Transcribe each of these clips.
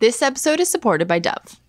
This episode is supported by Dove.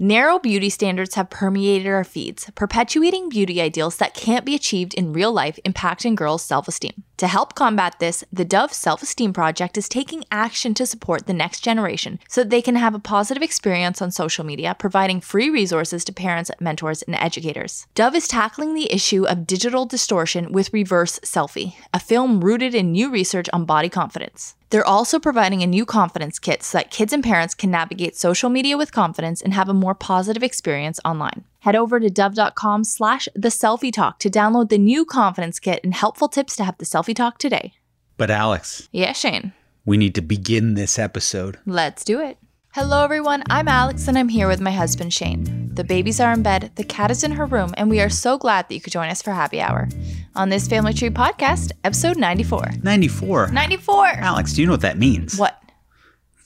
Narrow beauty standards have permeated our feeds, perpetuating beauty ideals that can't be achieved in real life, impacting girls' self esteem. To help combat this, the Dove Self Esteem Project is taking action to support the next generation so that they can have a positive experience on social media, providing free resources to parents, mentors, and educators. Dove is tackling the issue of digital distortion with Reverse Selfie, a film rooted in new research on body confidence. They're also providing a new confidence kit so that kids and parents can navigate social media with confidence and have a more positive experience online. Head over to dove.com slash the selfie talk to download the new confidence kit and helpful tips to have the selfie talk today. But Alex, Yeah, Shane. we need to begin this episode. Let's do it. Hello, everyone. I'm Alex, and I'm here with my husband, Shane. The babies are in bed, the cat is in her room, and we are so glad that you could join us for happy hour on this Family Tree podcast, episode 94. 94. 94! Alex, do you know what that means? What?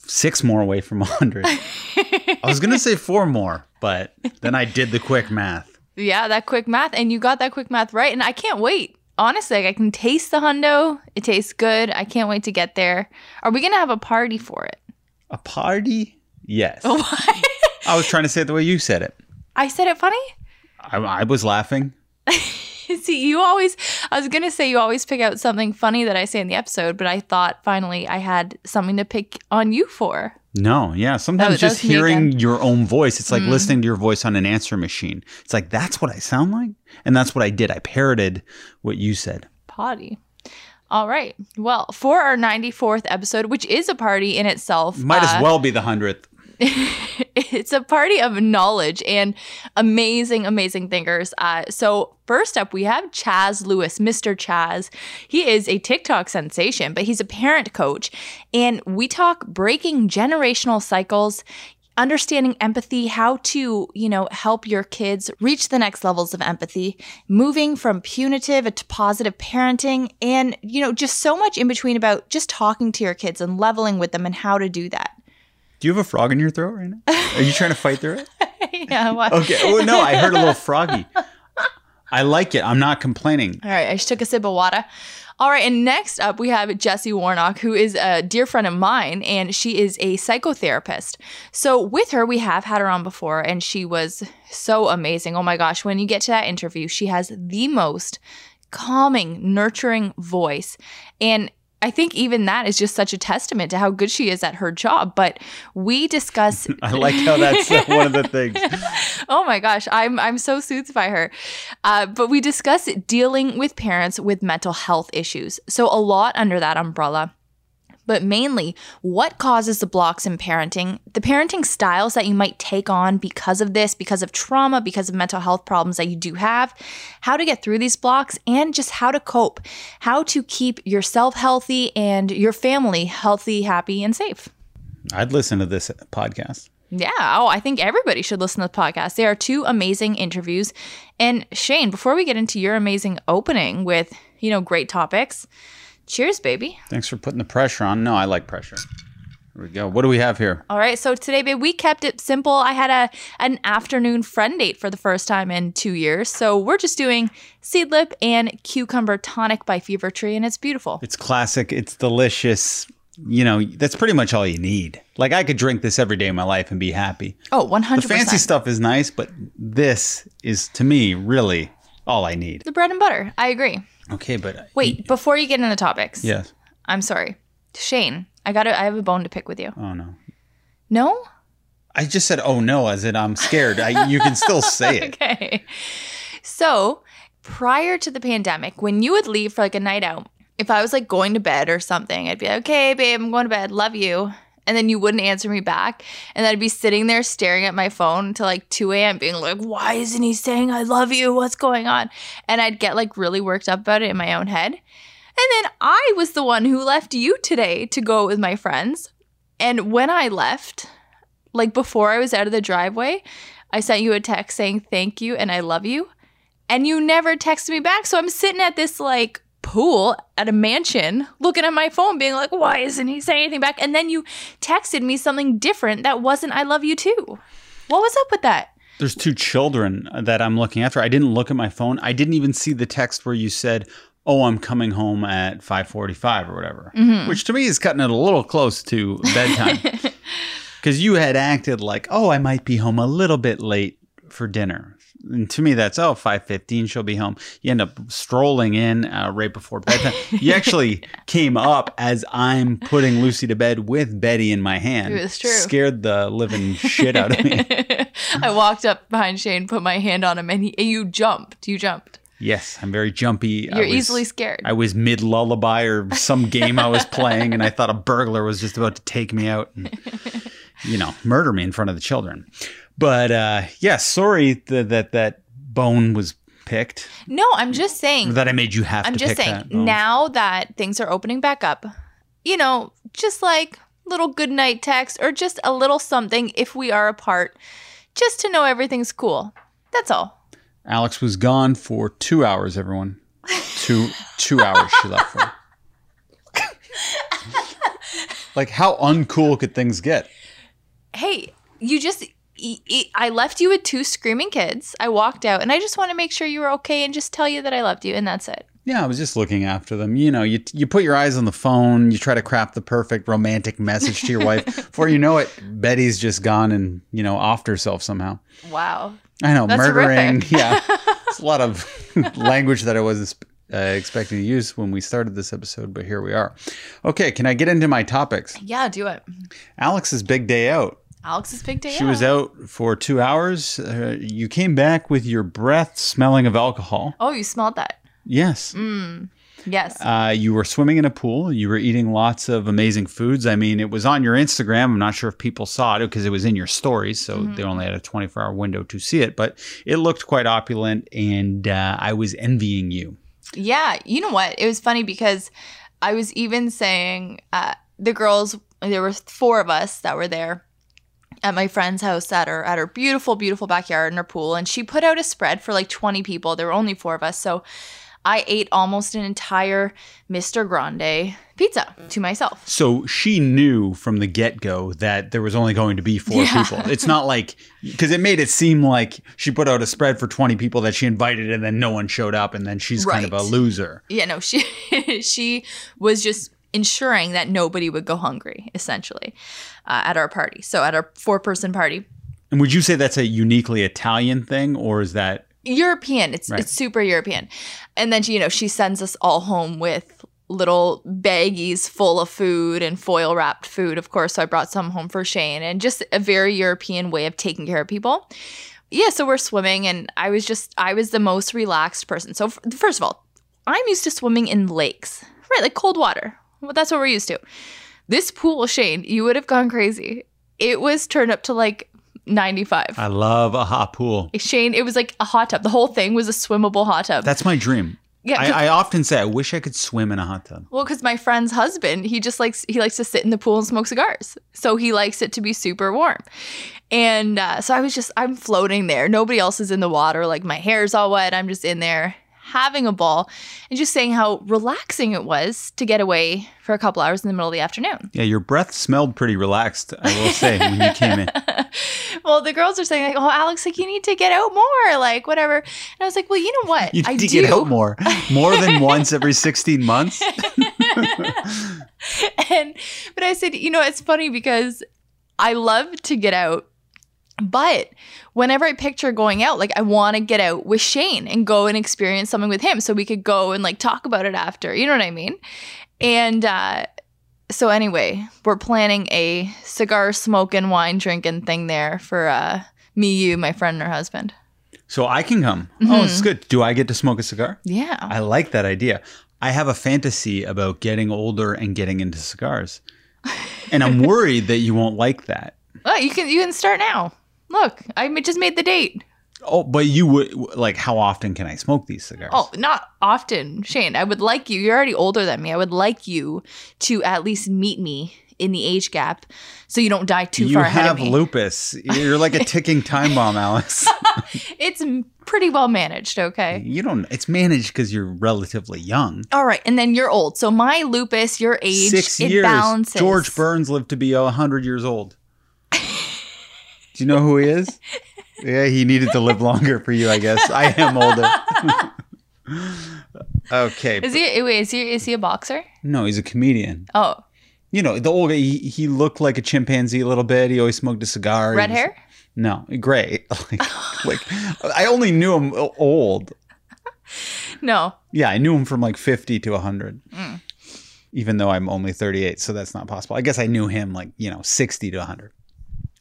Six more away from 100. I was going to say four more, but then I did the quick math. Yeah, that quick math, and you got that quick math right, and I can't wait. Honestly, like, I can taste the hundo. It tastes good. I can't wait to get there. Are we gonna have a party for it? A party? Yes. Oh why? I was trying to say it the way you said it. I said it funny. I, I was laughing. See, you always. I was gonna say you always pick out something funny that I say in the episode, but I thought finally I had something to pick on you for. No, yeah. Sometimes was just hearing your own voice, it's like listening to your voice on an answer machine. It's like, that's what I sound like. And that's what I did. I parroted what you said. Potty. All right. Well, for our 94th episode, which is a party in itself, Might uh, as well be the 100th. it's a party of knowledge and amazing, amazing thinkers. Uh, so, first up, we have Chaz Lewis, Mr. Chaz. He is a TikTok sensation, but he's a parent coach. And we talk breaking generational cycles. Understanding empathy, how to, you know, help your kids reach the next levels of empathy, moving from punitive to positive parenting, and, you know, just so much in between about just talking to your kids and leveling with them and how to do that. Do you have a frog in your throat right now? Are you trying to fight through it? yeah. Well, Okay. Oh, no, I heard a little froggy. I like it. I'm not complaining. All right, I just took a sip of water. All right, and next up we have Jessie Warnock, who is a dear friend of mine, and she is a psychotherapist. So with her, we have had her on before, and she was so amazing. Oh my gosh, when you get to that interview, she has the most calming, nurturing voice. And I think even that is just such a testament to how good she is at her job. But we discuss I like how that's uh, one of the things. oh my gosh, I'm I'm so soothed by her. Uh, but we discuss dealing with parents with mental health issues. So a lot under that umbrella. But mainly, what causes the blocks in parenting, the parenting styles that you might take on because of this, because of trauma, because of mental health problems that you do have, how to get through these blocks, and just how to cope, how to keep yourself healthy and your family healthy, happy, and safe. I'd listen to this podcast. Yeah. Oh, I think everybody should listen to the podcast. There are two amazing interviews. And Shane, before we get into your amazing opening with, you know, great topics, cheers, baby. Thanks for putting the pressure on. No, I like pressure. Here we go. What do we have here? All right. So today, babe, we kept it simple. I had a an afternoon friend date for the first time in two years. So we're just doing seedlip and cucumber tonic by Fever Tree, and it's beautiful. It's classic. It's delicious. You know, that's pretty much all you need. Like I could drink this every day of my life and be happy. Oh, 100%. The fancy stuff is nice, but this is to me really all I need. The bread and butter. I agree. Okay, but Wait, before you get into the topics. Yes. I'm sorry. Shane, I got I have a bone to pick with you. Oh no. No? I just said oh no as in I'm scared. I, you can still say it. Okay. So, prior to the pandemic, when you would leave for like a night out, if I was like going to bed or something, I'd be like, okay, babe, I'm going to bed. Love you. And then you wouldn't answer me back. And I'd be sitting there staring at my phone until like 2 a.m., being like, why isn't he saying I love you? What's going on? And I'd get like really worked up about it in my own head. And then I was the one who left you today to go with my friends. And when I left, like before I was out of the driveway, I sent you a text saying thank you and I love you. And you never texted me back. So I'm sitting at this like pool at a mansion looking at my phone, being like, why isn't he saying anything back? And then you texted me something different that wasn't I love you too. What was up with that? There's two children that I'm looking after. I didn't look at my phone. I didn't even see the text where you said, "Oh, I'm coming home at 5:45 or whatever," Mm-hmm. which to me is cutting it a little close to bedtime. because you had acted like, oh, I might be home a little bit late for dinner. And to me, that's oh, 5.15, she'll be home. You end up strolling in uh, right before bedtime. you actually came up as I'm putting Lucy to bed with Betty in my hand. It was true. Scared the living shit out of me. I walked up behind Shane, put my hand on him, and, he, and you jumped. You jumped. Yes, I'm very jumpy. You're was- easily scared. I was mid lullaby or some game I was playing, and I thought a burglar was just about to take me out and, you know, murder me in front of the children. But uh, yeah, sorry that that, that bone was picked. no, I'm just saying. That I made you have I'm just saying. that. Now that things are opening back up, you know, just like little good night text or just a little something if we are apart, just to know everything's cool. That's all. Alex was gone for two hours. Everyone, two two hours she left for. like how uncool could things get? Hey, you just. I left you with two screaming kids. I walked out and I just want to make sure you were okay and just tell you that I loved you and that's it. Yeah, I was just looking after them. You know, you you put your eyes on the phone, you try to craft the perfect romantic message to your wife. Before you know it, Betty's just gone and you know offed herself somehow. Wow. I know, That's murdering. horrific. Yeah, it's a lot of language that I wasn't uh, expecting to use when we started this episode, but here we are. Okay, can I get into my topics? Yeah, do it. Alex's big day out. Alex's day. She was out for two hours. Uh, you came back with your breath smelling of alcohol. Oh, you smelled that. Yes. Yes. Uh, you were swimming in a pool. You were eating lots of amazing foods. I mean, it was on your Instagram. I'm not sure if people saw it because it was in your stories, so they only had a 24 hour window to see it. But it looked quite opulent, and uh, I was envying you. Yeah, you know what? It was funny because I was even saying uh, the girls. There were four of us that were there at my friend's house at her at her beautiful, beautiful backyard in her pool, and she put out a spread for like twenty people. There were only four of us, so I ate almost an entire Mr. Grande pizza to myself. So she knew from the get go that there was only going to be four Yeah. people. It's not like, because it made it seem like she put out a spread for 20 people that she invited and then no one showed up and then she's kind of a loser. Yeah, no, she she was just ensuring that nobody would go hungry, essentially, uh, at our party. So at our four person party, And would you say that's a uniquely Italian thing or is that European. It's Right. it's super European. And then you know she sends us all home with little baggies full of food and foil wrapped food. Of course, so I brought some home for Shane and just a very European way of taking care of people. Yeah, so we're swimming and I was just I was the most relaxed person. So f- first of all, I'm used to swimming in lakes. Right, like cold water. Well, that's what we're used to. This pool, Shane, you would have gone crazy. It was turned up to like 95. I love a hot pool? Shane, it was like a hot tub. The whole thing was a swimmable hot tub. That's my dream. Yeah, I, I often say I wish I could swim in a hot tub. well, because my friend's husband, he just likes he likes to sit in the pool and smoke cigars, so he likes it to be super warm. And uh, so I was just I'm floating there. Nobody else is in the water. Like my hair's all wet. I'm just in there having a ball and just saying how relaxing it was to get away for a couple hours in the middle of the afternoon. Yeah, your breath smelled pretty relaxed, I will say, when you came in. Well, the girls are saying like, "Oh, Alex, like you need to get out more, like whatever." And I was like, "Well, you know what? You I need to do." get out more. More than once every 16 months. and but I said, you know, it's funny because I love to get out, but whenever I picture going out, like I want to get out with Shane and go and experience something with him, so we could go and like talk about it after. You know what I mean? And uh, so anyway, we're planning a cigar smoking, wine drinking thing there for uh, me, you, my friend, and her husband. So I can come. Oh, Mm-hmm. it's good. Do I get to smoke a cigar? Yeah. I like that idea. I have a fantasy about getting older and getting into cigars. And I'm worried that you won't like that. Well, you can you can start now. Look, I just made the date. Oh, but you would like how often can I smoke these cigars? Oh, not often, Shane. I would like you. You're already older than me. I would like you to at least meet me in the age gap, so you don't die too you far ahead have of me. lupus. You're like a ticking time bomb, Alice. It's pretty well managed. Okay. You don't. It's managed because you're relatively young. All right, and then you're old. So my lupus, your age, Six it years. balances. George Burns lived to be a hundred years old. Do you know who he is? Yeah, he needed to live longer for you, I guess. I am older. okay. Is he? Wait, is he? Is he a boxer? No, he's a comedian. Oh, You know, the old guy, he, he looked like a chimpanzee a little bit. He always smoked a cigar. Red was- hair? No, gray. like, like, I only knew him old. No. Yeah, I knew him from like 50 to 100. Mm. Even though I'm only 38, so that's not possible. I guess I knew him like, you know, 60 to 100.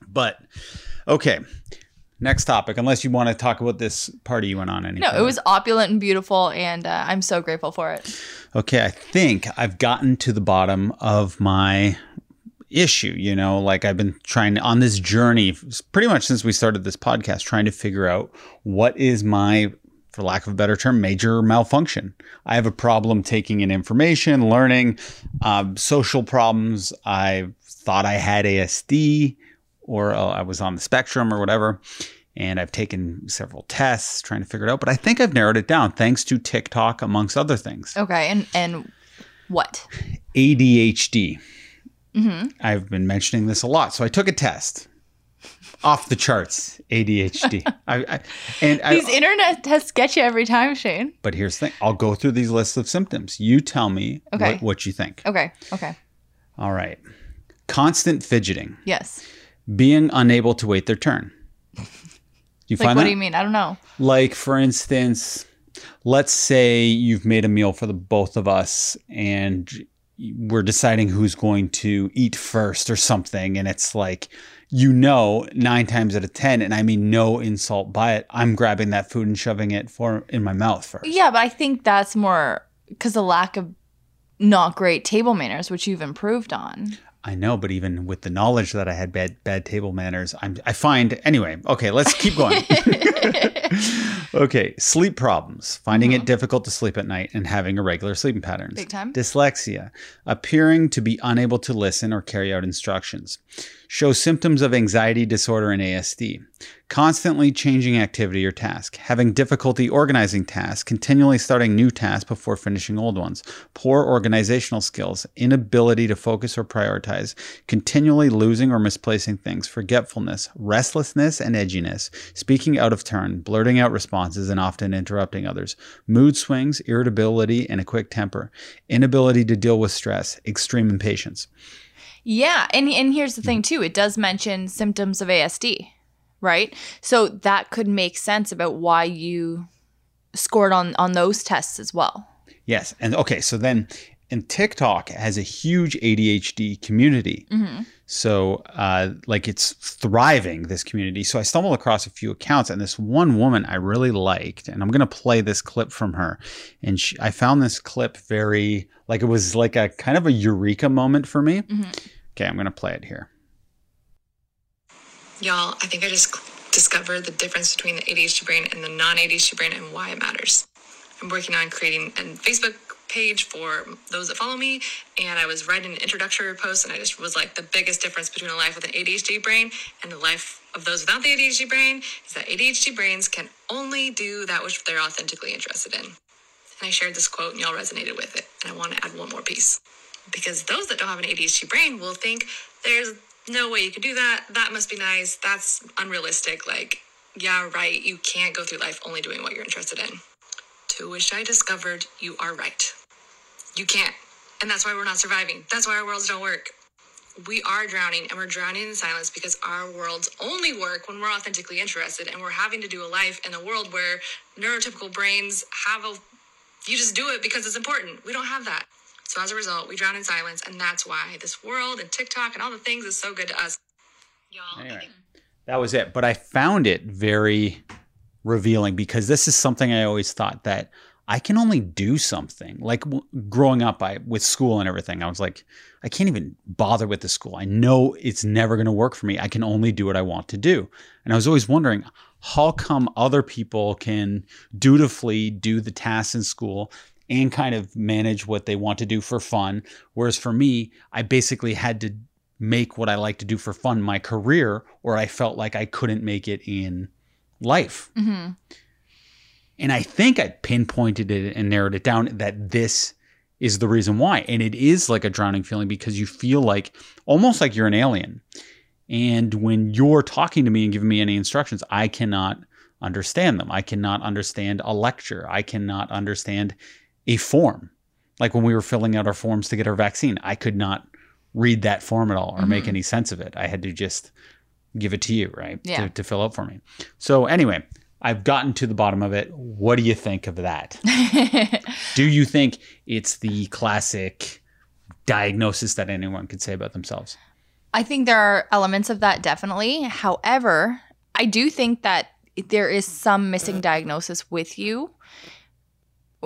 But okay. Next topic, unless you want to talk about this party you went on any No, it was opulent and beautiful, and uh, I'm so grateful for it. Okay, I think I've gotten to the bottom of my issue. You know, like I've been trying on this journey pretty much since we started this podcast, trying to figure out what is my, for lack of a better term, major malfunction. I have a problem taking in information, learning, um, social problems. I thought I had ASD or uh, I was on the spectrum or whatever. And I've taken several tests trying to figure it out, but I think I've narrowed it down thanks to TikTok, amongst other things. Okay, and and what? ADHD. hmm I've been mentioning this a lot. So I took a test. Off the charts, ADHD. I, I, and I, These internet tests get you every time, Shane. but here's the thing. I'll go through these lists of symptoms. You tell me Okay. what, what you think. Okay, okay, All right. Constant fidgeting, yes. Being unable to wait their turn. You Like, find what that? do you mean? I don't know. Like, for instance, let's say you've made a meal for the both of us and we're deciding who's going to eat first or something. And it's like, you know, nine times out of 10, and I mean no insult by it, I'm grabbing that food and shoving it for in my mouth first. Yeah, but I think that's more because the lack of not great table manners, which you've improved on. I know, but even with the knowledge that I had bad bad table manners, I'm I find anyway. Okay, let's keep going. okay, sleep problems, finding it uh-huh. difficult to sleep at night and having irregular sleeping patterns. Big time. Dyslexia, appearing to be unable to listen or carry out instructions. Show symptoms of anxiety disorder and ASD. Constantly changing activity or task. Having difficulty organizing tasks, continually starting new tasks before finishing old ones. Poor organizational skills, inability to focus or prioritize, continually losing or misplacing things, forgetfulness, restlessness and edginess, speaking out of turn, blurting out responses and often interrupting others, mood swings, irritability and a quick temper, inability to deal with stress, extreme impatience. Yeah, and and here's the thing too. It does mention symptoms of ASD, right? So that could make sense about why you scored on on those tests as well. Yes. And okay, so then and TikTok has a huge ADHD community. Mm-hmm. So, uh, like, it's thriving, this community. So, I stumbled across a few accounts, and this one woman I really liked, and I'm going to play this clip from her. And she, I found this clip very, like, it was like a kind of a eureka moment for me. Mhm. Okay, I'm going to play it here. Y'all, I think I just discovered the difference between the ADHD brain and the non ADHD brain and why it matters. I'm working on creating a Facebook page for those that follow me, and I was writing an introductory post, and I just was like, the biggest difference between a life with an ADHD brain and the life of those without the ADHD brain is that ADHD brains can only do that which they're authentically interested in. And I shared this quote, and y'all resonated with it, and I want to add one more piece because those that don't have an ADHD brain will think there's no way you could do that. That must be nice. That's unrealistic. Like, yeah, right. You can't go through life only doing what you're interested in. To which I discovered you are right. You can't. And that's why we're not surviving. That's why our worlds don't work. We are drowning and we're drowning in silence because our worlds only work when we're authentically interested and we're having to do a life in a world where neurotypical brains have a you just do it because it's important. We don't have that. So as a result, we drown in silence, and that's why this world and TikTok and all the things is so good to us. Y'all, Anyway. That was it. But I found it very revealing because this is something I always thought that I can only do something. Like w- growing up I, with school and everything, I was like, I can't even bother with the school. I know it's never going to work for me. I can only do what I want to do. And I was always wondering, how come other people can dutifully do the tasks in school and kind of manage what they want to do for fun? Whereas for me, I basically had to make what I like to do for fun my career, or I felt like I couldn't make it in life. hmm And I think I pinpointed it and narrowed it down that this is the reason why. And it is like a drowning feeling because you feel like almost like you're an alien. And when you're talking to me and giving me any instructions, I cannot understand them. I cannot understand a lecture. I cannot understand a form. Like when we were filling out our forms to get our vaccine, I could not read that form at all or make mm-hmm. any sense of it. I had to just give it to you, right? Yeah. To, to fill out for me. So anyway, I've gotten to the bottom of it. What do you think of that? do you think it's the classic diagnosis that anyone could say about themselves? I think there are elements of that definitely. However, I do think that there is some missing diagnosis with you,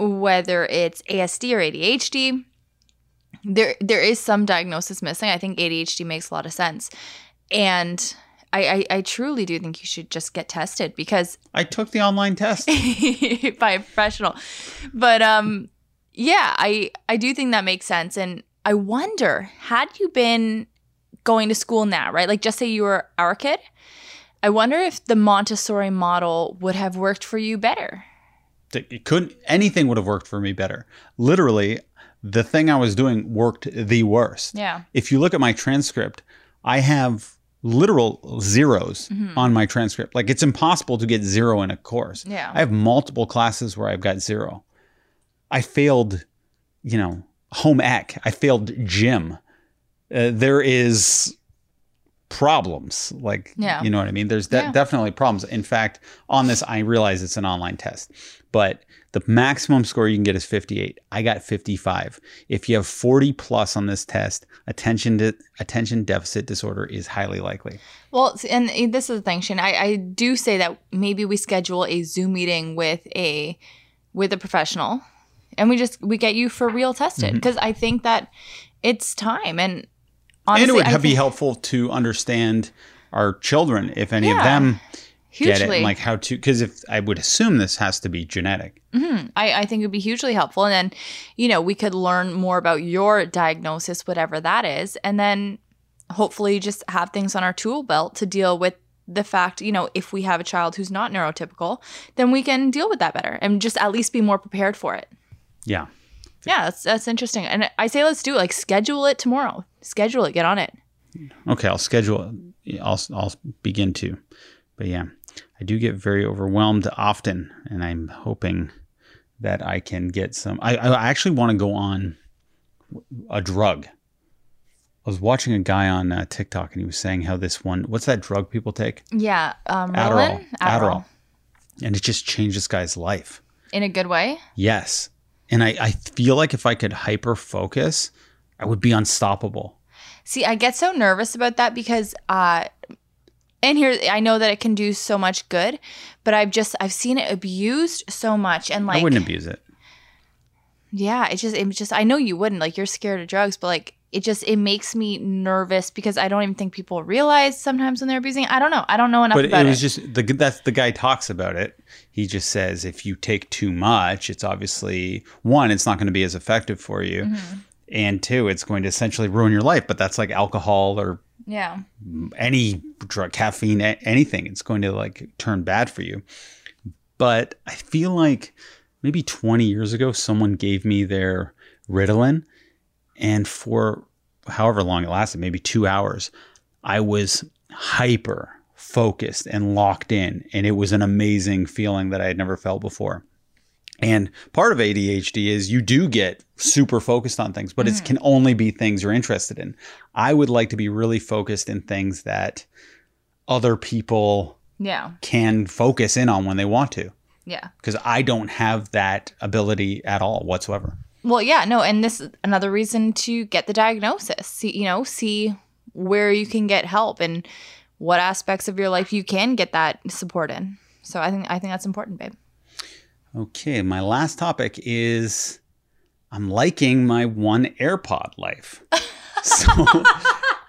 whether it's ASD or ADHD. There, there is some diagnosis missing. I think ADHD makes a lot of sense, and I, I, I truly do think you should just get tested because I took the online test. by a professional. But um yeah, I I do think that makes sense and I wonder had you been going to school now, right? Like just say you were our kid, I wonder if the Montessori model would have worked for you better. It couldn't anything would have worked for me better. Literally, the thing I was doing worked the worst. Yeah. If you look at my transcript, I have literal zeros Mm-hmm. on my transcript. Like it's impossible to get zero in a course. Yeah. I have multiple classes where I've got zero. I failed, you know, home ec. I failed gym. Uh, there is problems. Like, Yeah. you know what I mean? There's de- Yeah. definitely problems. In fact, on this, I realize it's an online test, but the maximum score you can get is 58. I got 55. If you have 40 plus on this test, attention to attention deficit disorder is highly likely. Well, and this is the thing, Shane. I, I do say that maybe we schedule a Zoom meeting with a with a professional, and we just we get you for real tested mm-hmm. because I think that it's time. And honestly, and it would be helpful to understand our children if any of them get it hugely. and like how to because if I would assume this has to be genetic. Mm-hmm. I, I think it would be hugely helpful. And then, you know, we could learn more about your diagnosis, whatever that is, and then hopefully just have things on our tool belt to deal with the fact, you know, if we have a child who's not neurotypical, then we can deal with that better and just at least be more prepared for it. Yeah. Yeah, that's that's interesting. And I say let's do it. Like schedule it tomorrow. Schedule it. Get on it. Okay, I'll schedule it. I'll I'll begin to. But yeah, I do get very overwhelmed often, and I'm hoping that I can get some. I, I actually want to go on a drug. I was watching a guy on uh, TikTok, and he was saying how this one. What's that drug people take? Yeah. Um, Adderall. Ritalin? Adderall. And it just changed this guy's life. In a good way. Yes. And I, I feel like if I could hyper focus, I would be unstoppable. See, I get so nervous about that because uh and here I know that it can do so much good, but I've just I've seen it abused so much and like I wouldn't abuse it. yeah, it just it just I know you wouldn't like you're scared of drugs, but like it just it makes me nervous because I don't even think people realize sometimes when they're abusing. I don't know. I don't know enough But about it was it. just the that's the guy talks about it. He just says if you take too much, it's obviously one, it's not going to be as effective for you, Mm-hmm. and two, it's going to essentially ruin your life. But that's like alcohol or yeah. any drug, caffeine, anything. It's going to like turn bad for you. But I feel like maybe 20 years ago, someone gave me their Ritalin, and for however long it lasted, maybe two hours, I was hyper focused and locked in. And it was an amazing feeling that I had never felt before. And part of ADHD is you do get super focused on things, but it mm-hmm. can only be things you're interested in. I would like to be really focused in things that other people Yeah. can focus in on when they want to, Yeah. because I don't have that ability at all whatsoever. Well, yeah, no, and this is another reason to get the diagnosis. See, you know, see where you can get help and what aspects of your life you can get that support in. So I think I think that's important, babe. Okay, my last topic is I'm liking my one AirPod life. so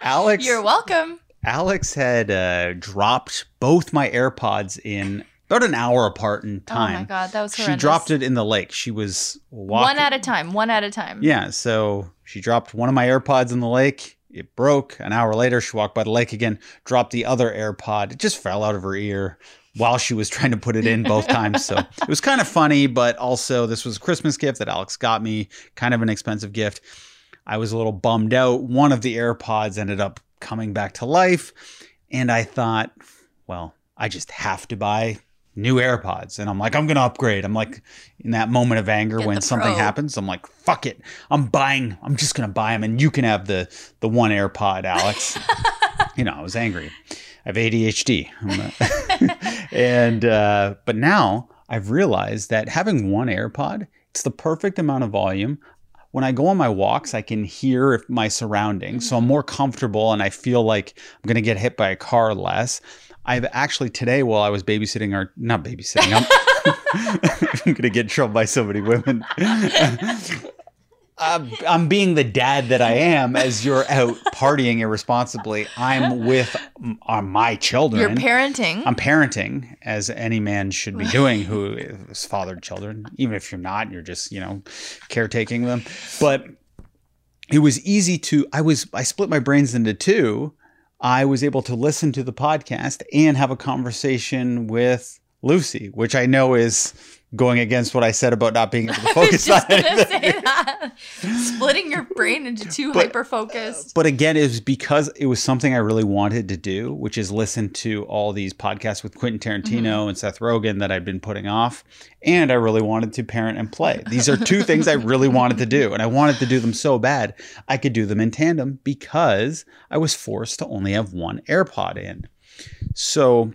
Alex You're welcome. Alex had uh, dropped both my AirPods in about an hour apart in time. Oh my god, that was crazy. She dropped it in the lake. She was walking. one at a time. One at a time. Yeah, so she dropped one of my AirPods in the lake. It broke. An hour later, she walked by the lake again, dropped the other AirPod. It just fell out of her ear while she was trying to put it in both times. So it was kind of funny, but also this was a Christmas gift that Alex got me, kind of an expensive gift. I was a little bummed out. One of the AirPods ended up coming back to life. And I thought, well, I just have to buy new AirPods. And I'm like, I'm going to upgrade. I'm like, in that moment of anger Get when something happens, I'm like, fuck it. I'm buying, I'm just going to buy them and you can have the, the one AirPod, Alex. you know, I was angry. I have ADHD. And, uh, but now I've realized that having one AirPod, it's the perfect amount of volume. When I go on my walks, I can hear my surroundings. So I'm more comfortable and I feel like I'm going to get hit by a car less. I've actually today, while I was babysitting our, not babysitting, I'm, I'm going to get in trouble by so many women. I'm, I'm being the dad that I am as you're out partying irresponsibly. I'm with m- uh, my children. You're parenting. I'm parenting as any man should be doing who has fathered children. Even if you're not, you're just, you know, caretaking them. But it was easy to I was I split my brains into two. I was able to listen to the podcast and have a conversation with Lucy, which I know is going against what I said about not being able to I was focus on anything. say that. Splitting your brain into two But- hyper focused. But again, it was because it was something I really wanted to do, which is listen to all these podcasts with Quentin Tarantino mm-hmm. and Seth Rogen that I'd been putting off. And I really wanted to parent and play. These are two things I really wanted to do. And I wanted to do them so bad I could do them in tandem because I was forced to only have one AirPod in. So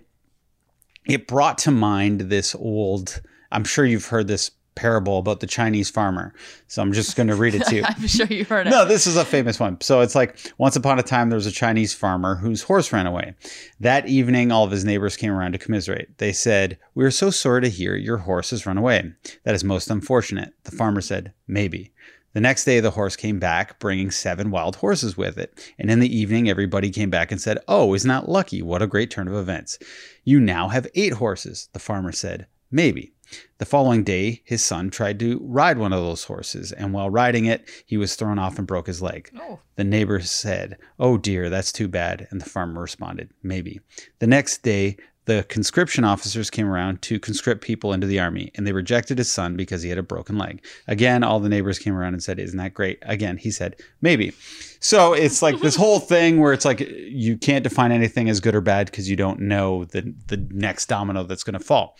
it brought to mind this old, I'm sure you've heard this parable about the Chinese farmer. So I'm just going to read it to you. I'm sure you've heard it. No, this is a famous one. So it's like once upon a time there was a Chinese farmer whose horse ran away. That evening, all of his neighbors came around to commiserate. They said, We are so sorry to hear your horse has run away. That is most unfortunate. The farmer said, Maybe. The next day, the horse came back, bringing seven wild horses with it. And in the evening, everybody came back and said, Oh, isn't that lucky? What a great turn of events. You now have eight horses. The farmer said, Maybe. The following day, his son tried to ride one of those horses, and while riding it, he was thrown off and broke his leg. Oh. The neighbor said, Oh dear, that's too bad. And the farmer responded, Maybe. The next day, the conscription officers came around to conscript people into the army, and they rejected his son because he had a broken leg. Again, all the neighbors came around and said, Isn't that great? Again, he said, Maybe. So it's like this whole thing where it's like you can't define anything as good or bad because you don't know the, the next domino that's going to fall.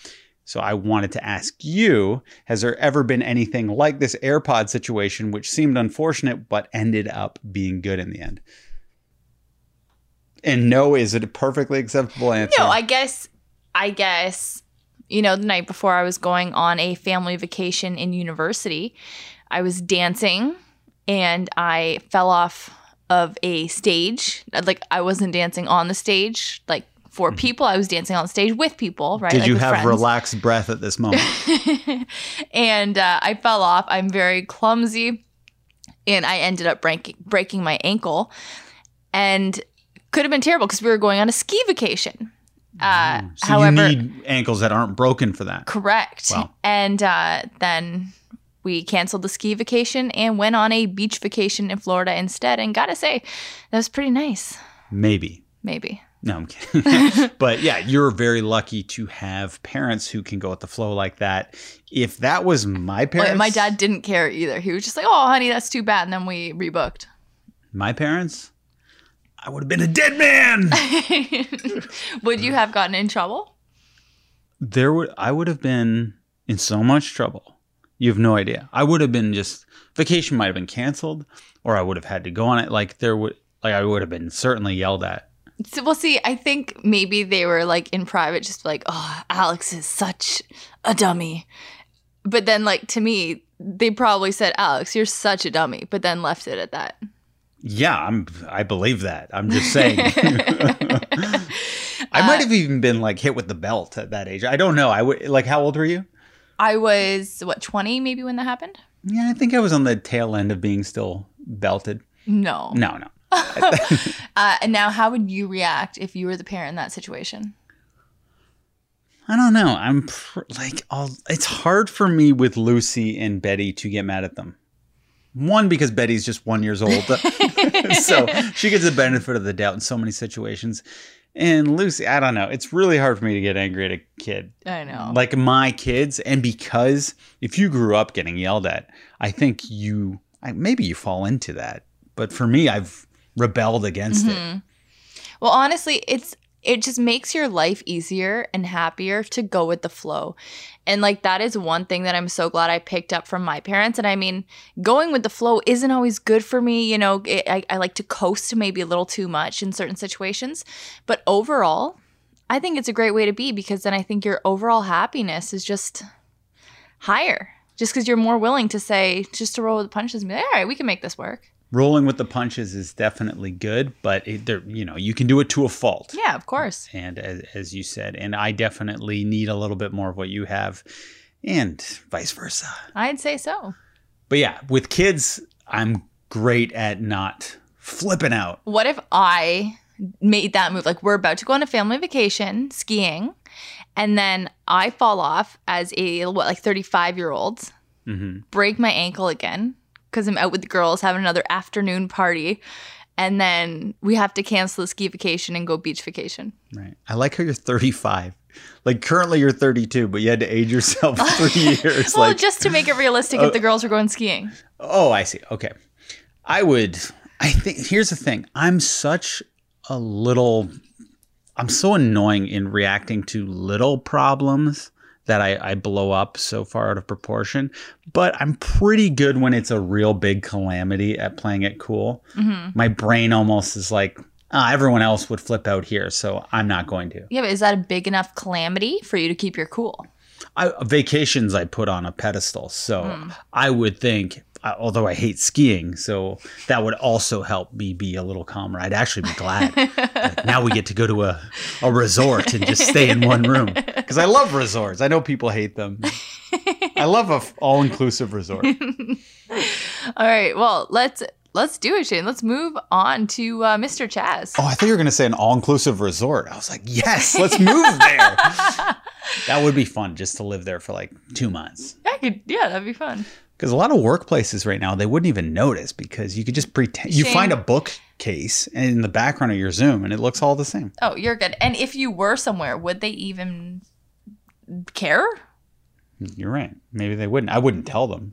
So I wanted to ask you, has there ever been anything like this AirPod situation which seemed unfortunate but ended up being good in the end? And no, is it a perfectly acceptable answer? No, I guess, I guess, you know, the night before I was going on a family vacation in university, I was dancing and I fell off of a stage. Like I wasn't dancing on the stage, like for people. I was dancing on stage with people, right? Did like you have friends. relaxed breath at this moment? and uh, I fell off. I'm very clumsy, and I ended up breaking breaking my ankle, and could have been terrible because we were going on a ski vacation. Uh, so however, you need ankles that aren't broken for that. correct. Wow. And uh, then we canceled the ski vacation and went on a beach vacation in Florida instead. And gotta say, that was pretty nice. Maybe. Maybe. No, I'm kidding. but yeah, you're very lucky to have parents who can go with the flow like that. If that was my Well, parents, my dad didn't care either. He was just like, "Oh, honey, that's too bad." And then we rebooked. my parents, I would have been a dead man. Would you have gotten in trouble? there would I would have been in so much trouble. You have no idea. I would have been just vacation might have been canceled, or I would have had to go on it. Like there would like I would have been certainly yelled at. So, well, see, I think maybe they were like in private, just like, oh, Alex is such a dummy. But then, like, to me, they probably said, Alex, you're such a dummy, but then left it at that. Yeah, I'm. I believe that. I'm just saying. I Uh, might have even been like hit with the belt at that age. I don't know. I would like. How old were you? I was, what, 20 maybe when that happened? Yeah, I think I was on the tail end of being still belted. No. No, no. Uh, and now, how would you react if you were the parent in that situation? I don't know. I'm pr- like, I'll, it's hard for me with Lucy and Betty to get mad at them. One because Betty's just one years old, so she gets the benefit of the doubt in so many situations. And Lucy, I don't know. It's really hard for me to get angry at a kid. I know. Like my kids, and because if you grew up getting yelled at, I think you I, maybe you fall into that. But for me, I've rebelled against it. Mm-hmm. Well, honestly, it's it just makes your life easier and happier to go with the flow. And like that is one thing that I'm so glad I picked up from my parents. And I mean, going with the flow isn't always good for me. You know, it, I, I like to coast maybe a little too much in certain situations. But overall, I think it's a great way to be because then I think your overall happiness is just higher. Just because you're more willing to say, just to roll with the punches and be like, all right, we can make this work. Rolling with the punches is definitely good, but it, there, you know, you can do it to a fault. Yeah, of course. And as, as you said, and I definitely need a little bit more of what you have, and vice versa. I'd say so. But yeah, with kids, I'm great at not flipping out. What if I made that move? Like we're about to go on a family vacation skiing, and then I fall off as a what like 35 year old, hmm break my ankle again because I'm out with the girls having another afternoon party, and then we have to cancel the ski vacation and go beach vacation. Right. I like how you're 35. Like currently you're 32, but you had to age yourself three years. Well, like, just to make it realistic, if the uh, girls are going skiing. oh, I see. Okay. I would. I think here's the thing. I'm such a little. I'm so annoying in reacting to little problems that I, I blow up so far out of proportion. But I'm pretty good when it's a real big calamity at playing it cool. My brain almost is like, ah, everyone else would flip out here, so I'm not going to. Yeah, but is that a big enough calamity for you to keep your cool? I, vacations I put on a pedestal. So I would think, uh, although I hate skiing, so that would also help me be a little calmer. I'd actually be glad. Like, now we get to go to a, a resort and just stay in one room because I love resorts. I know people hate them. I love a all inclusive resort. All right, well let's let's do it, Shane. Let's move on to uh, Mr. Chaz. Oh, I thought you were going to say an all inclusive resort. I was like, yes, let's move there. that would be fun just to live there for like two months. I could, yeah, that'd be fun. Because a lot of workplaces right now, they wouldn't even notice because you could just pretend. You find a bookcase in the background of your Zoom and it looks all the same. Oh, you're good. And if you were somewhere, would they even care? You're right. Maybe they wouldn't. I wouldn't tell them.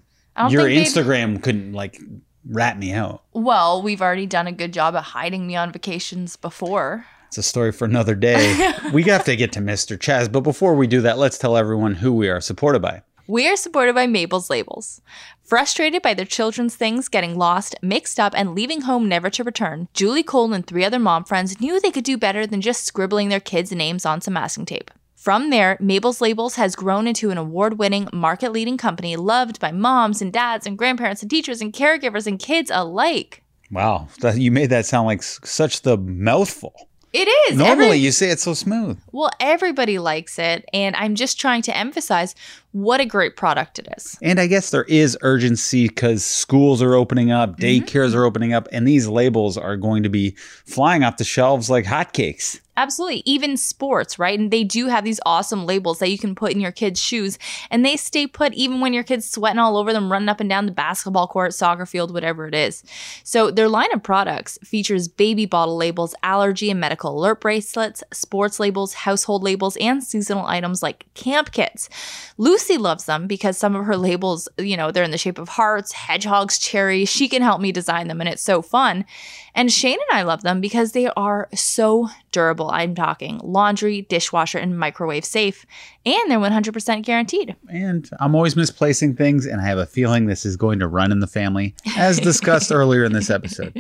Your Instagram couldn't like rat me out. Well, we've already done a good job at hiding me on vacations before. It's a story for another day. we have to get to Mr. Chaz. But before we do that, let's tell everyone who we are supported by. We are supported by Mabel's Labels. Frustrated by their children's things getting lost, mixed up, and leaving home never to return, Julie Cole and three other mom friends knew they could do better than just scribbling their kids' names on some masking tape. From there, Mabel's Labels has grown into an award winning, market leading company loved by moms and dads and grandparents and teachers and caregivers and kids alike. Wow. That, you made that sound like s- such the mouthful. It is. Normally, Every- you say it so smooth. well, everybody likes it, and I'm just trying to emphasize what a great product it is. And I guess there is urgency because schools are opening up, mm-hmm. daycares are opening up, and these labels are going to be flying off the shelves like hotcakes. Absolutely. Even sports, right? And they do have these awesome labels that you can put in your kids' shoes, and they stay put even when your kid's sweating all over them, running up and down the basketball court, soccer field, whatever it is. So, their line of products features baby bottle labels, allergy and medical alert bracelets, sports labels, household labels, and seasonal items like camp kits. Lucy loves them because some of her labels, you know, they're in the shape of hearts, hedgehogs, cherries. She can help me design them, and it's so fun. And Shane and I love them because they are so durable. I'm talking laundry, dishwasher, and microwave safe, and they're 100% guaranteed. And I'm always misplacing things, and I have a feeling this is going to run in the family, as discussed earlier in this episode.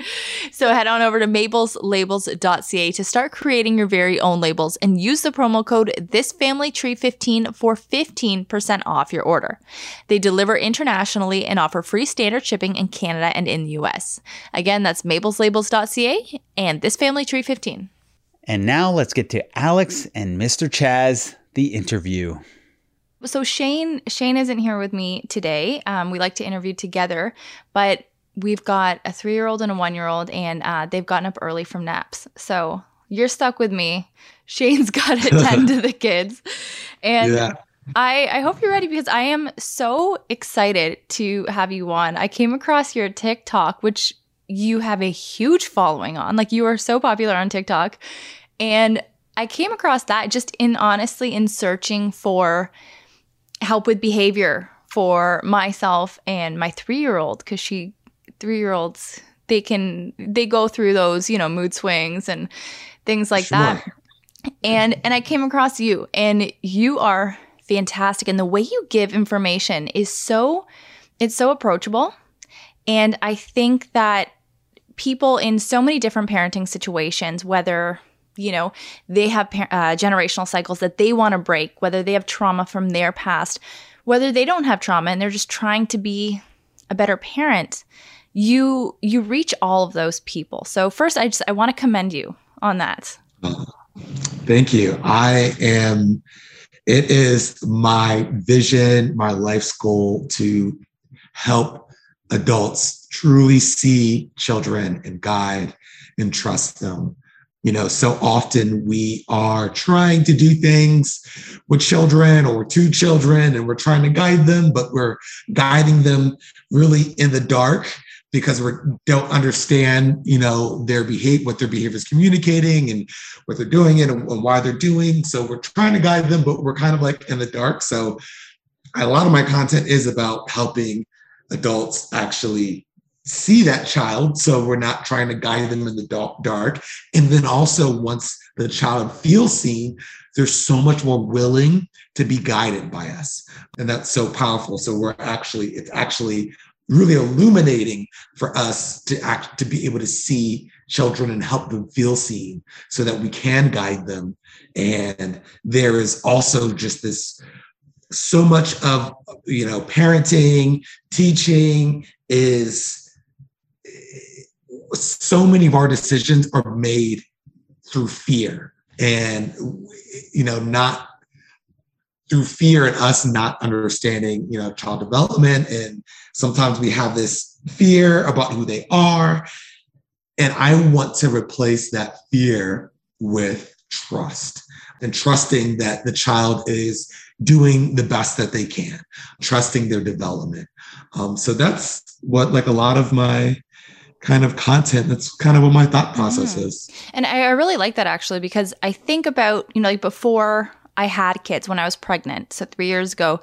So head on over to mabelslabels.ca to start creating your very own labels and use the promo code thisfamilytree15 for 15% off your order. They deliver internationally and offer free standard shipping in Canada and in the US. Again, that's mabelslabels.ca and This Family Tree 15. And now let's get to Alex and Mr. Chaz, the interview. so Shane Shane isn't here with me today. Um, we like to interview together, but we've got a three year old and a one year old, and uh, they've gotten up early from naps. So you're stuck with me. Shane's got to tend to the kids, and Yeah. I I hope you're ready because I am so excited to have you on. I came across your TikTok, which you have a huge following on. Like you are so popular on TikTok, and I came across that just in honestly in searching for help with behavior for myself and my three year old because she three year olds they can they go through those you know mood swings and things like that. And and I came across you and you are fantastic and the way you give information is so it's so approachable and I think that people in so many different parenting situations whether you know they have uh, generational cycles that they want to break whether they have trauma from their past whether they don't have trauma and they're just trying to be a better parent you you reach all of those people. So first i just i want to commend you on that. Thank you. I am it is my vision my life's goal to help adults truly see children and guide and trust them. You know so often we are trying to do things with children or two children and we're trying to guide them but we're guiding them really in the dark because we don't understand you know their behavior what their behavior is communicating and what they're doing and, and why they're doing. So we're trying to guide them but we're kind of like in the dark. So a lot of my content is about helping adults actually see that child so we're not trying to guide them in the dark. And then also once the child feels seen they're so much more willing to be guided by us. And that's so powerful. So we're actually it's actually really illuminating for us to act to be able to see children and help them feel seen so that we can guide them. And there is also just this so much of you know parenting teaching is so many of our decisions are made through fear and you know not through fear and us not understanding you know child development. And sometimes we have this fear about who they are. And i want to replace that fear with trust and trusting that the child is doing the best that they can trusting their development um, so that's what like a lot of my kind of content. That's kind of what my thought process mm. is. And I, I really like that actually because I think about, you know, like before I had kids when I was pregnant, so three years ago,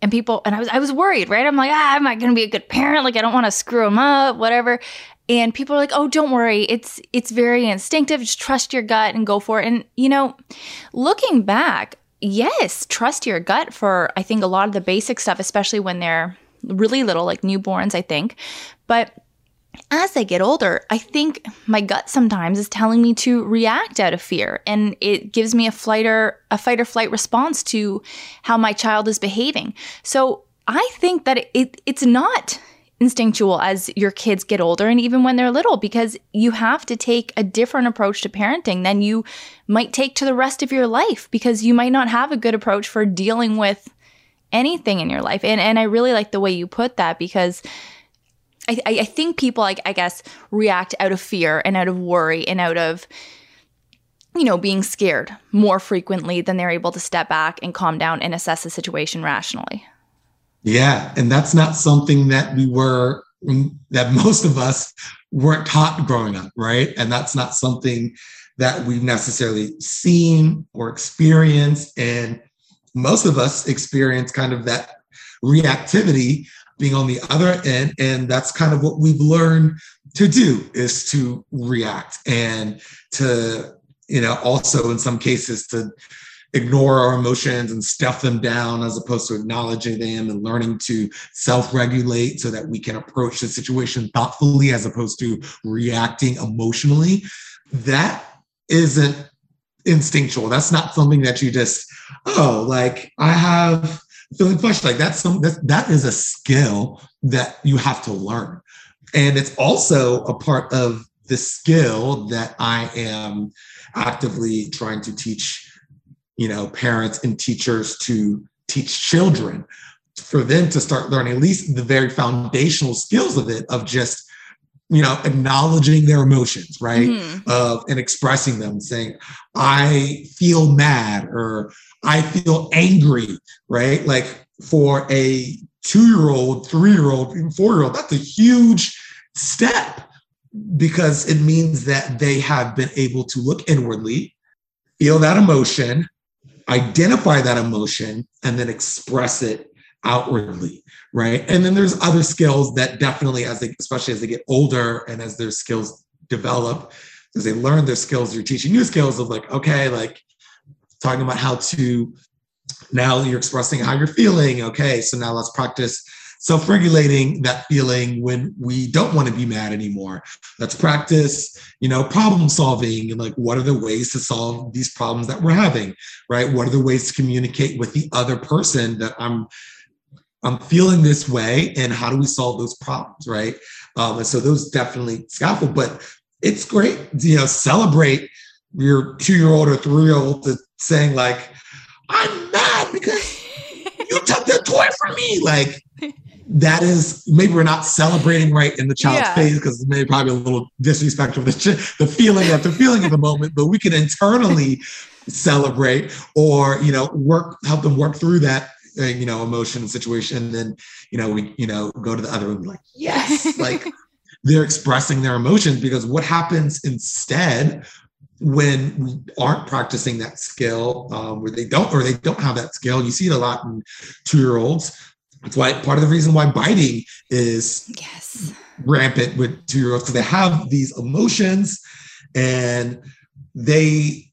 and people and I was I was worried, right? I'm like, ah, am I going to be a good parent? Like, I don't want to screw them up, whatever. And people are like, oh, don't worry, it's it's very instinctive. Just trust your gut and go for it. And you know, looking back, yes, trust your gut for I think a lot of the basic stuff, especially when they're really little, like newborns. I think, but as they get older, I think my gut sometimes is telling me to react out of fear and it gives me a flight or a fight or flight response to how my child is behaving. So I think that it, it's not instinctual as your kids get older and even when they're little because you have to take a different approach to parenting than you might take to the rest of your life because you might not have a good approach for dealing with anything in your life. And and I really like the way you put that because I, I think people, like, I guess, react out of fear and out of worry and out of, you know, being scared more frequently than they're able to step back and calm down and assess the situation rationally. Yeah. And that's not something that we were, mm, that most of us weren't taught growing up, right? And that's not something that we've necessarily seen or experienced. And most of us experience kind of that reactivity being on the other end. And that's kind of what we've learned to do is to react and to, you know, also in some cases to ignore our emotions and stuff them down as opposed to acknowledging them and learning to self-regulate so that we can approach the situation thoughtfully as opposed to reacting emotionally. That isn't instinctual. That's not something that you just oh like i have feeling flushed like that's some that, that is a skill that you have to learn. And it's also a part of the skill that i am actively trying to teach you know parents and teachers to teach children for them to start learning at least the very foundational skills of it of just you know acknowledging their emotions right mm-hmm. uh, and expressing them saying i feel mad or I feel angry, right? Like for a two year old, three year old, even four year old, that's a huge step because it means that they have been able to look inwardly, feel that emotion, identify that emotion, and then express it outwardly, right? And then there's other skills that definitely, as they, especially as they get older and as their skills develop, as they learn their skills, you're teaching new skills of like, okay, like talking about how to now you're expressing how you're feeling. Okay, so now let's practice self-regulating that feeling when we don't want to be mad anymore. Let's practice, you know, problem solving and like what are the ways to solve these problems that we're having, right? What are the ways to communicate with the other person that I'm I'm feeling this way and how do we solve those problems, right? Um, and so those definitely scaffold, but it's great, you know, celebrate your two-year-old or three-year-old saying like, I'm mad because you took the toy from me. Like that is maybe we're not celebrating right in the child's yeah. face because maybe probably a little disrespectful the, the feeling that they're feeling of the moment, but we can internally celebrate or you know work help them work through that uh, you know emotion situation and then you know we you know go to the other room like yes like they're expressing their emotions because what happens instead when we aren't practicing that skill um, where they don't or they don't have that skill you see it a lot in two year olds that's why part of the reason why biting is yes. rampant with two year olds because they have these emotions and they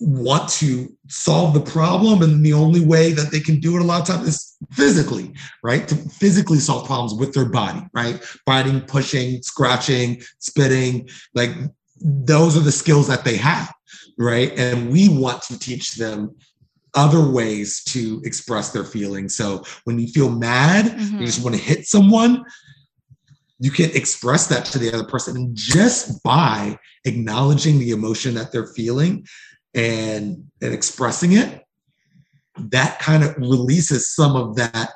want to solve the problem. And the only way that they can do it a lot of times is physically right? To physically solve problems with their body right? Biting pushing scratching spitting like those are the skills that they have right? And we want to teach them other ways to express their feelings so when you feel mad mm-hmm. you just want to hit someone you can express that to the other person and just by acknowledging the emotion that they're feeling and and expressing it that kind of releases some of that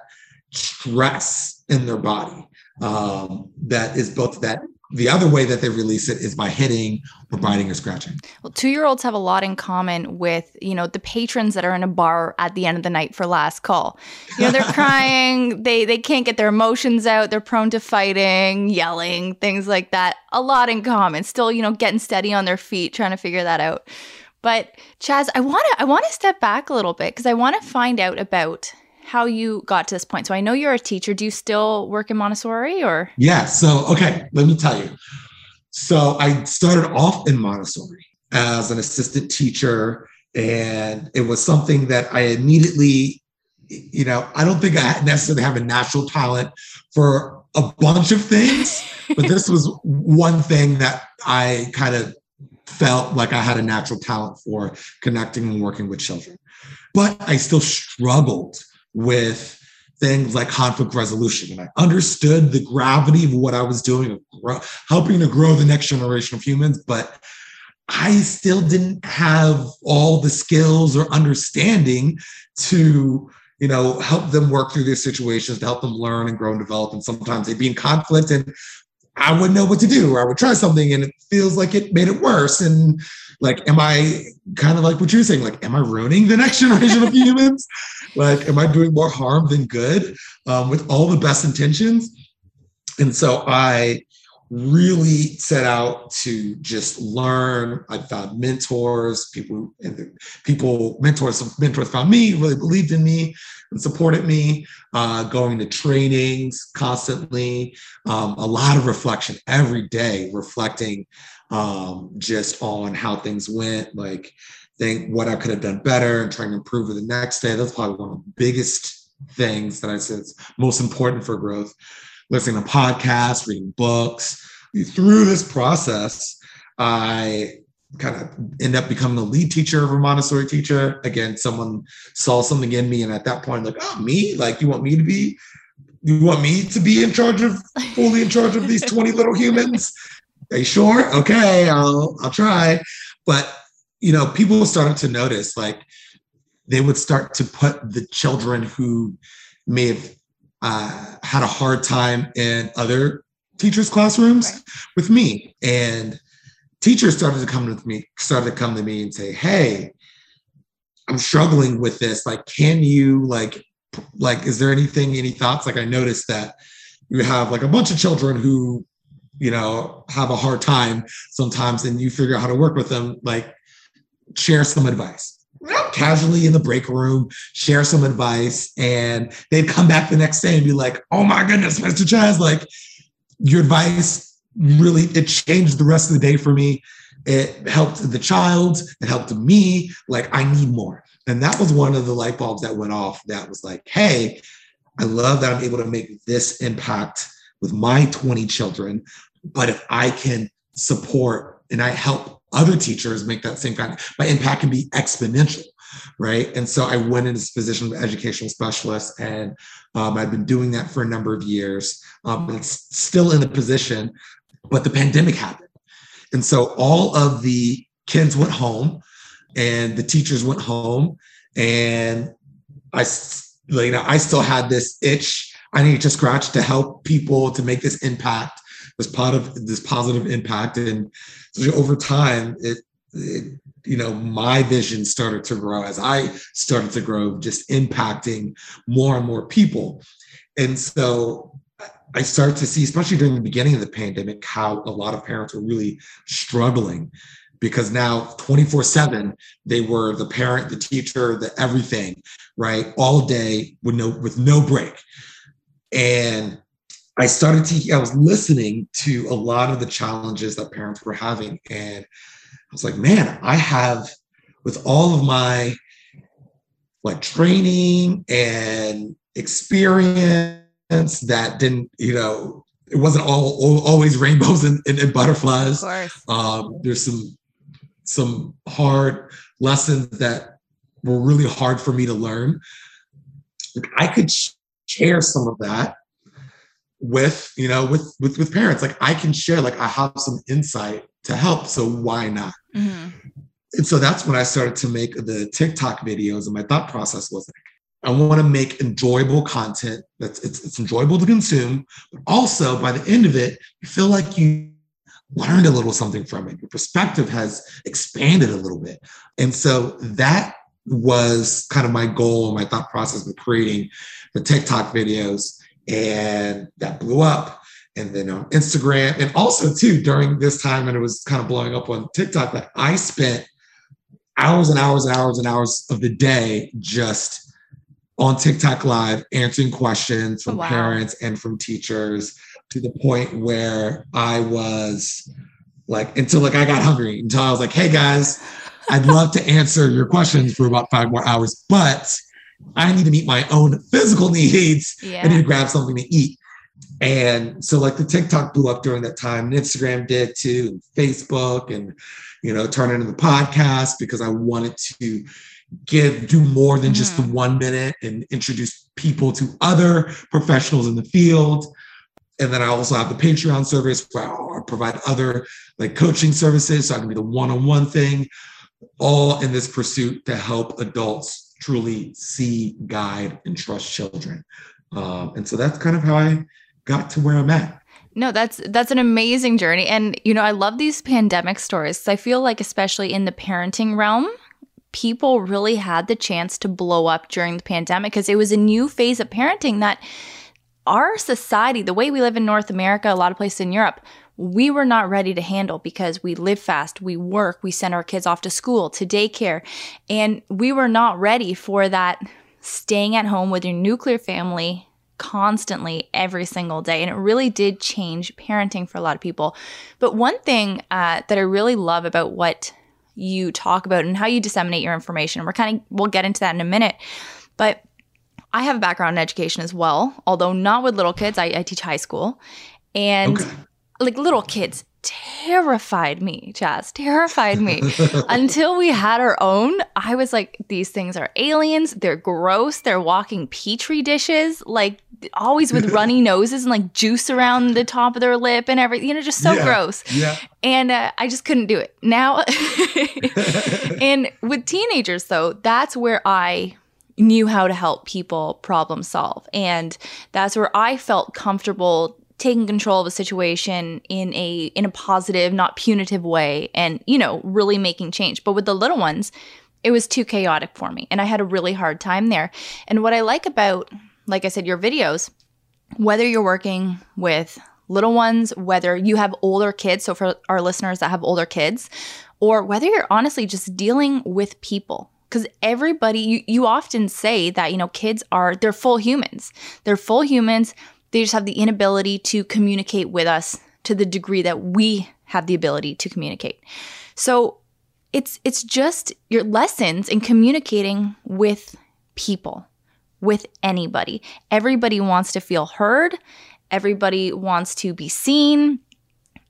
stress in their body um, that is both that the other way that they release it is by hitting or biting or scratching. Well, two-year-olds have a lot in common with, you know, the patrons that are in a bar at the end of the night for last call. You know, they're crying, they they can't get their emotions out, they're prone to fighting, yelling, things like that. A lot in common. Still, you know, getting steady on their feet, trying to figure that out. But Chaz, I want to I want to step back a little bit because I want to find out about how you got to this point. So I know you're a teacher. Do you still work in Montessori or? Yeah. So okay, let me tell you. So I started off in Montessori as an assistant teacher, and it was something that I immediately, you know, I don't think I necessarily have a natural talent for a bunch of things, but this was one thing that I kind of felt like I had a natural talent for connecting and working with children. But I still struggled with things like conflict resolution. And I understood the gravity of what I was doing, helping to grow the next generation of humans, but I still didn't have all the skills or understanding to you know help them work through their situations to help them learn and grow and develop and sometimes they'd be in conflict and I wouldn't know what to do, or I would try something and it feels like it made it worse. And like, am I kind of like what you're saying? Like, am I ruining the next generation of humans? Like, am I doing more harm than good um, with all the best intentions? And so I really set out to just learn. I found mentors, people, and people, mentors, mentors found me, really believed in me and supported me. Uh, going to trainings constantly, um, a lot of reflection every day, reflecting um, just on how things went, like think what I could have done better and trying to improve for the next day. That's probably one of the biggest things that I said is most important for growth listening to podcasts, reading books. Through this process, I kind of end up becoming the lead teacher of a Montessori teacher. Again, someone saw something in me, and at that point, like, oh, me? Like, you want me to be? You want me to be in charge of, fully in charge of these 20 little humans? Are you sure? Okay, I'll I'll try. But you know, people started to notice, like, they would start to put the children who may have uh, had a hard time in other teachers' classrooms right. with me. And teachers started to come to me, started to come to me and say, Hey, I'm struggling with this. Like, can you like like is there anything, any thoughts? Like I noticed that you have like a bunch of children who, you know, have a hard time sometimes and you figure out how to work with them, like share some advice casually in the break room, share some advice, and they'd come back the next day and be like, "Oh my goodness, Mr. Chaz, like your advice really it changed the rest of the day for me. It helped the child, it helped me. Like I need more. And that was one of the light bulbs that went off that was like, hey, I love that I'm able to make this impact with my 20 children. But if I can support and I help other teachers make that same kind, my impact can be exponential. Right. And so I went into this position of educational specialist, and um, I've been doing that for a number of years. Um, it's still in the position, but the pandemic happened. And so all of the kids went home and the teachers went home and I, you know, I still had this itch I need to scratch to help people to make this impact, this part of this positive impact. And over time, it, it, you know, my vision started to grow as I started to grow, just impacting more and more people. And so I started to see, especially during the beginning of the pandemic, how a lot of parents were really struggling because now 24 7 they were the parent the teacher the everything right all day with no with no break and i started to i was listening to a lot of the challenges that parents were having and i was like man i have with all of my like training and experience that didn't you know it wasn't all, all always rainbows and, and, and butterflies um, there's some some hard lessons that were really hard for me to learn. I could share some of that with you know with with with parents like i can share like i have some insight to help so why not mm-hmm. and so that's when i started to make the tiktok videos and my thought process was like i want to make enjoyable content that's it's, it's enjoyable to consume but also by the end of it you feel like you learned a little something from it. Your perspective has expanded a little bit. And so that was kind of my goal, my thought process with creating the TikTok videos. And that blew up. And then on Instagram, and also too during this time, and it was kind of blowing up on TikTok, that I spent hours and hours and hours and hours of the day just on TikTok live answering questions from wow. parents and from teachers to the point where I was like, until like I got hungry, until I was like, hey guys, I'd love to answer your questions for about five more hours, but I need to meet my own physical needs. Yeah. I need to grab something to eat. And so like the TikTok blew up during that time, and Instagram did too, and Facebook, and you know, turn into the podcast because I wanted to give do more than mm-hmm. just the mm-hmm. one minute and introduce people to other professionals in the field and then I also have the Patreon service where I provide other like coaching services. So I can be the one-on-one thing, all in this pursuit to help adults truly see, guide, and trust children. Um, and so that's kind of how I got to where I'm at. No, that's that's an amazing journey. And you know, I love these pandemic stories. I feel like especially in the parenting realm, people really had the chance to blow up during the pandemic because it was a new phase of parenting that our society, the way we live in North America, a lot of places in Europe, we were not ready to handle because we live fast, we work, we send our kids off to school, to daycare, and we were not ready for that staying at home with your nuclear family constantly every single day. And it really did change parenting for a lot of people. But one thing uh, that I really love about what you talk about and how you disseminate your information, we're kind of, we'll get into that in a minute. But I have a background in education as well, although not with little kids. I, I teach high school. And okay. Like little kids terrified me, Chaz, terrified me. Until we had our own, I was like, these things are aliens. They're gross. They're walking petri dishes, like always with runny noses and like juice around the top of their lip and everything, you know, just so yeah. gross. Yeah. And uh, I just couldn't do it. Now, and with teenagers, though, that's where I knew how to help people problem solve. And that's where I felt comfortable taking control of a situation in a in a positive, not punitive way and, you know, really making change. But with the little ones, it was too chaotic for me and I had a really hard time there. And what I like about like I said your videos, whether you're working with little ones, whether you have older kids, so for our listeners that have older kids, or whether you're honestly just dealing with people because everybody you, you often say that you know kids are they're full humans they're full humans they just have the inability to communicate with us to the degree that we have the ability to communicate so it's it's just your lessons in communicating with people, with anybody. Everybody wants to feel heard, everybody wants to be seen,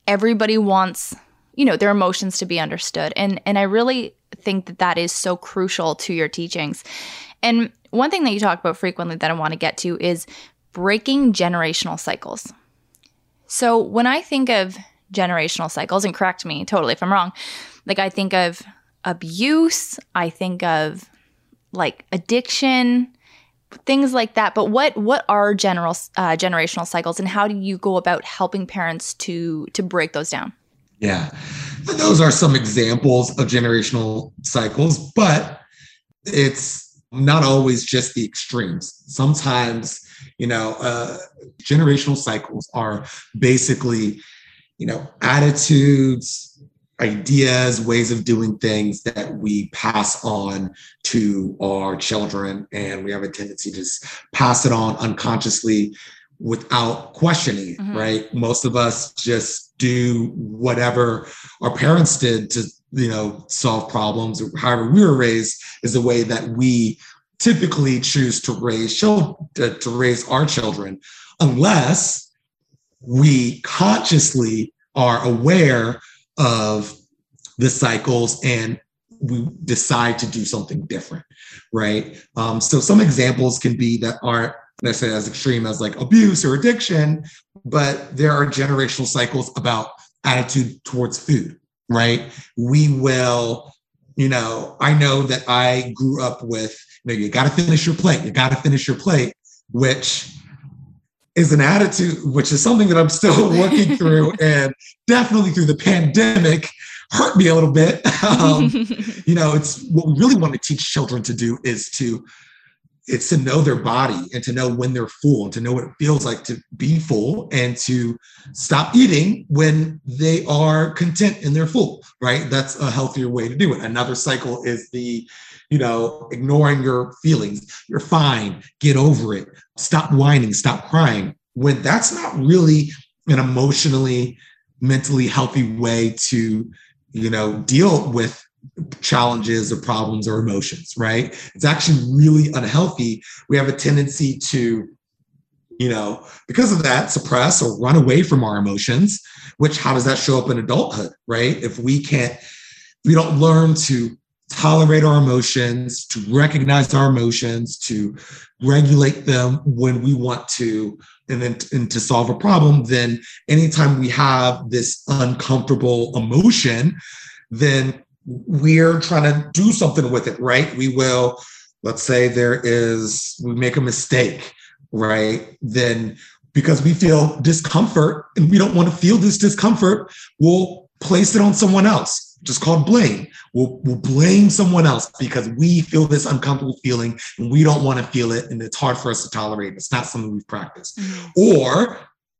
everybody wants, you know, their emotions to be understood. And and I really think that that is so crucial to your teachings. And one thing that you talk about frequently that I want to get to is breaking generational cycles. So when I think of generational cycles, and correct me totally if I'm wrong, like I think of abuse, I think of like addiction, things like that. But what what are general uh, generational cycles, and how do you go about helping parents to to break those down? Yeah, those are some examples of generational cycles, but it's not always just the extremes. Sometimes, you know, uh, generational cycles are basically, you know, attitudes, ideas, ways of doing things that we pass on to our children. And we have a tendency to just pass it on unconsciously without questioning, mm-hmm. right? Most of us just do whatever our parents did to, you know, solve problems or however we were raised is the way that we typically choose to raise children, to, to raise our children, unless we consciously are aware of the cycles and we decide to do something different, right? Um, so some examples can be that aren't necessarily as extreme as like abuse or addiction, but there are generational cycles about attitude towards food, right? We will, you know, I know that I grew up with, you got to finish your plate, you got to finish your plate, which is an attitude, which is something that I'm still working through and definitely through the pandemic hurt me a little bit. Um, you know, it's what we really want to teach children to do is to it's to know their body and to know when they're full and to know what it feels like to be full and to stop eating when they are content and they're full right? That's a healthier way to do it. Another cycle is the you know ignoring your feelings you're fine get over it stop whining stop crying when that's not really an emotionally mentally healthy way to you know deal with challenges or problems or emotions, right? It's actually really unhealthy. We have a tendency to, you know, because of that, suppress or run away from our emotions, which how does that show up in adulthood, right? If we can't, we don't learn to tolerate our emotions, to recognize our emotions, to regulate them when we want to, and then and to solve a problem, then anytime we have this uncomfortable emotion, then we're trying to do something with it, right? We will, let's say there is, we make a mistake, right? Then because we feel discomfort and we don't want to feel this discomfort, we'll place it on someone else, just called blame. We'll, we'll blame someone else because we feel this uncomfortable feeling and we don't want to feel it and it's hard for us to tolerate. It's not something we've practiced. Mm-hmm. Or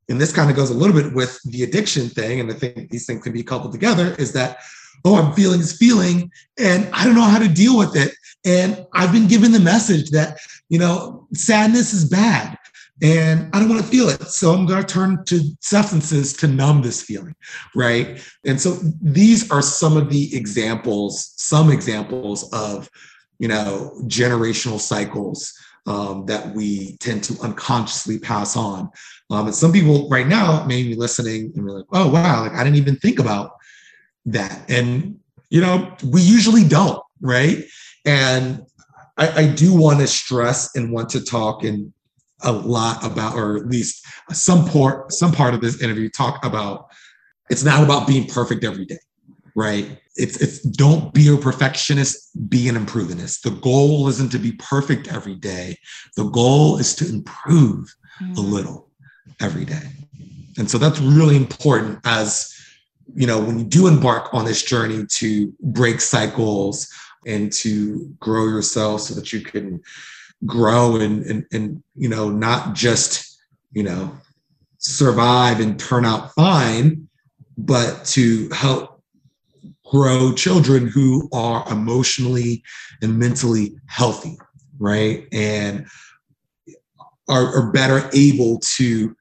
and this kind of goes a little bit with the addiction thing, and I think these things can be coupled together, is that oh, I'm feeling this feeling and I don't know how to deal with it. And I've been given the message that, you know, sadness is bad and I don't want to feel it. So I'm going to turn to substances to numb this feeling. Right. And so these are some of the examples, some examples of, you know, generational cycles um, that we tend to unconsciously pass on. Um, and some people right now may be listening and be like, oh, wow, like I didn't even think about that. And, you know, we usually don't, right? And I, I do want to stress and want to talk in a lot about, or at least some part, some part of this interview, talk about it's not about being perfect every day, right? It's it's don't be a perfectionist, be an improvementist. The goal isn't to be perfect every day. The goal is to improve mm. a little every day. And so that's really important as you know, when you do embark on this journey to break cycles and to grow yourself so that you can grow and, and, and you know, not just, you know, survive and turn out fine, but to help grow children who are emotionally and mentally healthy, right? And are, are better able to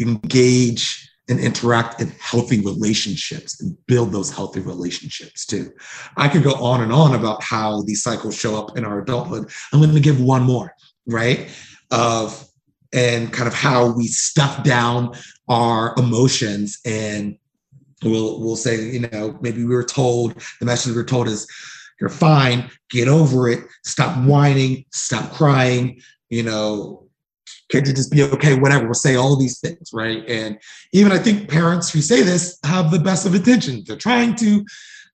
engage and interact in healthy relationships and build those healthy relationships too. I could go on and on about how these cycles show up in our adulthood. I'm going to give one more, right? Of and kind of how we stuff down our emotions and we'll we'll say, you know, maybe we were told the message we were told is you're fine, get over it, stop whining, stop crying, you know, can't you just be okay, whatever. We'll say all these things, right? And even I think parents who say this have the best of intentions. They're trying to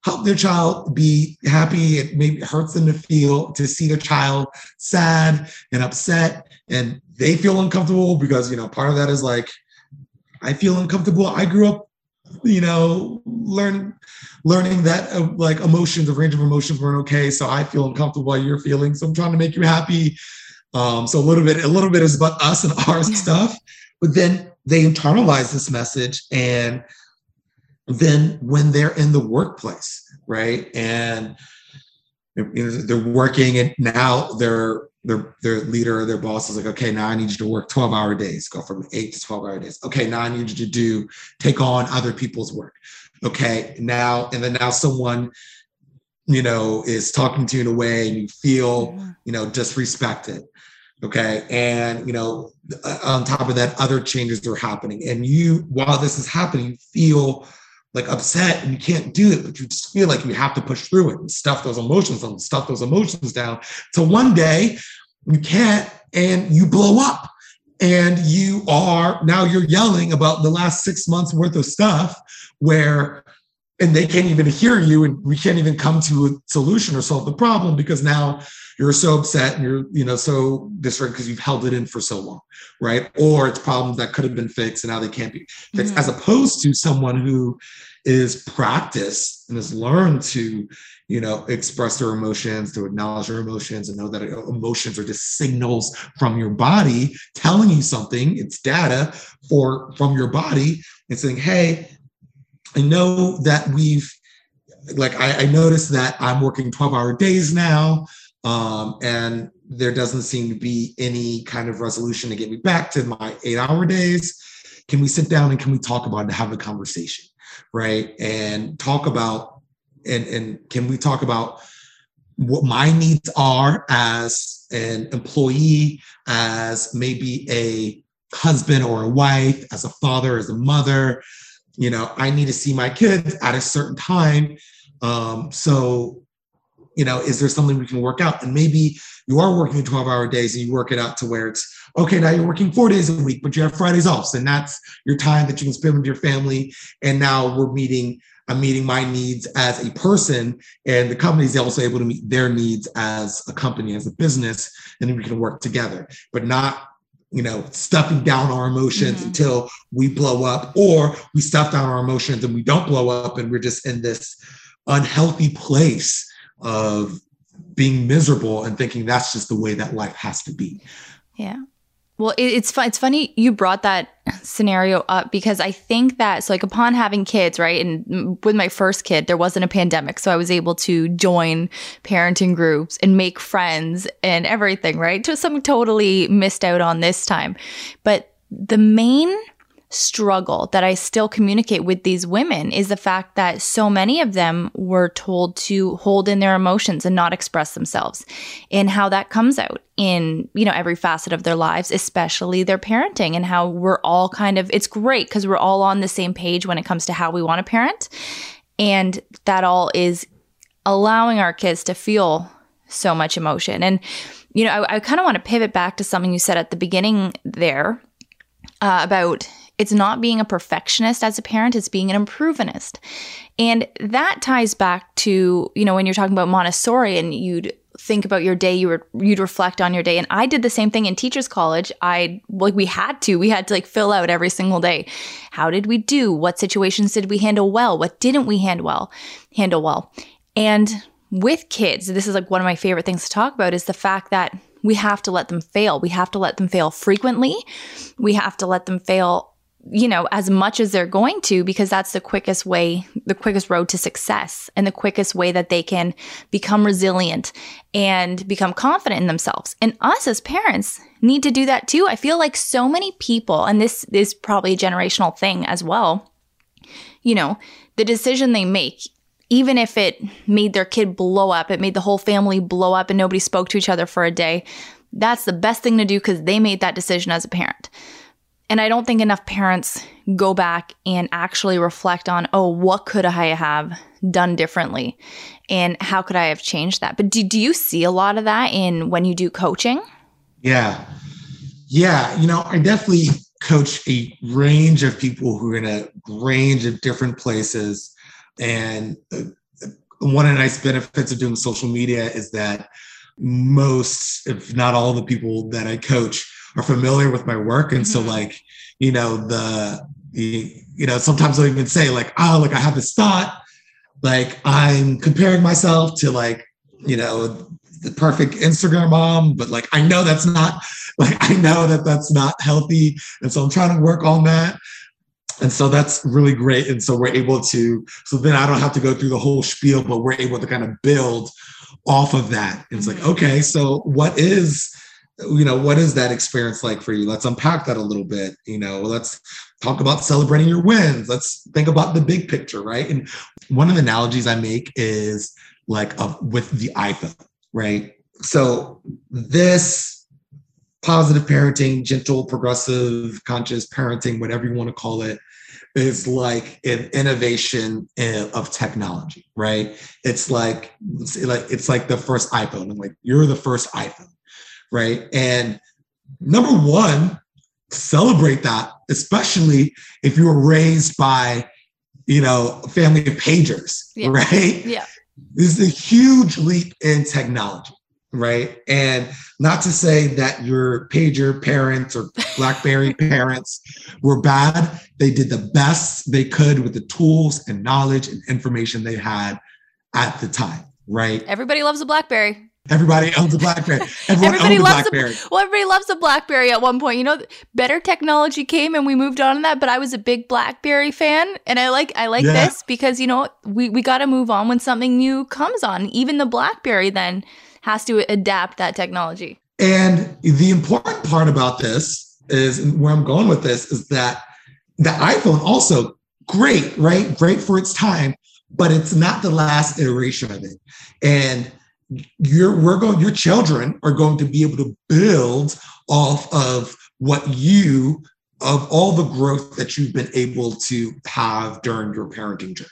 help their child be happy. It maybe hurts them to feel to see their child sad and upset, and they feel uncomfortable because you know part of that is like I feel uncomfortable. I grew up you know, learn learning that uh, like emotions, the range of emotions weren't okay. So I feel uncomfortable while you're feeling. So I'm trying to make you happy. Um, so a little bit, a little bit is about us and our stuff. But then they internalize this message, and then when they're in the workplace, right, and you know, they're working, and now they're their their leader or their boss is like, okay, now I need you to work 12 hour days, go from eight to 12 hour days. Okay, now I need you to do take on other people's work. Okay, now and then now someone, you know, is talking to you in a way and you feel, you know, disrespected. Okay, and you know, on top of that, other changes are happening, and you, while this is happening, you feel like upset and you can't do it, but you just feel like you have to push through it and stuff those emotions and stuff those emotions down. So one day you can't and you blow up and you are now you're yelling about the last six months worth of stuff where and they can't even hear you and we can't even come to a solution or solve the problem because now you're so upset and you're you know so disheartened because you've held it in for so long right? Or it's problems that could have been fixed and now they can't be fixed mm-hmm. as opposed to someone who is practiced and has learned to you know express their emotions to acknowledge their emotions and know that emotions are just signals from your body telling you something. It's data for from your body. And saying hey I know that we've like I, I noticed that I'm working 12 hour days now. Um, and there doesn't seem to be any kind of resolution to get me back to my eight hour days. Can we sit down and can we talk about it and have a conversation? Right. And talk about and and can we talk about what my needs are as an employee, as maybe a husband or a wife, as a father, as a mother, you know i need to see my kids at a certain time. Um, so you know is there something we can work out? And maybe you are working 12 hour days and you work it out to where it's okay now you're working four days a week but you have fridays off. And that's your time that you can spend with your family. And now we're meeting i'm meeting my needs as a person. And the company is also able to meet their needs as a company as a business. And we can work together but not you know, stuffing down our emotions mm-hmm. until we blow up, or we stuff down our emotions and we don't blow up and we're just in this unhealthy place of being miserable and thinking that's just the way that life has to be. Yeah. Well, it's fun. It's funny you brought that scenario up because I think that so like upon having kids, right, and with my first kid, there wasn't a pandemic, so I was able to join parenting groups and make friends and everything, right? Just something totally missed out on this time. But the main struggle that I still communicate with these women is the fact that so many of them were told to hold in their emotions and not express themselves and how that comes out in you know every facet of their lives especially their parenting and how we're all kind of it's great because we're all on the same page when it comes to how we want to parent and that all is allowing our kids to feel so much emotion. And you know i, I kind of want to pivot back to something you said at the beginning there uh, about it's not being a perfectionist as a parent, it's being an improvementist. And that ties back to, you know, when you're talking about Montessori and you'd think about your day, you were you'd reflect on your day. And I did the same thing in teachers college. I like we had to. We had to like fill out every single day. How did we do? What situations did we handle well? What didn't we handle well? Handle well. And with kids, this is like one of my favorite things to talk about is the fact that we have to let them fail. We have to let them fail frequently. We have to let them fail you know, as much as they're going to, because that's the quickest way, the quickest road to success, and the quickest way that they can become resilient and become confident in themselves. And us as parents need to do that too. I feel like so many people, and this is probably a generational thing as well, you know, the decision they make, even if it made their kid blow up, it made the whole family blow up and nobody spoke to each other for a day, that's the best thing to do because they made that decision as a parent. And I don't think enough parents go back and actually reflect on, oh, what could I have done differently? And how could I have changed that? But do, do you see a lot of that in when you do coaching? Yeah. Yeah. You know, I definitely coach a range of people who are in a range of different places. And uh, one of the nice benefits of doing social media is that most, if not all, the people that I coach are familiar with my work. And so, Mhm. like, you know, the, the, you know, sometimes I'll even say, like, oh, like I have this thought, like I'm comparing myself to like, you know, the perfect Instagram mom, but like I know that's not like I know that that's not healthy, and so I'm trying to work on that. And so that's really great. And so we're able to, so then I don't have to go through the whole spiel, but we're able to kind of build off of that. And it's like, Mhm. okay, so what is, you know, what is that experience like for you? Let's unpack that a little bit. You know, let's talk about celebrating your wins. Let's think about the big picture, right? And one of the analogies I make is like with the iPhone, right? So this positive parenting, gentle, progressive, conscious parenting, whatever you want to call it, is like an innovation eh, of technology, right? It's like it's like it's like the first iPhone. I'm like, you're the first iPhone, right? And number one, celebrate that, especially if you were raised by, you know, a family of pagers, Yeah. right? Yeah. This is a huge leap in technology, right? And not to say that your pager parents or BlackBerry parents were bad. They did the best they could with the tools and knowledge and information they had at the time, right? Everybody loves a Blackberry. Everybody owns a BlackBerry. Everyone Everybody owned a loves a- BlackBerry. Well, everybody loves a BlackBerry at one point. You know, better technology came and we moved on to that. But I was a big BlackBerry fan, and I like I like Yeah. this because you know we we got to move on when something new comes on. Even the BlackBerry then has to adapt that technology. And the important part about this is and where I'm going with this is that the iPhone also great, right? Great for its time, but it's not the last iteration of it. And you're we're going your children are going to be able to build off of what you of all the growth that you've been able to have during your parenting journey.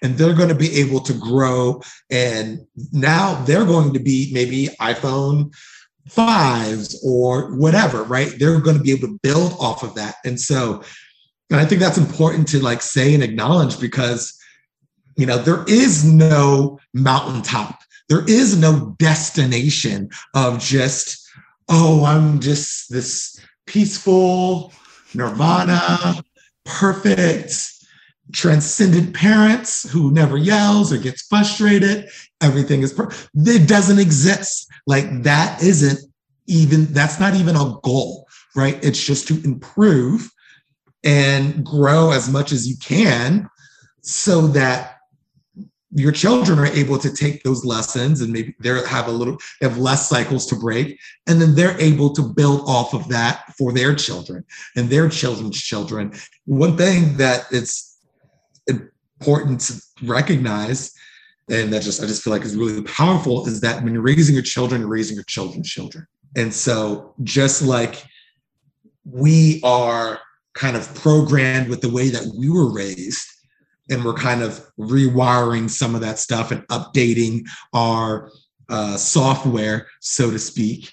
And they're going to be able to grow and now they're going to be maybe iphone fives or whatever right? They're going to be able to build off of that. And so and i think that's important to like say and acknowledge because you know there is no mountaintop there is no destination of just oh i'm just this peaceful nirvana perfect transcendent parents who never yells or gets frustrated. Everything is it doesn't exist. Like that isn't even that's not even a goal right? It's just to improve and grow as much as you can so that your children are able to take those lessons and maybe they have a little they have less cycles to break. And then they're able to build off of that for their children and their children's children. One thing that it's important to recognize and that just i just feel like is really powerful is that when you're raising your children you're raising your children's children. And so just like we are kind of programmed with the way that we were raised and we're kind of rewiring some of that stuff and updating our uh, software so to speak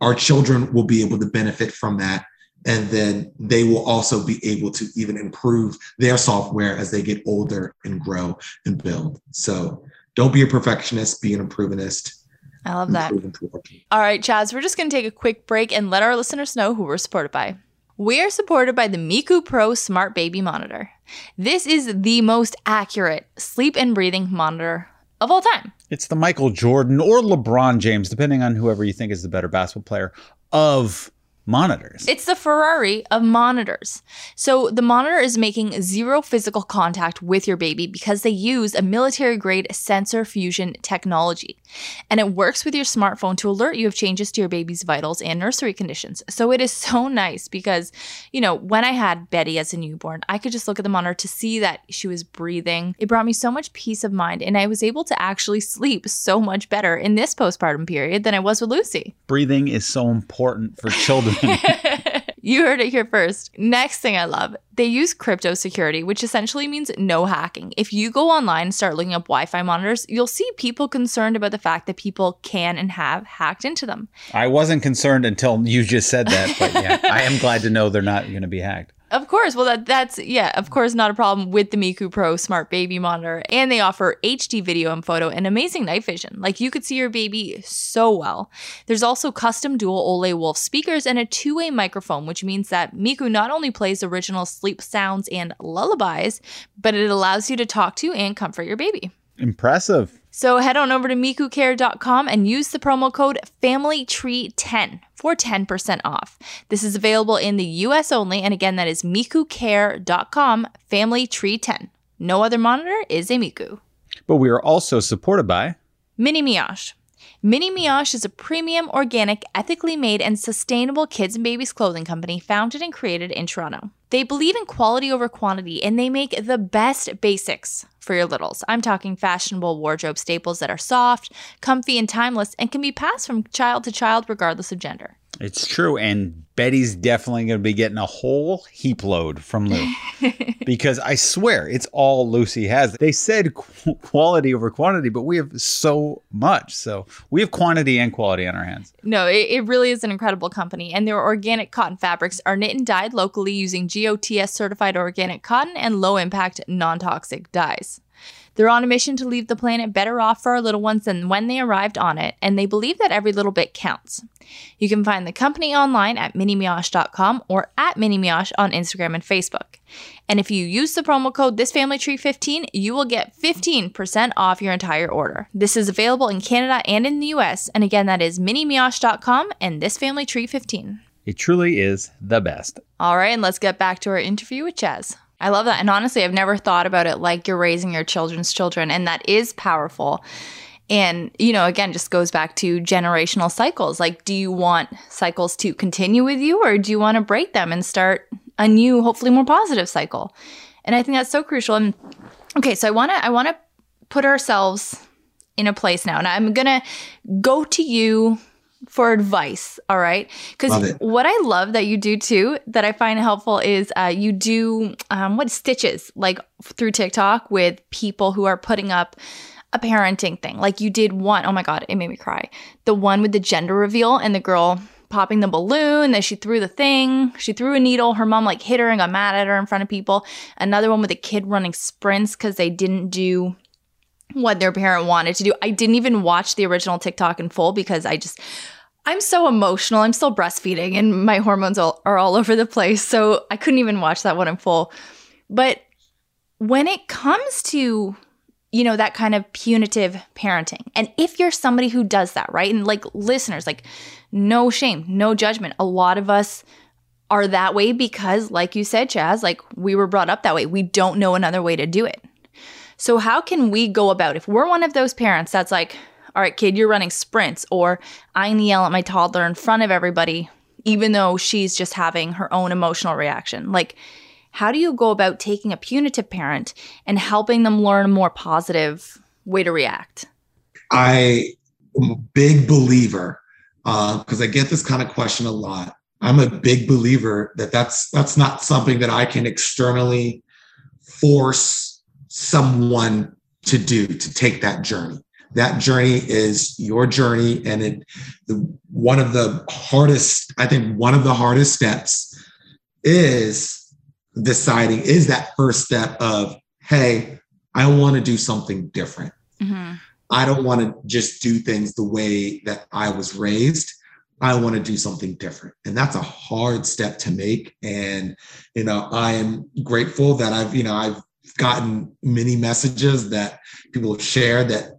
our children will be able to benefit from that and then they will also be able to even improve their software as they get older and grow and build so don't be a perfectionist be an improvementist I love that. Improve and work. All right, Chaz, we're just going to take a quick break and let our listeners know who we're supported by. We are supported by the Miku Pro Smart Baby Monitor. This is the most accurate sleep and breathing monitor of all time. It's the Michael Jordan or LeBron James, depending on whoever you think is the better basketball player of monitors. It's the Ferrari of monitors. So the monitor is making zero physical contact with your baby because they use a military grade sensor fusion technology. And it works with your smartphone to alert you of changes to your baby's vitals and nursery conditions. So it is so nice because, you know, when I had Betty as a newborn, I could just look at the monitor to see that she was breathing. It brought me so much peace of mind and I was able to actually sleep so much better in this postpartum period than I was with Lucy. Breathing is so important for children. you heard it here first. Next thing I love, they use crypto security, which essentially means no hacking. If you go online and start looking up Wi Fi monitors, you'll see people concerned about the fact that people can and have hacked into them. I wasn't concerned until you just said that, but yeah, I am glad to know they're not going to be hacked. Of course. Well, that, that's, yeah, of course, not a problem with the Miku Pro Smart Baby Monitor. And they offer HD video and photo and amazing night vision. Like you could see your baby so well. There's also custom dual Ole Wolf speakers and a two way microphone, which means that Miku not only plays original sleep sounds and lullabies, but it allows you to talk to and comfort your baby. Impressive. So head on over to mikucare.com and use the promo code FamilyTree10 for 10% off. This is available in the US only, and again, that is mikucare.com, FamilyTree10. No other monitor is a Miku. But we are also supported by Mini Mioche. Mini Mioche is a premium, organic, ethically made, and sustainable kids and babies clothing company founded and created in Toronto. They believe in quality over quantity and they make the best basics for your littles. I'm talking fashionable wardrobe staples that are soft, comfy, and timeless and can be passed from child to child regardless of gender. It's true. And Betty's definitely going to be getting a whole heap load from Lou because I swear it's all Lucy has. They said qu- quality over quantity, but we have so much. So we have quantity and quality on our hands. No, it, it really is an incredible company. And their organic cotton fabrics are knit and dyed locally using GOTS certified organic cotton and low impact non toxic dyes. They're on a mission to leave the planet better off for our little ones than when they arrived on it, and they believe that every little bit counts. You can find the company online at minimioche.com or at minimioche on Instagram and Facebook. And if you use the promo code ThisFamilyTree15, you will get 15% off your entire order. This is available in Canada and in the US, and again, that is minimioche.com and ThisFamilyTree15. It truly is the best. All right, and let's get back to our interview with Chaz. I love that. And honestly, I've never thought about it like you're raising your children's children, and that is powerful. And, you know, again, just goes back to generational cycles. Like, do you want cycles to continue with you, or do you want to break them and start a new, hopefully more positive cycle? And I think that's so crucial. And okay, so I want to, I want to put ourselves in a place now, and I'm gonna go to you for advice. All right. Because what I love that you do too, that I find helpful is uh, you do um, what stitches like through TikTok with people who are putting up a parenting thing. Like you did one, oh my God, it made me cry. The one with the gender reveal and the girl popping the balloon, then she threw the thing, she threw a needle, her mom like hit her and got mad at her in front of people. Another one with a kid running sprints because they didn't do what their parent wanted to do. I didn't even watch the original TikTok in full because I just I'm so emotional. I'm still breastfeeding and my hormones all, are all over the place. So I couldn't even watch that one in full. But when it comes to, you know, that kind of punitive parenting, and if you're somebody who does that, right? And like listeners, like no shame, no judgment. A lot of us are that way because, like you said, Chaz, like we were brought up that way. We don't know another way to do it. So, how can we go about if we're one of those parents that's like, all right, kid, you're running sprints, or I need to yell at my toddler in front of everybody, even though she's just having her own emotional reaction. Like, how do you go about taking a punitive parent and helping them learn a more positive way to react? I am a big believer because uh, I get this kind of question a lot. I'm a big believer that that's that's not something that I can externally force someone to do to take that journey that journey is your journey and it the, one of the hardest i think one of the hardest steps is deciding is that first step of hey i want to do something different. Mm-hmm. i don't want to just do things the way that i was raised. I want to do something different. And that's a hard step to make. And you know i am grateful that i've you know i've gotten many messages that people have shared that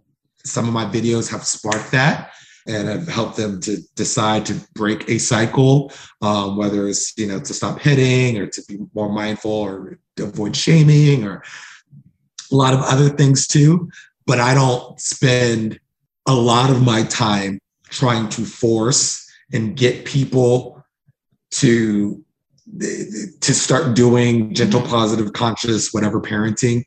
some of my videos have sparked that. and have helped them to decide to break a cycle, um, whether it's you know to stop hitting or to be more mindful or avoid shaming or a lot of other things too. But I don't spend a lot of my time trying to force and get people to to start doing gentle positive conscious whatever parenting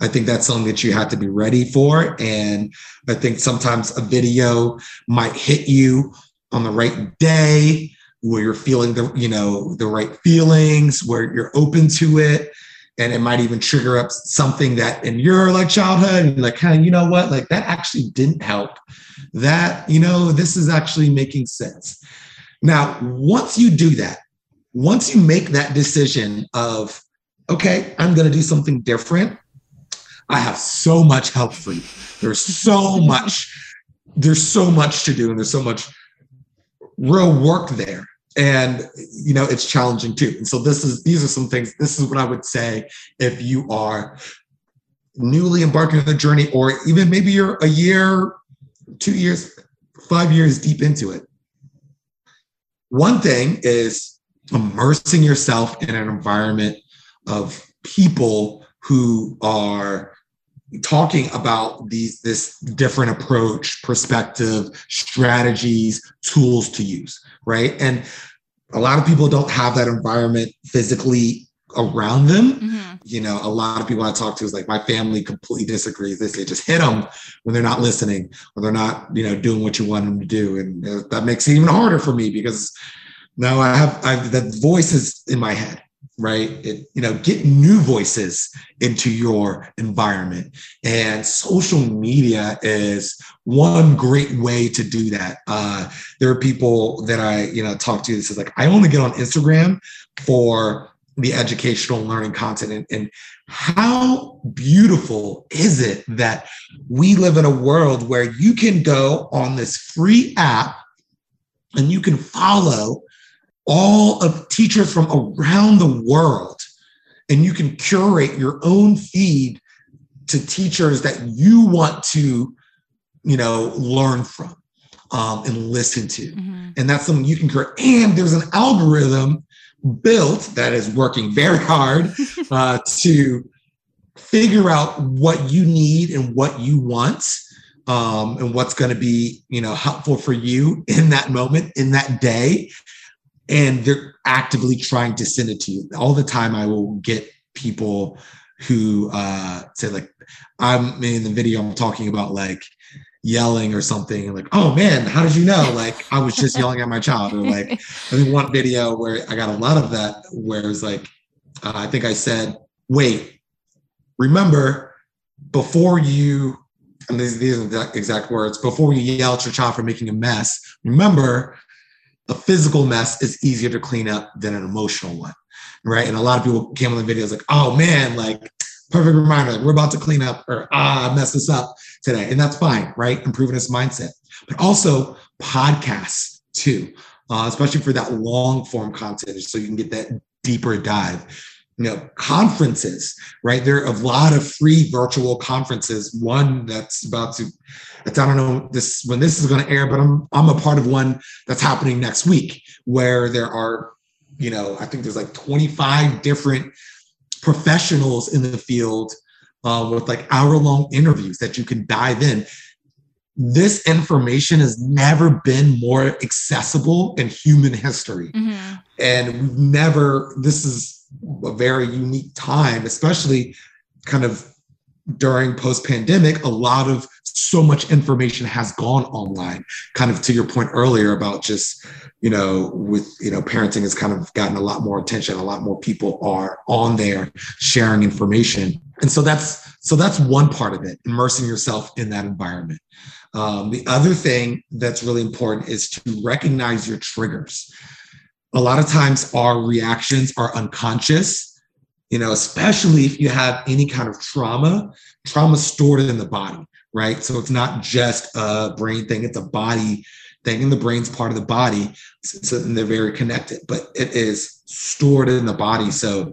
I think that's something that you have to be ready for. And I think sometimes a video might hit you on the right day where you're feeling the, you know, the right feelings, where you're open to it. And it might even trigger up something that in your like childhood, and like, hey, you know what? Like that actually didn't help. That, you know, this is actually making sense. Now, once you do that, once you make that decision of, okay, I'm going to do something different, I have so much help for you. There's so much, there's so much to do, and there's so much real work there. And you know, it's challenging too. And so this is these are some things, this is what I would say if you are newly embarking on the journey, or even maybe you're a year, two years, five years deep into it. One thing is immersing yourself in an environment of people who are talking about these this different approach perspective strategies tools to use right? And a lot of people don't have that environment physically around them. Mm-hmm. you know a lot of people i talk to is like my family completely disagrees they say just hit them when they're not listening or they're not you know doing what you want them to do. And that makes it even harder for me because now i have i have that voice is in my head right? It, you know get new voices into your environment. And social media is one great way to do that. Uh, there are people that i you know talk to this is like i only get on instagram for the educational learning content. And, and how beautiful is it that we live in a world where you can go on this free app and you can follow all of teachers from around the world and you can curate your own feed to teachers that you want to you know learn from um, and listen to. Mm-hmm. and that's something you can create and there's an algorithm built that is working very hard uh, to figure out what you need and what you want um, and what's going to be you know helpful for you in that moment in that day and they're actively trying to send it to you. All the time, I will get people who uh, say like, "I'm in the video. I'm talking about like." yelling or something like oh man how did you know like i was just yelling at my child or like i think one video where i got a lot of that where it's like uh, i think i said wait remember before you and these, these are the exact words before you yell at your child for making a mess remember a physical mess is easier to clean up than an emotional one, right? And a lot of people came on the videos like, oh man, like perfect reminder, like, we're about to clean up or ah, I messed this up today. And that's fine, right? Improving this mindset. But also podcasts too, uh, especially for that long form content, so you can get that deeper dive you know conferences right there are a lot of free virtual conferences one that's about to i don't know this when this is going to air but i'm i'm a part of one that's happening next week where there are you know i think there's like 25 different professionals in the field uh, with like hour long interviews that you can dive in this information has never been more accessible in human history mm-hmm. and we've never this is a very unique time, especially kind of during post pandemic. A lot of so much information has gone online, kind of to your point earlier about just, you know, with, you know, parenting has kind of gotten a lot more attention. A lot more people are on there sharing information. And so that's, so that's one part of it, immersing yourself in that environment. Um, the other thing that's really important is to recognize your triggers a lot of times our reactions are unconscious you know especially if you have any kind of trauma trauma stored in the body right so it's not just a brain thing it's a body thing and the brain's part of the body so they're very connected but it is stored in the body so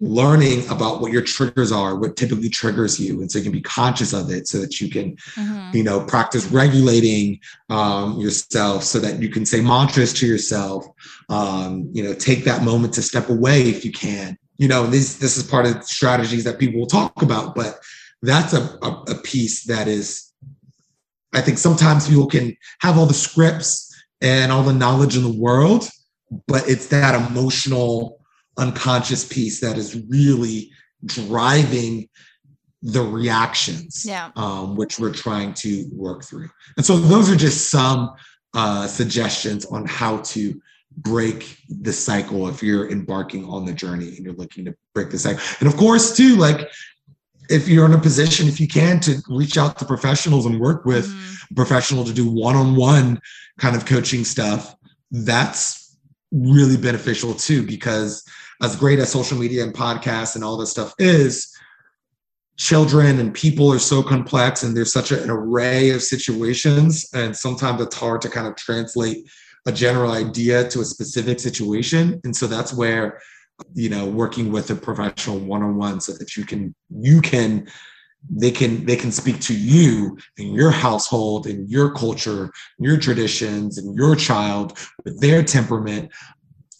learning about what your triggers are, what typically triggers you. And so you can be conscious of it so that you can, mm-hmm. you know, practice regulating um, yourself so that you can say mantras to yourself. Um, you know, take that moment to step away if you can. You know, this this is part of strategies that people will talk about, but that's a, a, a piece that is, I think sometimes people can have all the scripts and all the knowledge in the world, but it's that emotional unconscious piece that is really driving the reactions, yeah. um, which we're trying to work through. And so those are just some uh, suggestions on how to break the cycle if you're embarking on the journey and you're looking to break the cycle. And of course, too, like if you're in a position, if you can, to reach out to professionals and work with mm-hmm. a professional to do one-on-one kind of coaching stuff, that's really beneficial too, because as great as social media and podcasts and all this stuff is, children and people are so complex and there's such an array of situations. And sometimes it's hard to kind of translate a general idea to a specific situation. And so that's where, you know, working with a professional one-on-one so that you can, you can, they can they can speak to you and your household and your culture your traditions and your child with their temperament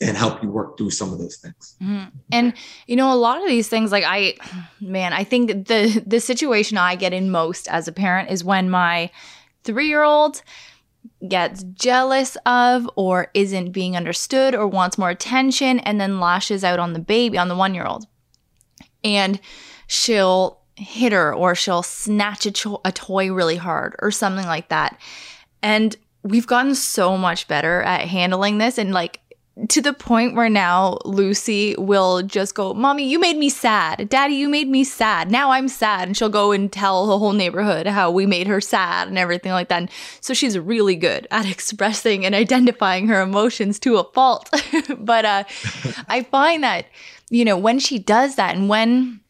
and help you work through some of those things. Mm-hmm. And you know, a lot of these things, like I, man, I think the the situation I get in most as a parent is when my three year old gets jealous of or isn't being understood or wants more attention and then lashes out on the baby on the one year old and she'll hit her or she'll snatch a, cho- a toy really hard or something like that. And we've gotten so much better at handling this and like to the point where now Lucy will just go, Mommy, you made me sad. Daddy, you made me sad. Now I'm sad. And she'll go and tell the whole neighborhood how we made her sad and everything like that. And so she's really good at expressing and identifying her emotions to a fault. but uh, I find that, you know, when she does that and when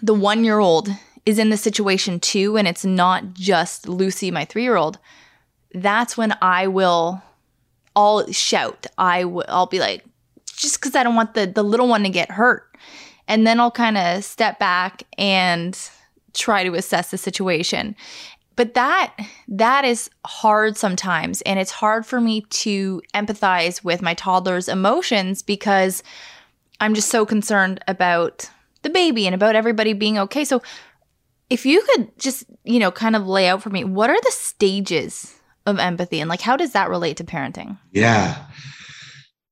the one year old is in the situation too, and it's not just Lucy, my three year old, that's when I will I'll shout. I w- I'll be like, just because I don't want the the little one to get hurt, and then I'll kind of step back and try to assess the situation. But that that is hard sometimes, and it's hard for me to empathize with my toddler's emotions because I'm just so concerned about the baby and about everybody being okay. So if you could just, you know, kind of lay out for me, what are the stages of empathy and like how does that relate to parenting? Yeah.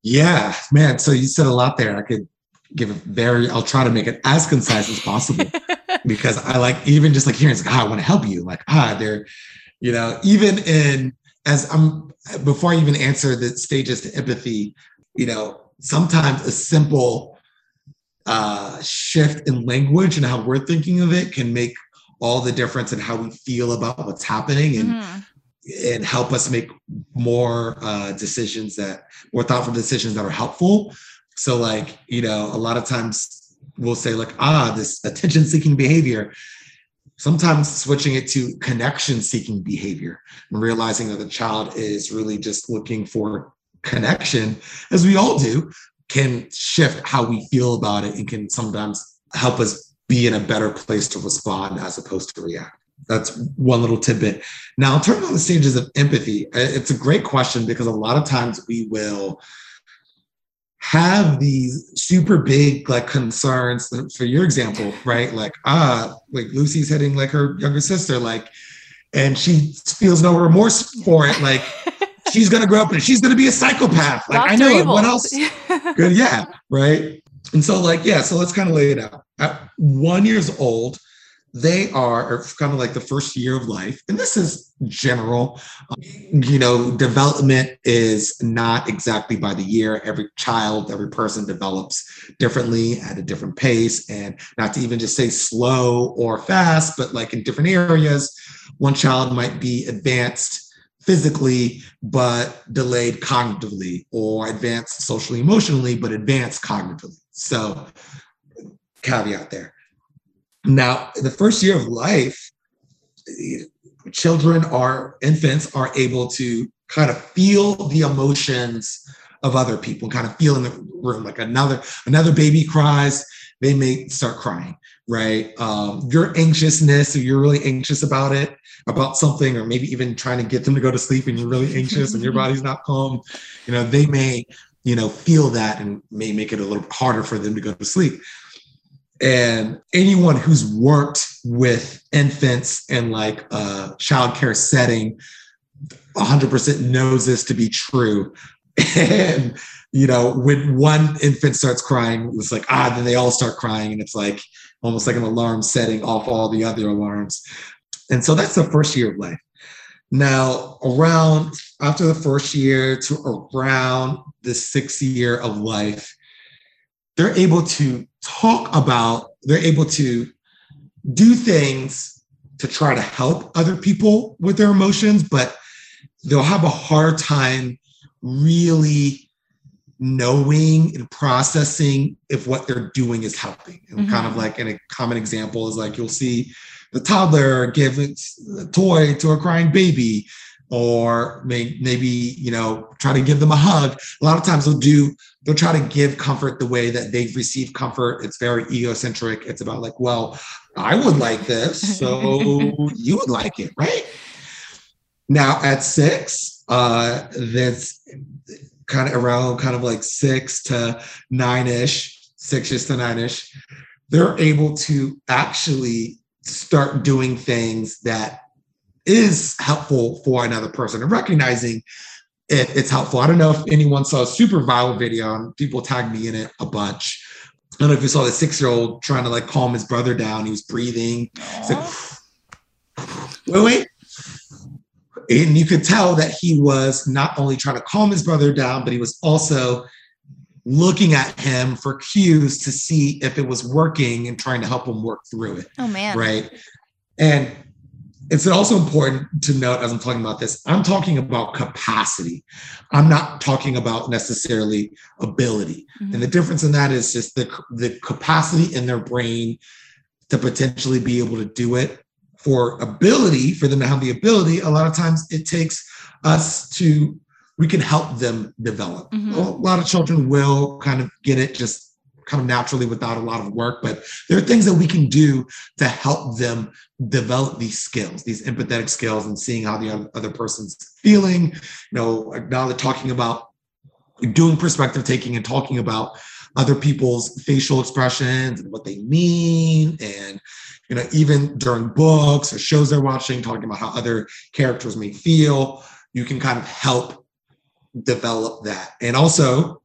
Yeah, man. So you said a lot there. I could give a very, I'll try to make it as concise as possible because I like even just like hearing, like, ah, I want to help you. Like, ah, they're, you know, even in as I'm before I even answer the stages to empathy, you know, sometimes a simple uh, shift in language and how we're thinking of it can make all the difference in how we feel about what's happening and mm-hmm and help us make more uh, decisions that more thoughtful decisions that are helpful. So, like, you know, a lot of times we'll say, like, ah, this attention seeking behavior. Sometimes switching it to connection seeking behavior and realizing that the child is really just looking for connection, as we all do, can shift how we feel about it and can sometimes help us be in a better place to respond as opposed to react that's one little tidbit. Now, in terms of the stages of empathy, it's a great question because a lot of times we will have these super big like concerns for your example, right? Like, ah, like Lucy's hitting like her younger sister, like, and she feels no remorse for it. Like, she's gonna grow up and she's gonna be a psychopath. Like, Dr. I know Evil. what else? Good, yeah, right. And so, like, yeah, so let's kind of lay it out. At one years old, they are kind of like the first year of life. And this is general. You know development is not exactly by the year. Every child every person develops differently at a different pace. And not to even just say slow or fast but like in different areas one child might be advanced physically but delayed cognitively or advanced socially emotionally but advanced cognitively. So caveat there now, the first year of life, children or infants are able to kind of feel the emotions of other people, kind of feel in the room. Like another another baby cries, they may start crying, right? Um, your anxiousness, or you're really anxious about it, about something, or maybe even trying to get them to go to sleep and you're really anxious and your body's not calm, you know, they may, you know, feel that and may make it a little harder for them to go to sleep. And anyone who's worked with infants in like a childcare setting 100% knows this to be true. And, you know, when one infant starts crying, it's like, ah, then they all start crying. And it's like almost like an alarm setting off all the other alarms. And so that's the first year of life. Now, around after the first year to around the sixth year of life, they're able to talk about, they're able to do things to try to help other people with their emotions, but they'll have a hard time really knowing and processing if what they're doing is helping. And mm-hmm. kind of like, and a common example is like you'll see the toddler give a toy to a crying baby, or may, maybe you know try to give them a hug. A lot of times they'll do they'll try to give comfort the way that they've received comfort. It's very egocentric. It's about like, well, I would like this, so you would like it, right? Now at six, uh, that's kind of around kind of like six to nine ish, six ish to nine ish. They're able to actually start doing things that is helpful for another person and recognizing it, it's helpful. I don't know if anyone saw a super viral video and people tagged me in it a bunch. I don't know if you saw the six year old trying to like calm his brother down. He was breathing. Like, wait, wait. And you could tell that he was not only trying to calm his brother down, but he was also looking at him for cues to see if it was working and trying to help him work through it. Oh, man. Right. And it's also important to note as I'm talking about this, I'm talking about capacity. I'm not talking about necessarily ability. Mm-hmm. And the difference in that is just the, the capacity in their brain to potentially be able to do it for ability, for them to have the ability, a lot of times it takes us to, we can help them develop. Mm-hmm. A lot of children will kind of get it just kind of naturally without a lot of work, but there are things that we can do to help them develop these skills, these empathetic skills, and seeing how the other person's feeling. You know, now they're talking about doing perspective taking and talking about other people's facial expressions and what they mean and you know, even during books or shows they're watching, talking about how other characters may feel, you can kind of help develop that. And also,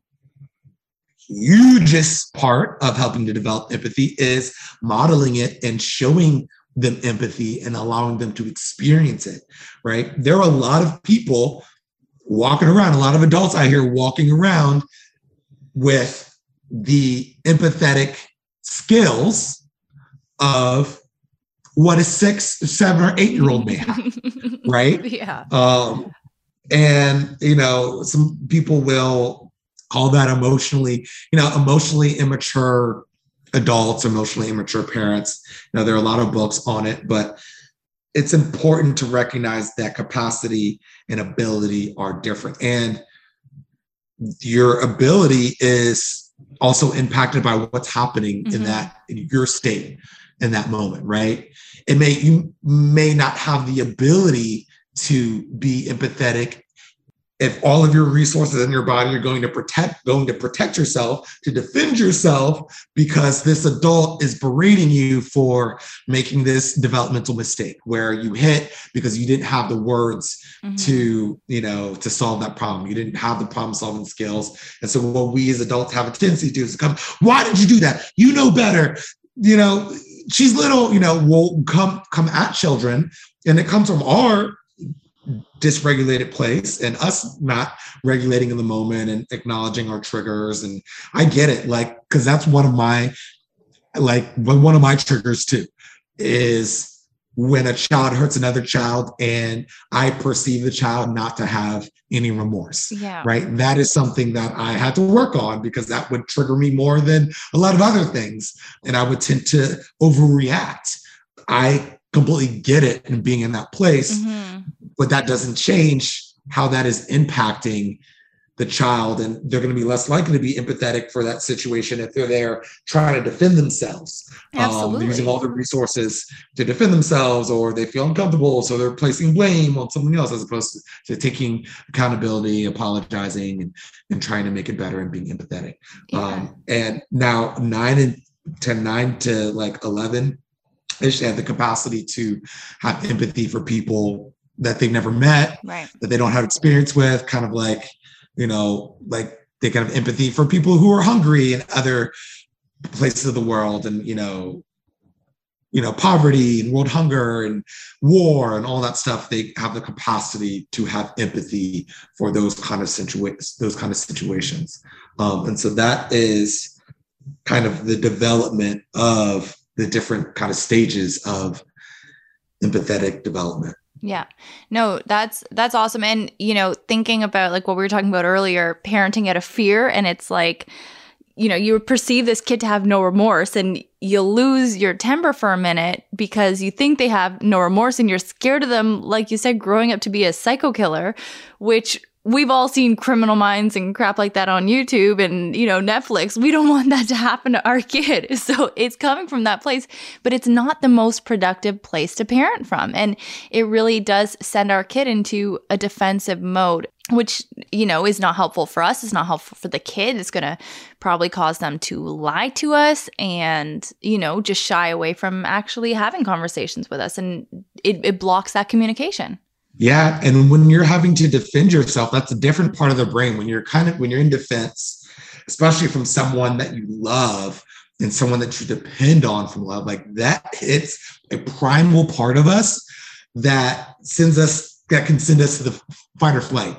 hugest part of helping to develop empathy is modeling it and showing them empathy and allowing them to experience it, right? There are a lot of people walking around, a lot of adults out here walking around with the empathetic skills of what a six, seven, or eight year old may have, right? Yeah. Um, and you know, some people will call that emotionally, you know, emotionally immature adults, emotionally immature parents. You know, there are a lot of books on it, but it's important to recognize that capacity and ability are different. And your ability is also impacted by what's happening mm-hmm. in that in your state in that moment right it may you may not have the ability to be empathetic if all of your resources in your body are going to protect going to protect yourself to defend yourself because this adult is berating you for making this developmental mistake where you hit because you didn't have the words mm-hmm. to you know to solve that problem. You didn't have the problem solving skills. And so what we as adults have a tendency to do is come why did you do that? You know better. You know she's little you know will come come at children and it comes from our dysregulated place and us not regulating in the moment and acknowledging our triggers. And i get it like because that's one of my like one of my triggers too is when a child hurts another child and i perceive the child not to have any remorse yeah. right? That is something that i had to work on because that would trigger me more than a lot of other things. And i would tend to overreact. I completely get it and being in that place. Mm-hmm but that doesn't change how that is impacting the child and they're going to be less likely to be empathetic for that situation if they're there trying to defend themselves. Um, using all the resources to defend themselves or they feel uncomfortable so they're placing blame on something else as opposed to, to taking accountability apologizing and, and trying to make it better and being empathetic. Yeah. um, and now nine and to nine to like 11 they should have the capacity to have empathy for people that they've never met right. that they don't have experience with, kind of like, you know, like they kind of empathy for people who are hungry in other places of the world and, you know, you know, poverty and world hunger and war and all that stuff. They have the capacity to have empathy for those kind of situations, those kind of situations. Um, and so that is kind of the development of the different kind of stages of empathetic development. Yeah. No, that's that's awesome. And you know, thinking about like what we were talking about earlier, parenting out of fear and it's like you know, you perceive this kid to have no remorse and you lose your temper for a minute because you think they have no remorse and you're scared of them like you said growing up to be a psycho killer, which we've all seen criminal minds and crap like that on YouTube and you know Netflix. We don't want that to happen to our kid. So it's coming from that place, but it's not the most productive place to parent from. And it really does send our kid into a defensive mode, which you know is not helpful for us, it's not helpful for the kid. It's going to probably cause them to lie to us and you know just shy away from actually having conversations with us and it, it blocks that communication. Yeah, and when you're having to defend yourself, that's a different part of the brain. When you're kind of when you're in defense, especially from someone that you love and someone that you depend on from love, like that hits a primal part of us that sends us that can send us to the fight or flight.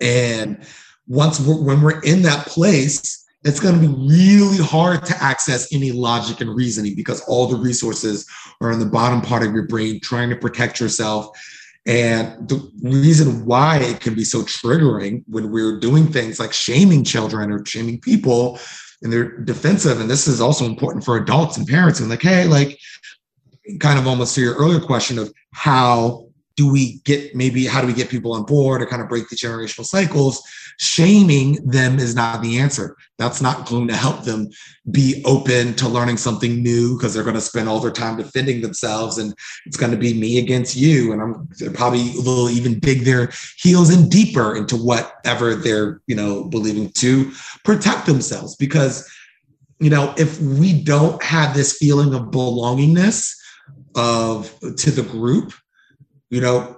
And once we're when we're in that place, it's going to be really hard to access any logic and reasoning because all the resources are in the bottom part of your brain trying to protect yourself and the reason why it can be so triggering when we're doing things like shaming children or shaming people and they're defensive, and this is also important for adults and parents, and like, hey, like, kind of almost to your earlier question of how do we get maybe how do we get people on board or kind of break the generational cycles shaming them is not the answer. That's not going to help them be open to learning something new because they're going to spend all their time defending themselves and it's going to be me against you. And i'm probably will even dig their heels in deeper into whatever they're you know believing to protect themselves. Because you know if we don't have this feeling of belongingness of to the group you know,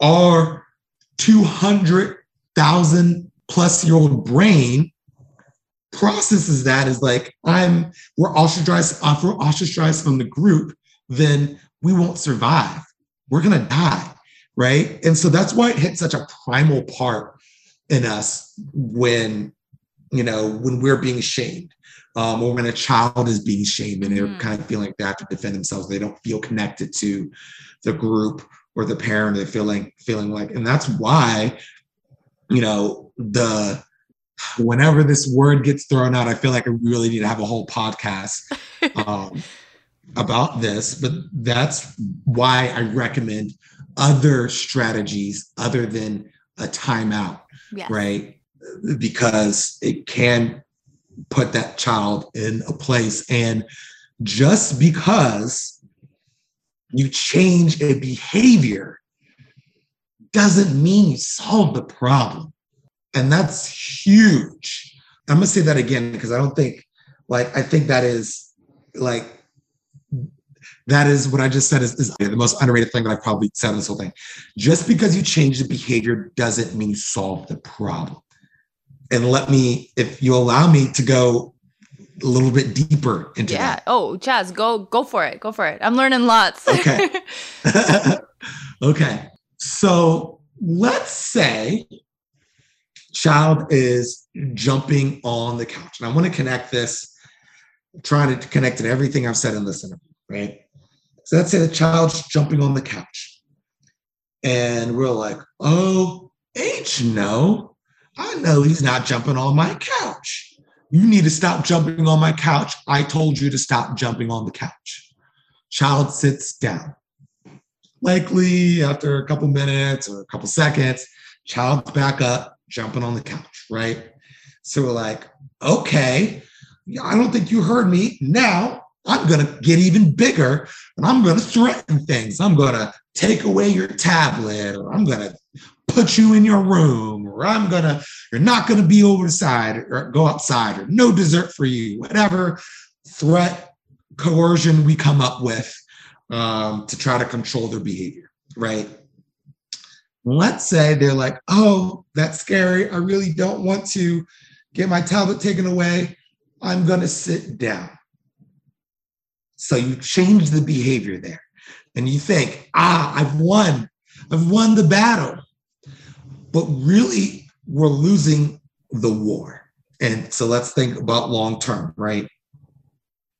our 200,000 plus your old brain processes that as like, I'm, we're ostracized, if we're ostracized from the group, then we won't survive. We're going to die. Right. And so that's why it hits such a primal part in us when, you know, when we're being shamed. Um, or when a child is being shamed and they're Mm. kind of feeling like they have to defend themselves, they don't feel connected to the group or the parent they're feeling feeling like and that's why you know the whenever this word gets thrown out i feel like i really need to have a whole podcast um, about this but that's why i recommend other strategies other than a timeout Yes. right because it can put that child in a place and just because you change a behavior doesn't mean you solve the problem. And that's huge. I'm going to say that again because I don't think, like, I think that is like, that is what I just said is, is the most underrated thing that I've probably said in this whole thing. Just because you change the behavior doesn't mean you solve the problem. And let me, if you allow me to go a little bit deeper into Yeah. that. Oh, Chaz, go go for it. Go for it. I'm learning lots. Okay. okay. So let's say child is jumping on the couch. And I want to connect this, trying to connect to everything I've said in this interview, right? So let's say the child's jumping on the couch. And we're like, oh, H, no. I know he's not jumping on my couch. You need to stop jumping on my couch. I told you to stop jumping on the couch. Child sits down. Likely after a couple minutes or a couple seconds, child's back up, jumping on the couch, right? So we're like, okay, I don't think you heard me. Now I'm going to get even bigger and I'm going to threaten things. I'm going to take away your tablet or I'm going to put you in your room or I'm going to, you're not going to be over the side or go outside or no dessert for you, whatever threat, coercion we come up with um, to try to control their behavior, right? Let's say they're like, oh, that's scary. I really don't want to get my tablet taken away. I'm going to sit down. So you change the behavior there and you think, ah, I've won. I've won the battle. But really, we're losing the war. And so let's think about long term, right?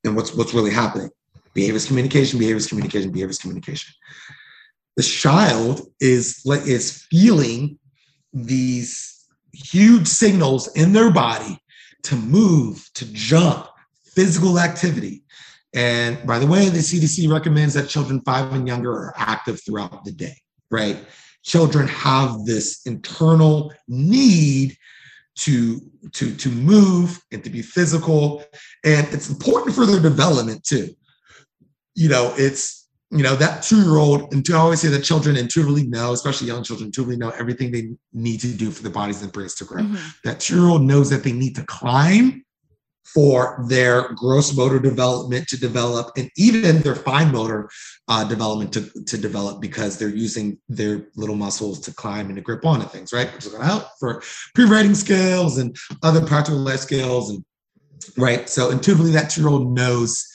And what's what's really happening. Behaviors communication, behaviors communication, behaviors communication. The child is is feeling these huge signals in their body to move, to jump, physical activity. And by the way, the CDC recommends that children five and younger are active throughout the day, right? Children have this internal need to to to move and to be physical and it's important for their development too you know it's you know that two-year-old and to always say that children intuitively know especially young children intuitively know everything they need to do for the bodies and brains to grow mm-hmm. that two-year-old knows that they need to climb for their gross motor development to develop and even their fine motor uh, development to, to develop because they're using their little muscles to climb and to grip onto things, right? Which is going to help for pre-writing skills and other practical life skills. And right. So intuitively, that two-year-old knows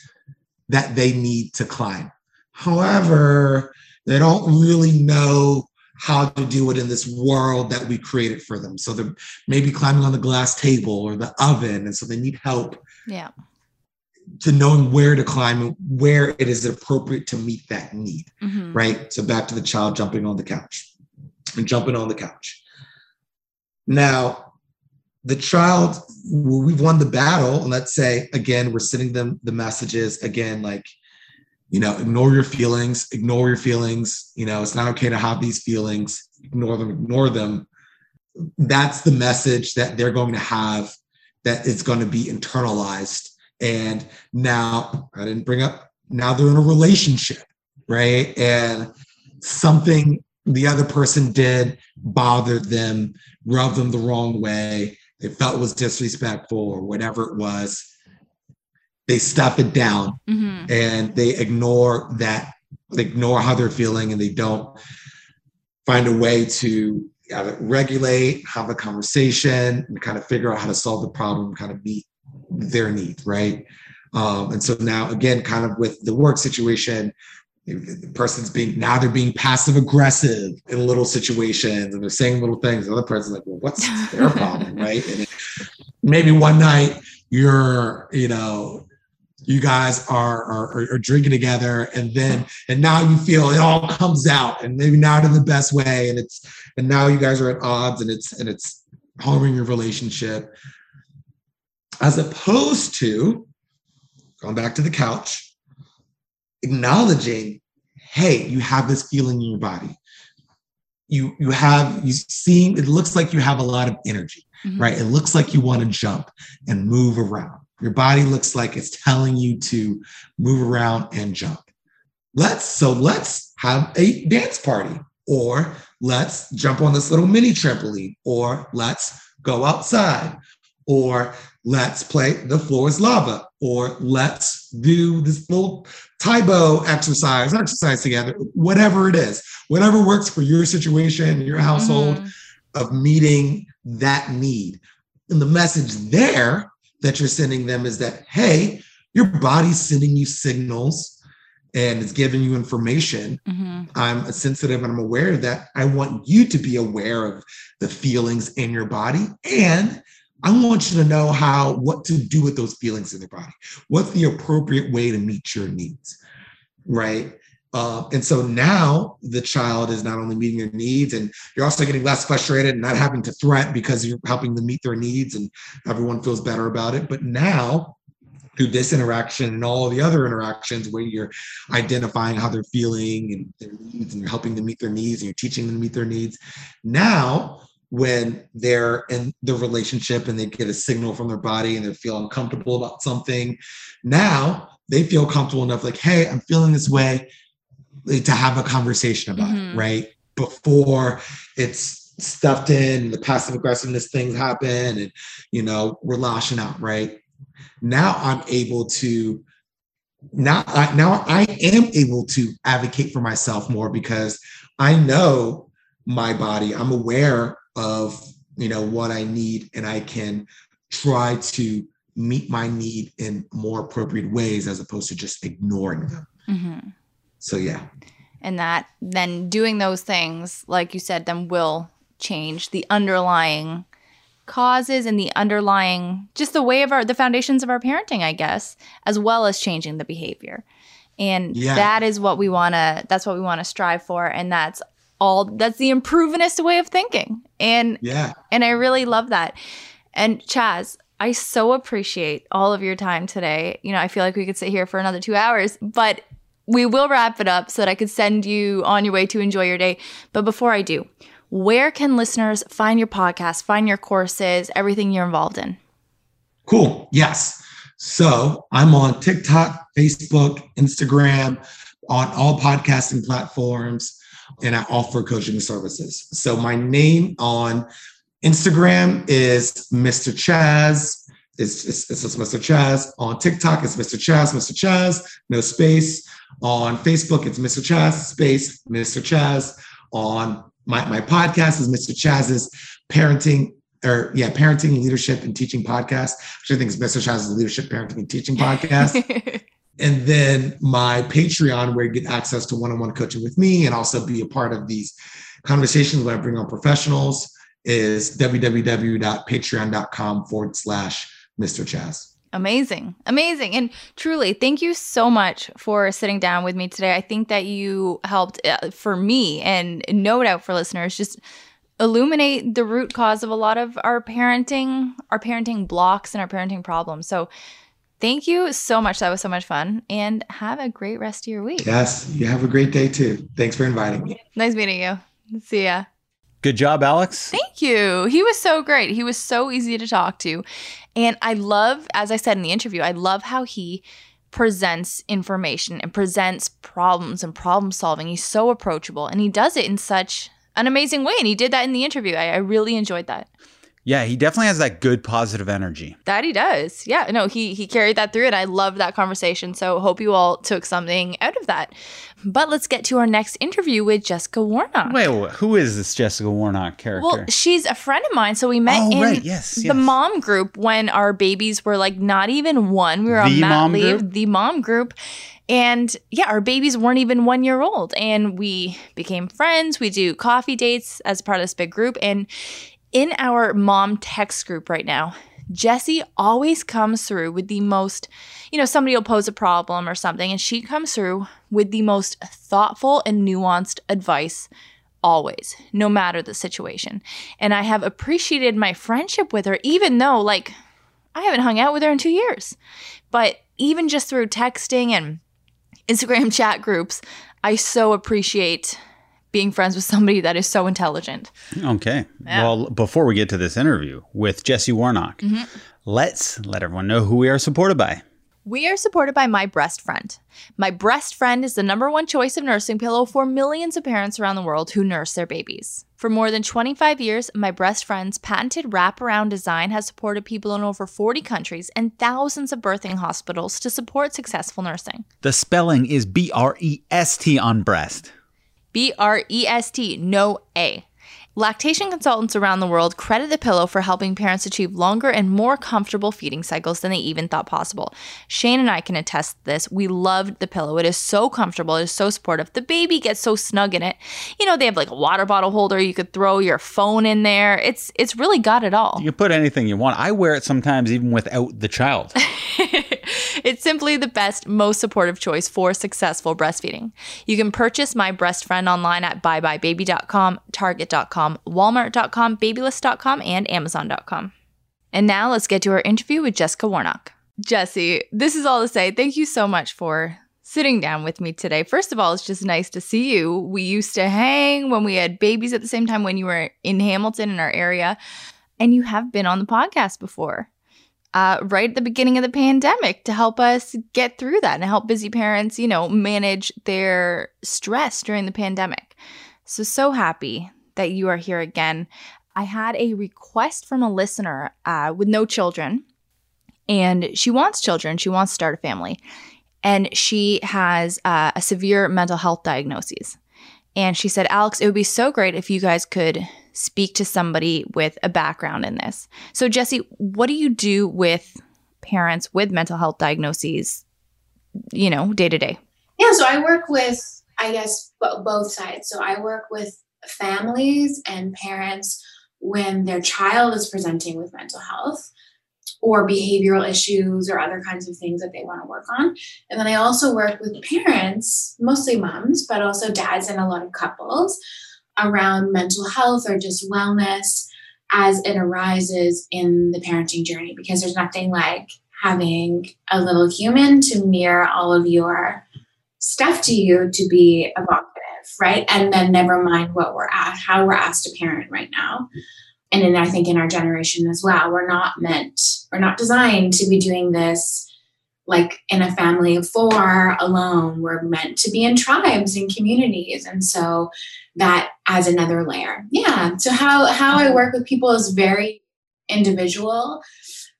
that they need to climb. However, they don't really know how to do it in this world that we created for them. So they're maybe climbing on the glass table or the oven. And so they need help. Yeah. To knowing where to climb and where it is appropriate to meet that need. Mm-hmm. Right. So back to the child jumping on the couch and jumping on the couch. Now, the child, we've won the battle. And let's say, again, we're sending them the messages again, like, you know ignore your feelings ignore your feelings you know it's not okay to have these feelings ignore them ignore them. That's the message that they're going to have that is going to be internalized. And now i didn't bring up now they're in a relationship right? And something the other person did bothered them rubbed them the wrong way. They felt was disrespectful or whatever it was they stuff it down mm-hmm. and they ignore that they ignore how they're feeling and they don't find a way to regulate have a conversation and kind of figure out how to solve the problem kind of meet their need right? Um, and so now again kind of with the work situation the person's being now they're being passive aggressive in little situations and they're saying little things the other person's like well what's their problem? Right? And maybe one night you're you know you guys are, are, are drinking together. And then and now you feel it all comes out and maybe not in the best way. And it's and now you guys are at odds and it's and it's harming your relationship. As opposed to going back to the couch acknowledging hey you have this feeling in your body. You you have you seem it looks like you have a lot of energy mm-hmm. right? It looks like you want to jump and move around your body looks like it's telling you to move around and jump. Let's so let's have a dance party or let's jump on this little mini trampoline or let's go outside or let's play the floor is lava or let's do this little Tae Bo exercise exercise together whatever it is whatever works for your situation your household mm-hmm. of meeting that need and the message there that you're sending them is that, hey, your body's sending you signals and it's giving you information. Mm-hmm. I'm sensitive and I'm aware of that. I want you to be aware of the feelings in your body. And I want you to know how, what to do with those feelings in your body. What's the appropriate way to meet your needs? Right. Uh, and so now the child is not only meeting their needs, and you're also getting less frustrated and not having to threat because you're helping them meet their needs, and everyone feels better about it. But now, through this interaction and all the other interactions where you're identifying how they're feeling and their needs, and you're helping them meet their needs, and you're teaching them to meet their needs, now when they're in the relationship and they get a signal from their body and they feel uncomfortable about something. Now they feel comfortable enough, like, hey, I'm feeling this way, to have a conversation about Mhm. it, right? Before it's stuffed in, the passive aggressiveness things happen, and you know, we're lashing out, right? Now I'm able to now I now I am able to advocate for myself more because I know my body. I'm aware of you know what I need, and I can try to meet my need in more appropriate ways as opposed to just ignoring them. hmm So yeah, And that then doing those things, like you said, then will change the underlying causes and the underlying just the way of our the foundations of our parenting, I guess, as well as changing the behavior. And Yeah. that is what we want to that's what we want to strive for and that's all that's the improvinist way of thinking. And yeah, and I really love that. And Chaz, I so appreciate all of your time today. You know, I feel like we could sit here for another two hours, but we will wrap it up so that I could send you on your way to enjoy your day. But before I do, where can listeners find your podcast, find your courses, everything you're involved in? cool. Yes. So I'm on TikTok, Facebook, Instagram, on all podcasting platforms, and I offer coaching services. So my name on Instagram is Mr. Chaz. It's, it's, it's just Mr. Chaz. On TikTok, it's Mr. Chaz, Mr. Chaz, no space. On Facebook, it's Mr. Chaz, space, Mr. Chaz. On my, my podcast is Mr. Chaz's parenting or yeah, parenting, and leadership, and teaching podcast, which I think is Mr. Chaz's leadership, parenting, and teaching podcast. and then my Patreon, where you get access to one-on-one coaching with me and also be a part of these conversations where I bring on professionals, is www.patreon.com forward slash Mr. Chaz. Amazing. Amazing. And truly, thank you so much for sitting down with me today. I think that you helped uh, for me and no doubt for listeners just illuminate the root cause of a lot of our parenting, our parenting blocks and our parenting problems. So, thank you so much. That was so much fun and have a great rest of your week. Yes, you have a great day too. Thanks for inviting me. Nice meeting you. See ya. Good job, Alex. Thank you. He was so great. He was so easy to talk to. And I love, as I said in the interview, I love how he presents information and presents problems and problem solving. He's so approachable and he does it in such an amazing way. And he did that in the interview. I, I really enjoyed that. Yeah, he definitely has that good positive energy. That he does. Yeah. No, he he carried that through and I love that conversation. So hope you all took something out of that. But let's get to our next interview with Jessica Warnock. Wait, who is this Jessica Warnock character? Well, she's a friend of mine. So we met Oh, in right. Yes, the yes. mom group when our babies were like not even one. We were on The mat mom leave, group? the mom group. And yeah, our babies weren't even one year old. And we became friends. We do coffee dates as part of this big group. And in our mom text group right now, Jessie always comes through with the most, you know, somebody will pose a problem or something, and she comes through with the most thoughtful and nuanced advice always, no matter the situation. And I have appreciated my friendship with her, even though, like, I haven't hung out with her in two years. But even just through texting and Instagram chat groups, I so appreciate being friends with somebody that is so intelligent. Okay. Yeah. Well, before we get to this interview with Jesse Warnock, Mm-hmm. let's let everyone know who we are supported by. We are supported by My Breast Friend. My Breast Friend is the number one choice of nursing pillow for millions of parents around the world who nurse their babies. For more than 25 years, My Breast Friend's patented wraparound design has supported people in over 40 countries and thousands of birthing hospitals to support successful nursing. The spelling is B R E S T on breast. B R E S T, no A. Lactation consultants around the world credit the pillow for helping parents achieve longer and more comfortable feeding cycles than they even thought possible. Shane and I can attest to this. We loved the pillow. It is so comfortable, it is so supportive. The baby gets so snug in it. You know, they have like a water bottle holder, you could throw your phone in there. It's it's really got it all. You can put anything you want. I wear it sometimes even without the child. it's simply the best, most supportive choice for successful breastfeeding. You can purchase My Breast Friend online at buybuybaby.com, target.com, walmart.com, babylist.com, and amazon.com. And now let's get to our interview with Jessica Warnock. Jesse, this is all to say thank you so much for sitting down with me today. First of all, it's just nice to see you. We used to hang when we had babies at the same time when you were in Hamilton in our area, and you have been on the podcast before. Uh, right at the beginning of the pandemic to help us get through that and help busy parents, you know, manage their stress during the pandemic. So, so happy that you are here again. I had a request from a listener uh, with no children, and she wants children. She wants to start a family, and she has uh, a severe mental health diagnosis. And she said, Alex, it would be so great if you guys could speak to somebody with a background in this. So, Jesse, what do you do with parents with mental health diagnoses, you know, day to day? Yeah, so I work with, I guess, both sides. So I work with families and parents when their child is presenting with mental health or behavioral issues or other kinds of things that they want to work on. And then I also work with parents, mostly moms, but also dads and a lot of couples around mental health or just wellness as it arises in the parenting journey because there's nothing like having a little human to mirror all of your stuff to you to be evocative, right? And then never mind what we're at, how we're asked to parent right now. And then I think in our generation as well, we're not meant, we're not designed to be doing this like in a family of four alone. We're meant to be in tribes and communities. And so that adds another layer. Yeah. So how how I work with people is very individual.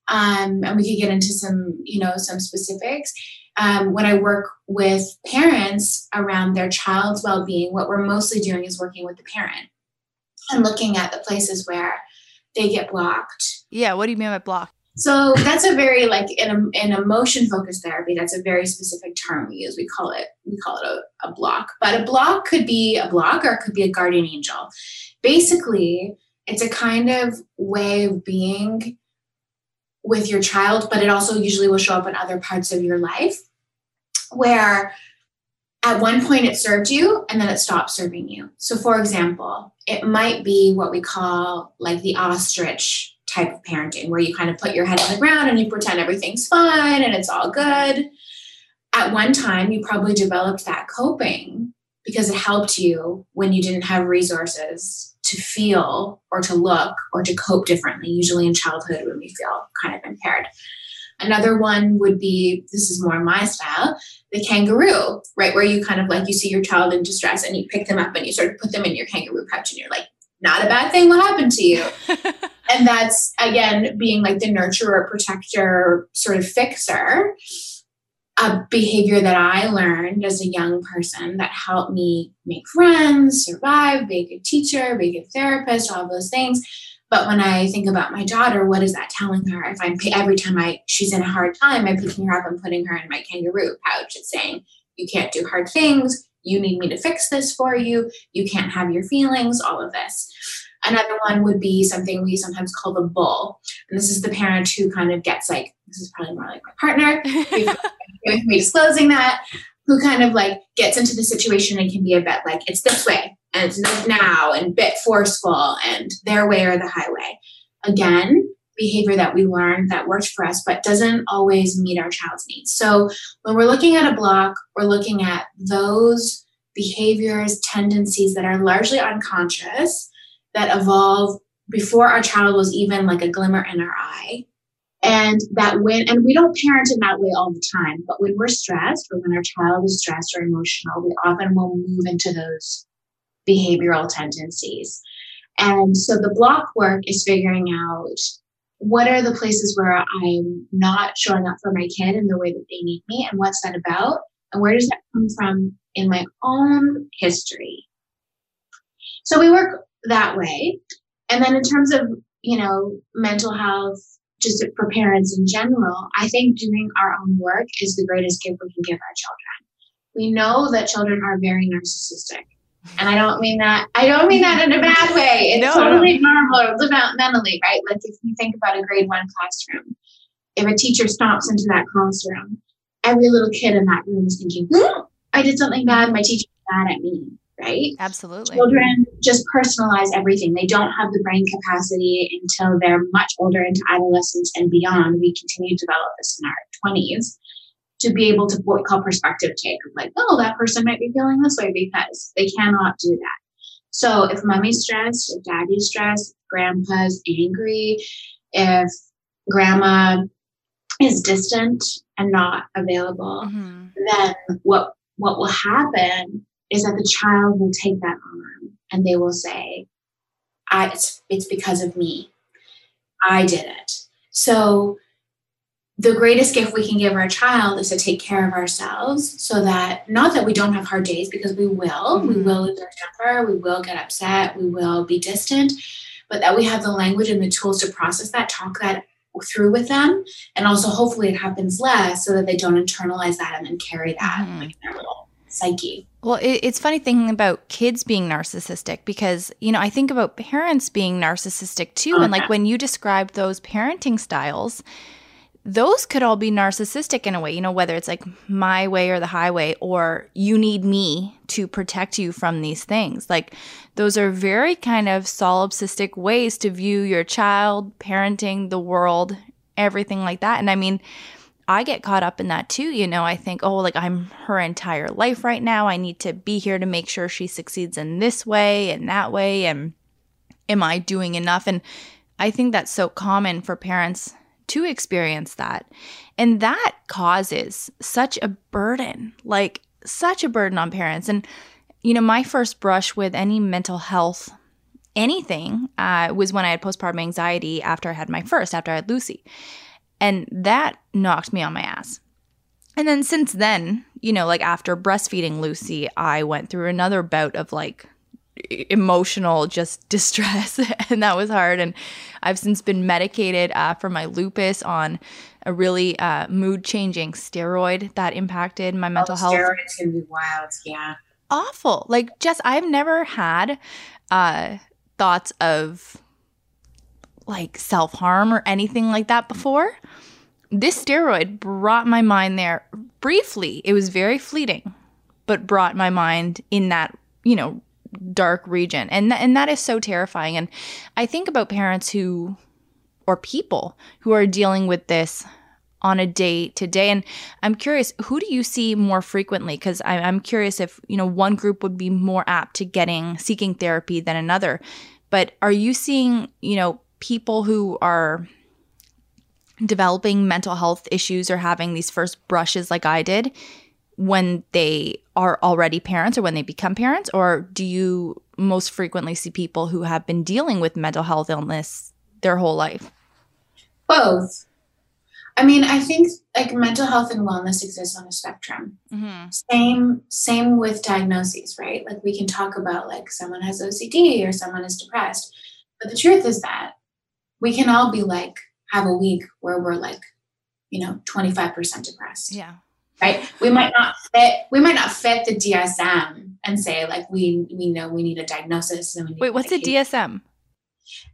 Um, and we could get into some, you know, some specifics. Um, when I work with parents around their child's well-being, what we're mostly doing is working with the parent and looking at the places where they get blocked. Yeah, what do you mean by blocked? So that's a very like in in emotion focused therapy. That's a very specific term we use. We call it we call it a, a block. But a block could be a block or it could be a guardian angel. Basically, it's a kind of way of being with your child, but it also usually will show up in other parts of your life where at one point it served you and then it stopped serving you. So, for example, it might be what we call like the ostrich type of parenting where you kind of put your head on the ground and you pretend everything's fine and it's all good. At one time, you probably developed that coping because it helped you when you didn't have resources to feel or to look or to cope differently, usually in childhood when we feel kind of impaired. Another one would be this is more my style the kangaroo, right? Where you kind of like you see your child in distress and you pick them up and you sort of put them in your kangaroo pouch and you're like, not a bad thing. What happened to you? and that's again being like the nurturer, protector, sort of fixer. A behavior that I learned as a young person that helped me make friends, survive, be a good teacher, be a good therapist, all those things. But when I think about my daughter, what is that telling her? If I'm every time I she's in a hard time, I'm picking her up and putting her in my kangaroo pouch. It's saying you can't do hard things you need me to fix this for you. You can't have your feelings, all of this. Another one would be something we sometimes call the bull. And this is the parent who kind of gets like, this is probably more like my partner, with me disclosing that, who kind of like gets into the situation and can be a bit like, it's this way and it's now and bit forceful and their way or the highway. Again, behavior that we learned that worked for us, but doesn't always meet our child's needs. So when we're looking at a block, we're looking at those behaviors, tendencies that are largely unconscious that evolve before our child was even like a glimmer in our eye. And that when, and we don't parent in that way all the time, but when we're stressed or when our child is stressed or emotional, we often will move into those behavioral tendencies. And so the block work is figuring out what are the places where I'm not showing up for my kid in the way that they need me and what's that about? And where does that come from in my own history? So we work that way. And then in terms of, you know, mental health, just for parents in general, I think doing our own work is the greatest gift we can give our children. We know that children are very narcissistic. And I don't mean that, I don't mean that in a bad way. It's no, totally no. normal developmentally, right? Like if you think about a grade one classroom, if a teacher stomps into that classroom, every little kid in that room is thinking, hmm, I did something bad, my teacher's mad at me, right? Absolutely. Children just personalize everything. They don't have the brain capacity until they're much older into adolescence and beyond. We continue to develop this in our 20s to be able to what we call perspective take of like, oh, that person might be feeling this way because they cannot do that. So if mommy's stressed, if daddy's stressed, grandpa's angry, if grandma is distant and not available, Mhm. then what what will happen is that the child will take that on and they will say, I it's it's because of me. I did it. So the greatest gift we can give our child is to take care of ourselves so that not that we don't have hard days because we will we Mhm. will lose our temper we will get upset we will be distant but that we have the language and the tools to process that talk that through with them and also hopefully it happens less so that they don't internalize that and then carry that Mhm. like, in their little psyche Well, it, it's funny thinking about kids being narcissistic because, you know, I think about parents being narcissistic too. And like uh-huh. when you described those parenting styles, those could all be narcissistic in a way, you know, whether it's like my way or the highway, or you need me to protect you from these things. Like those are very kind of solipsistic ways to view your child, parenting, the world, everything like that. And I mean, I get caught up in that too. You know, I think, oh, like I'm her entire life right now. I need to be here to make sure she succeeds in this way and that way. And am I doing enough? And I think that's so common for parents to experience that. And that causes such a burden, like such a burden on parents. And, you know, my first brush with any mental health, anything, uh, was when I had postpartum anxiety after I had my first, after I had Lucy. And that knocked me on my ass. And then since then, you know, like after breastfeeding Lucy, I went through another bout of like emotional just distress and that was hard. And i've since been medicated uh, for my lupus on a really uh, mood changing steroid that impacted my mental health. steroids can be wild yeah. Awful. Like jess i've never had uh, thoughts of like self-harm or anything like that before this steroid brought my mind there briefly. It was very fleeting but brought my mind in that you know dark region. And th- and that is so terrifying. And i think about parents who or people who are dealing with this on a day to day. And i'm curious who do you see more frequently? Because i'm curious if you know one group would be more apt to getting seeking therapy than another. But are you seeing you know people who are developing mental health issues or having these first brushes like i did when they are already parents or when they become parents? Or do you most frequently see people who have been dealing with mental health illness their whole life? Both. I mean i think like mental health and wellness exists on a spectrum. Mm-hmm. same same with diagnoses right? Like we can talk about like someone has ocd or someone is depressed. But the truth is that we can all be like have a week where we're like you know 25% depressed yeah right we might not fit we might not fit the dsm and say like we we know we need a diagnosis and we need wait what's the medication. dsm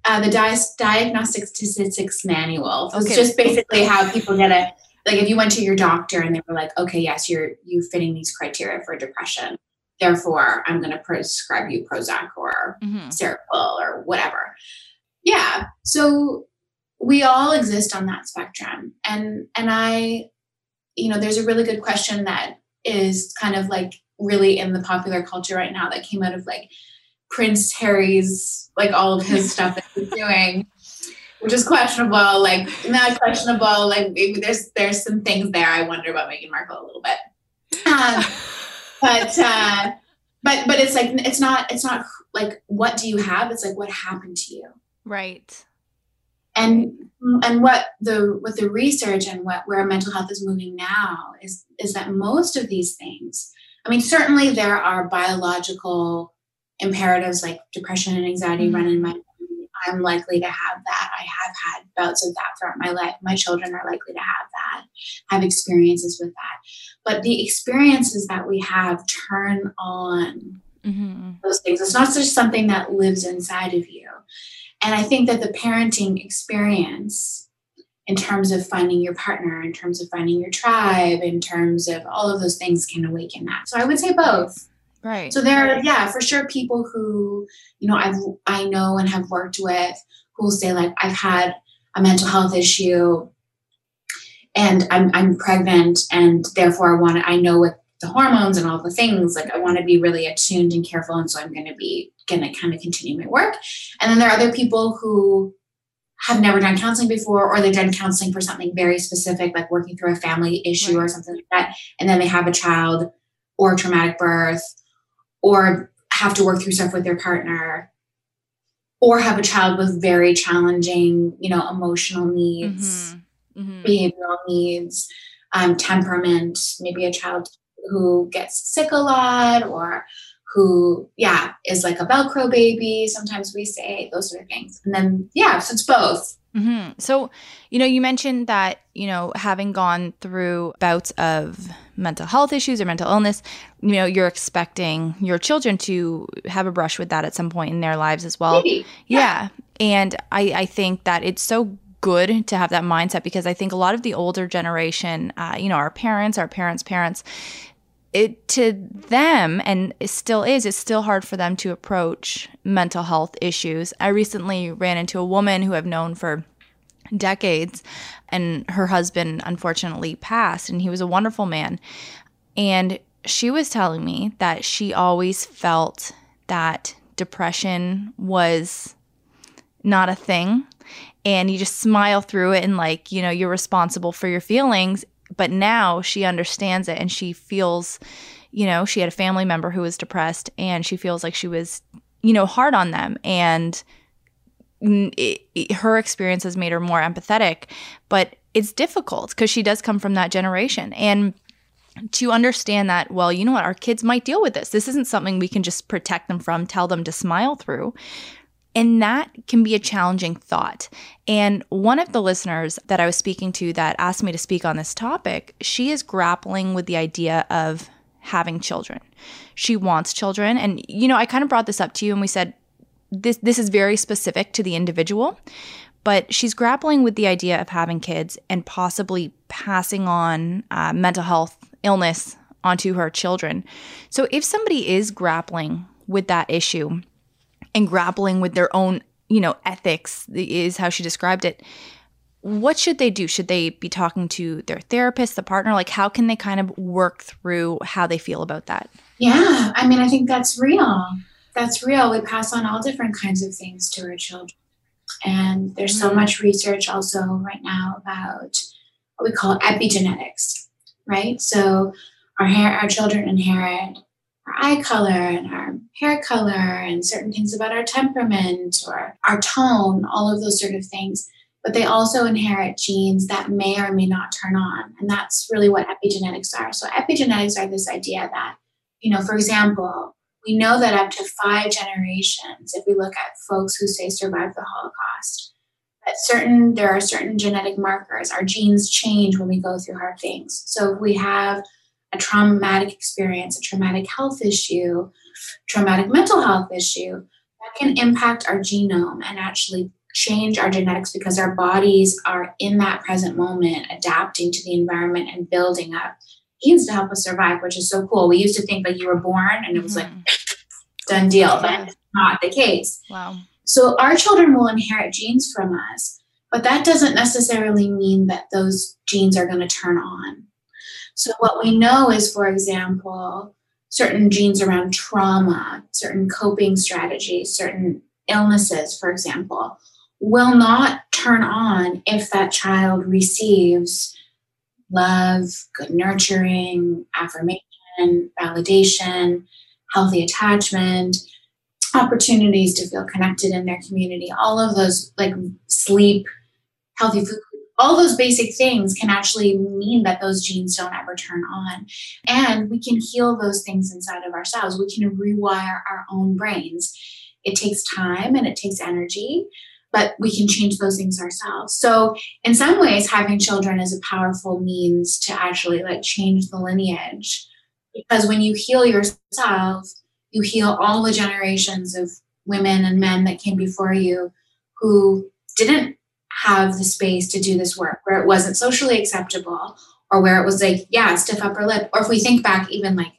uh, the Di- diagnostic statistics manual So Okay. it's just basically how people get it like if you went to your doctor and they were like okay yes you're you fitting these criteria for depression therefore i'm going to prescribe you prozac or mm-hmm. Seroquel or whatever. Yeah. So we all exist on that spectrum. And and I, you know, there's a really good question that is kind of like really in the popular culture right now that came out of like Prince Harry's like all of his stuff that he's doing. Which is questionable, like not questionable. Like maybe there's there's some things there. I wonder about Meghan Markle a little bit. Um, but uh but but it's like it's not it's not like what do you have it's like what happened to you right and and what the what the research and what where mental health is moving now is is that most of these things i mean certainly there are biological imperatives like depression and anxiety run in my family. i'm likely to have that i have had bouts of that throughout my life my children are likely to have that have experiences with that but the experiences that we have turn on mm-hmm. those things. It's not just something that lives inside of you. And I think that the parenting experience, in terms of finding your partner, in terms of finding your tribe, in terms of all of those things, can awaken that. So I would say both. right So there are, yeah, for sure, people who you know I've I know and have worked with who will say like I've had a mental health issue and I'm I'm pregnant and therefore I want to I know what the hormones and all the things like I want to be really attuned and careful and so I'm going to be going to kind of continue my work. And then there are other people who have never done counseling before or they've done counseling for something very specific like working through a family issue right. or something like that and then they have a child or a traumatic birth or have to work through stuff with their partner or have a child with very challenging you know emotional needs mm-hmm. Mm-hmm. behavioral needs um, temperament maybe a child who gets sick a lot or who yeah is like a velcro baby sometimes we say those sort of things and then yeah so it's both mm-hmm. so you know you mentioned that you know having gone through bouts of mental health issues or mental illness you know you're expecting your children to have a brush with that at some point in their lives as well Maybe. Yeah. yeah and i i think that it's so good to have that mindset because I think a lot of the older generation, uh, you know, our parents, our parents' parents, it to them and it still is it's still hard for them to approach mental health issues. I recently ran into a woman who i've known for decades and her husband unfortunately passed and he was a wonderful man. And she was telling me that she always felt that depression was not a thing and you just smile through it and like you know you're responsible for your feelings but now she understands it and she feels you know she had a family member who was depressed and she feels like she was you know hard on them. And it, it, her experience has made her more empathetic but it's difficult because she does come from that generation. And to understand that well you know what? Our kids might deal with this. This isn't something we can just protect them from tell them to smile through and that can be a challenging thought. And one of the listeners that I was speaking to that asked me to speak on this topic, she is grappling with the idea of having children. She wants children. And, you know, I kind of brought this up to you and we said, this, this is very specific to the individual, but she's grappling with the idea of having kids and possibly passing on uh, mental health illness onto her children. So if somebody is grappling with that issue, and grappling with their own, you know, ethics is how she described it. What should they do? Should they be talking to their therapist, the partner? Like, how can they kind of work through how they feel about that? Yeah, I mean, I think that's real. That's real. We pass on all different kinds of things to our children. And there's so mm-hmm. much research also right now about what we call epigenetics, right? So our hair, our children inherit our eye color and our hair color and certain things about our temperament or our tone, all of those sort of things. But they also inherit genes that may or may not turn on. And that's really what epigenetics are. So, epigenetics are this idea that, you know, for example, we know that up to five generations, if we look at folks who say survived the Holocaust, that certain there are certain genetic markers. Our genes change when we go through hard things. So if we have a traumatic experience, a traumatic health issue, traumatic mental health issue, that can impact our genome and actually change our genetics because our bodies are in that present moment adapting to the environment and building up genes to help us survive, which is so cool. We used to think like you were born and it was mm-hmm. like done deal, but it's not the case. Wow. So our children will inherit genes from us, but that doesn't necessarily mean that those genes are going to turn on. So, what we know is, for example, certain genes around trauma, certain coping strategies, certain illnesses, for example, will not turn on if that child receives love, good nurturing, affirmation, validation, healthy attachment, opportunities to feel connected in their community, all of those like sleep, healthy food all those basic things can actually mean that those genes don't ever turn on. And we can heal those things inside of ourselves. We can rewire our own brains. It takes time and it takes energy, but we can change those things ourselves. So, in some ways, having children is a powerful means to actually like change the lineage. Because when you heal yourself, you heal all the generations of women and men that came before you who didn't have the space to do this work where it wasn't socially acceptable or where it was like yeah stiff upper lip. Or if we think back even like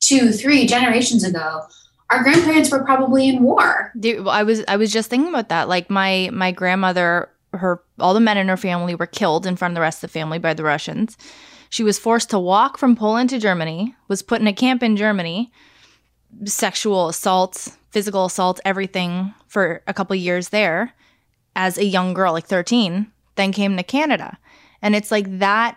two three generations ago our grandparents were probably in war. I was i was just thinking about that. Like my my grandmother her all the men in her family were killed in front of the rest of the family by the Russians. She was forced to walk from Poland to Germany, was put in a camp in Germany, sexual assault, physical assault, everything for a couple years there as a young girl, like 13, then came to Canada. And it's like that,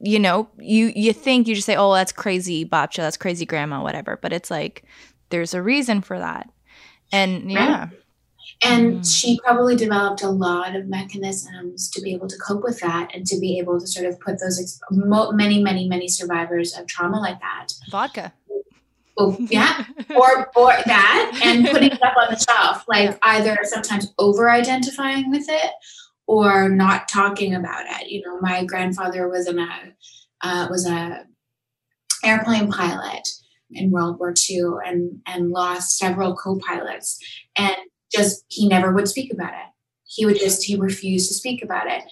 you know, you you think you just say, "Oh, that's crazy, Babcha, that's crazy grandma, whatever." But it's like there's a reason for that. And yeah. And Mm. she probably developed a lot of mechanisms to be able to cope with that and to be able to sort of put those ex- mo- many, many, many survivors of trauma like that. Vodka. Oh, yeah. or or that and putting it up on the shelf like either sometimes over identifying with it or not talking about it. You know my grandfather was in a uh, was a airplane pilot in world war ii and and lost several co-pilots and just he never would speak about it. He would just he refused to speak about it.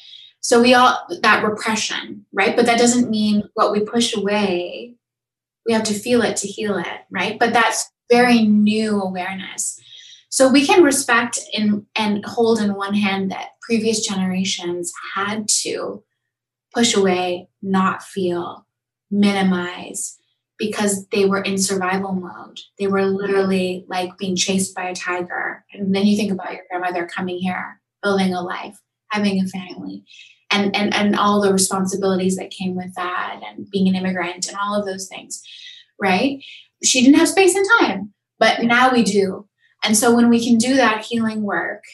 So we all that repression right? But that doesn't mean what we push away we have to feel it to heal it right? But that's very new awareness. So we can respect and and hold in one hand that previous generations had to push away not feel minimize because they were in survival mode. They were literally like being chased by a tiger. And then you think about your grandmother coming here building a life having a family and and and all the responsibilities that came with that and being an immigrant and all of those things right? She didn't have space and time but now we do. And so when we can do that healing work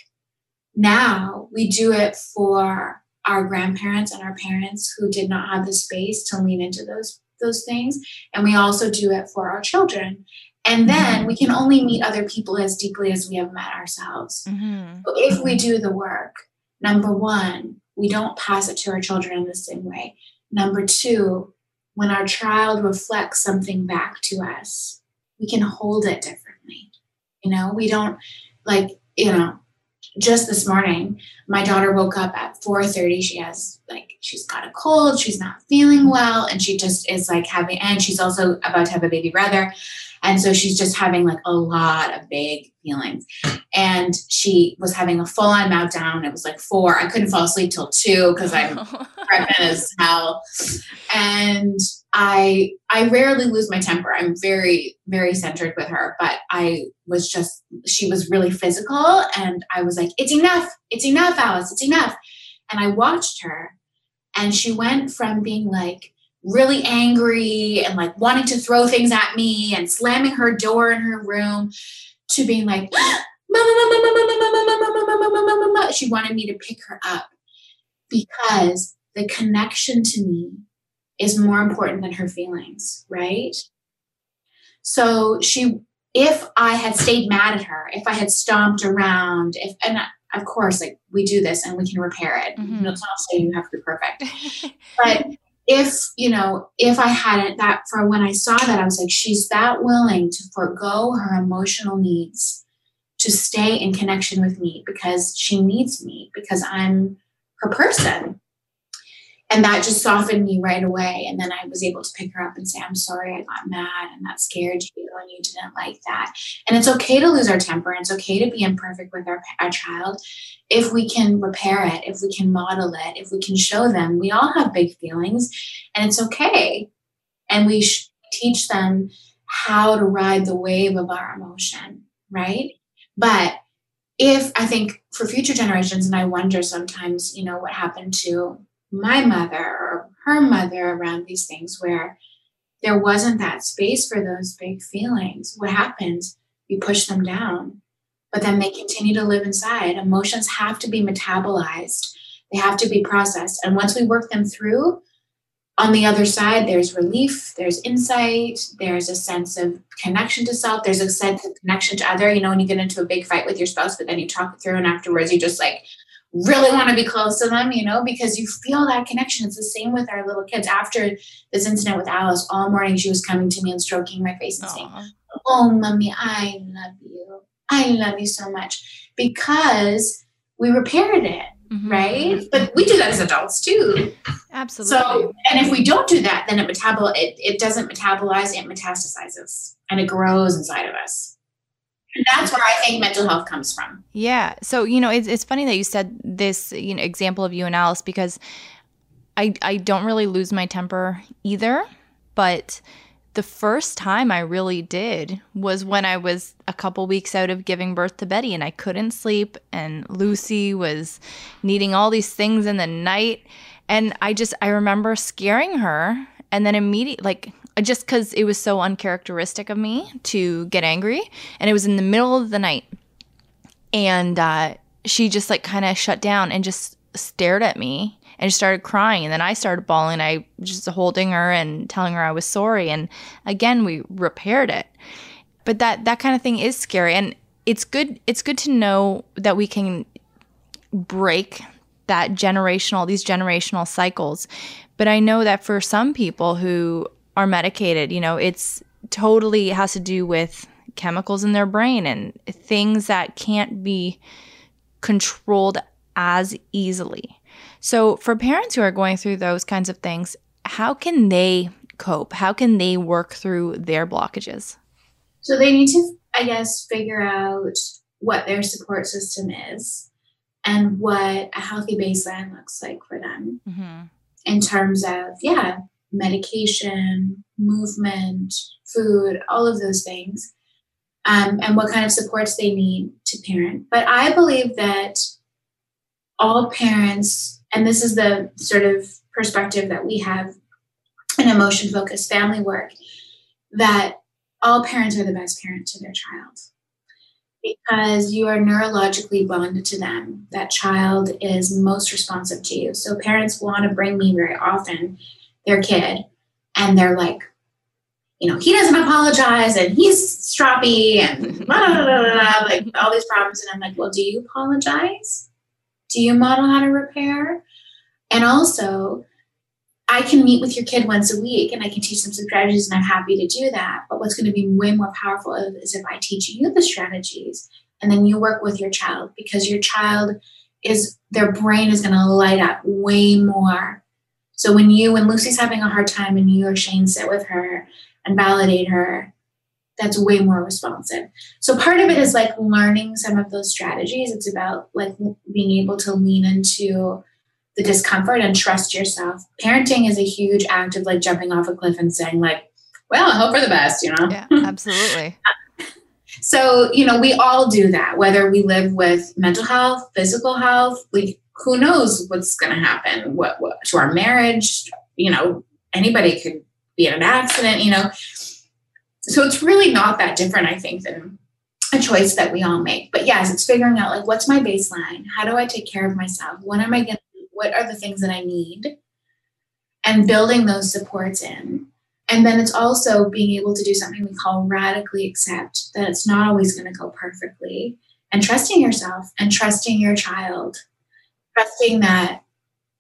now we do it for our grandparents and our parents who did not have the space to lean into those those things. And we also do it for our children. And then we can only meet other people as deeply as we have met ourselves. Mhm. so if we do the work, number one, we don't pass it to our children in the same way. Number two, when our child reflects something back to us, we can hold it differently. You know, we don't like, you know, just this morning, my daughter woke up at 4:30. She has like she's got a cold, she's not feeling well, and she just is like having and she's also about to have a baby brother. And so she's just having like a lot of big feelings and she was having a full on meltdown. It was like four. I couldn't fall asleep till two because I'm pregnant as hell. And I I rarely lose my temper. I'm very very centered with her, but I was just she was really physical, and I was like, "It's enough! It's enough, Alice! It's enough!" And I watched her, and she went from being like really angry and like wanting to throw things at me and slamming her door in her room to being like "Mama, mama, mama, mama, mama, mama, mama, mama, mama, mama." she wanted me to pick her up because the connection to me is more important than her feelings right so she if i had stayed mad at her if i had stomped around if and I- of course like we do this and we can repair it Mhm. you know, it's not saying you have to be perfect but if you know if i hadn't that for when i saw that i was like she's that willing to forego her emotional needs to stay in connection with me because she needs me because i'm her person and that just softened me right away and then i was able to pick her up and say i'm sorry i got mad and that scared you and you didn't like that and it's okay to lose our temper it's okay to be imperfect with our, our child if we can repair it, if we can model it, if we can show them, we all have big feelings and it's okay. And we teach them how to ride the wave of our emotion, right? But if I think for future generations, and I wonder sometimes, you know, what happened to my mother or her mother around these things where there wasn't that space for those big feelings. What happens? You push them down but then they continue to live inside. Emotions have to be metabolized, they have to be processed. And once we work them through, on the other side, there's relief, there's insight, there's a sense of connection to self, there's a sense of connection to other. You know, when you get into a big fight with your spouse, but then you talk it through, and afterwards you just like really want to be close to them, you know, because you feel that connection. It's the same with our little kids. After this incident with Alice, all morning she was coming to me and stroking my face and saying, Oh, mommy, I love you. I love you so much because we repaired it, Mhm. right? But we do that as adults too. Absolutely. So, and if we don't do that, then it metabol it, it doesn't metabolize, it metastasizes and it grows inside of us. And that's where I think mental health comes from. Yeah. So, you know, it's, it's funny that you said this, you know, example of you and Alice because I, I don't really lose my temper either. But the first time I really did was when I was a couple weeks out of giving birth to Betty and I couldn't sleep. And Lucy was needing all these things in the night. And I just, I remember scaring her. And then immediately, like, just because it was so uncharacteristic of me to get angry. And it was in the middle of the night. And uh, she just like kind of shut down and just stared at me and started crying. And then I started bawling. I just holding her and telling her I was sorry. And again, we repaired it. But that that kind of thing is scary. And it's good. It's good to know that we can break that generational these generational cycles. But I know that for some people who are medicated. You know, it's totally has to do with chemicals in their brain and things that can't be controlled as easily. So, for parents who are going through those kinds of things, how can they cope? How can they work through their blockages? So, they need to, I guess, figure out what their support system is and what a healthy baseline looks like for them mm-hmm. in terms of, yeah, medication, movement, food, all of those things, um, and what kind of supports they need to parent. But I believe that all parents, and this is the sort of perspective that we have in emotion focused family work, that all parents are the best parent to their child because you are neurologically bonded to them. That child is most responsive to you. So parents want to bring me very often their kid and they're like, you know, he doesn't apologize and he's stroppy and blah, blah, blah, like all these problems. And I'm like, well, do you apologize? Do you model how to repair? And also, I can meet with your kid once a week and I can teach them some strategies, and I'm happy to do that. But what's going to be way more powerful is if I teach you the strategies and then you work with your child because your child is, their brain is going to light up way more so when you, when Lucy's having a hard time and you or Shane sit with her and validate her, that's way more responsive. So part of it is like learning some of those strategies. It's about like being able to lean into the discomfort and trust yourself. Parenting is a huge act of like jumping off a cliff and saying like, well, I hope for the best, you know? Yeah, absolutely. so, you know, we all do that, whether we live with mental health, physical health, we who knows what's going to happen what, what to our marriage you know anybody could be in an accident you know? So it's really not that different i think than a choice that we all make. But yes it's figuring out like what's my baseline? How do i take care of myself? What am i going to what are the things that i need? And building those supports in. And then it's also being able to do something we call radically accept that it's not always going to go perfectly. And trusting yourself and trusting your child trusting that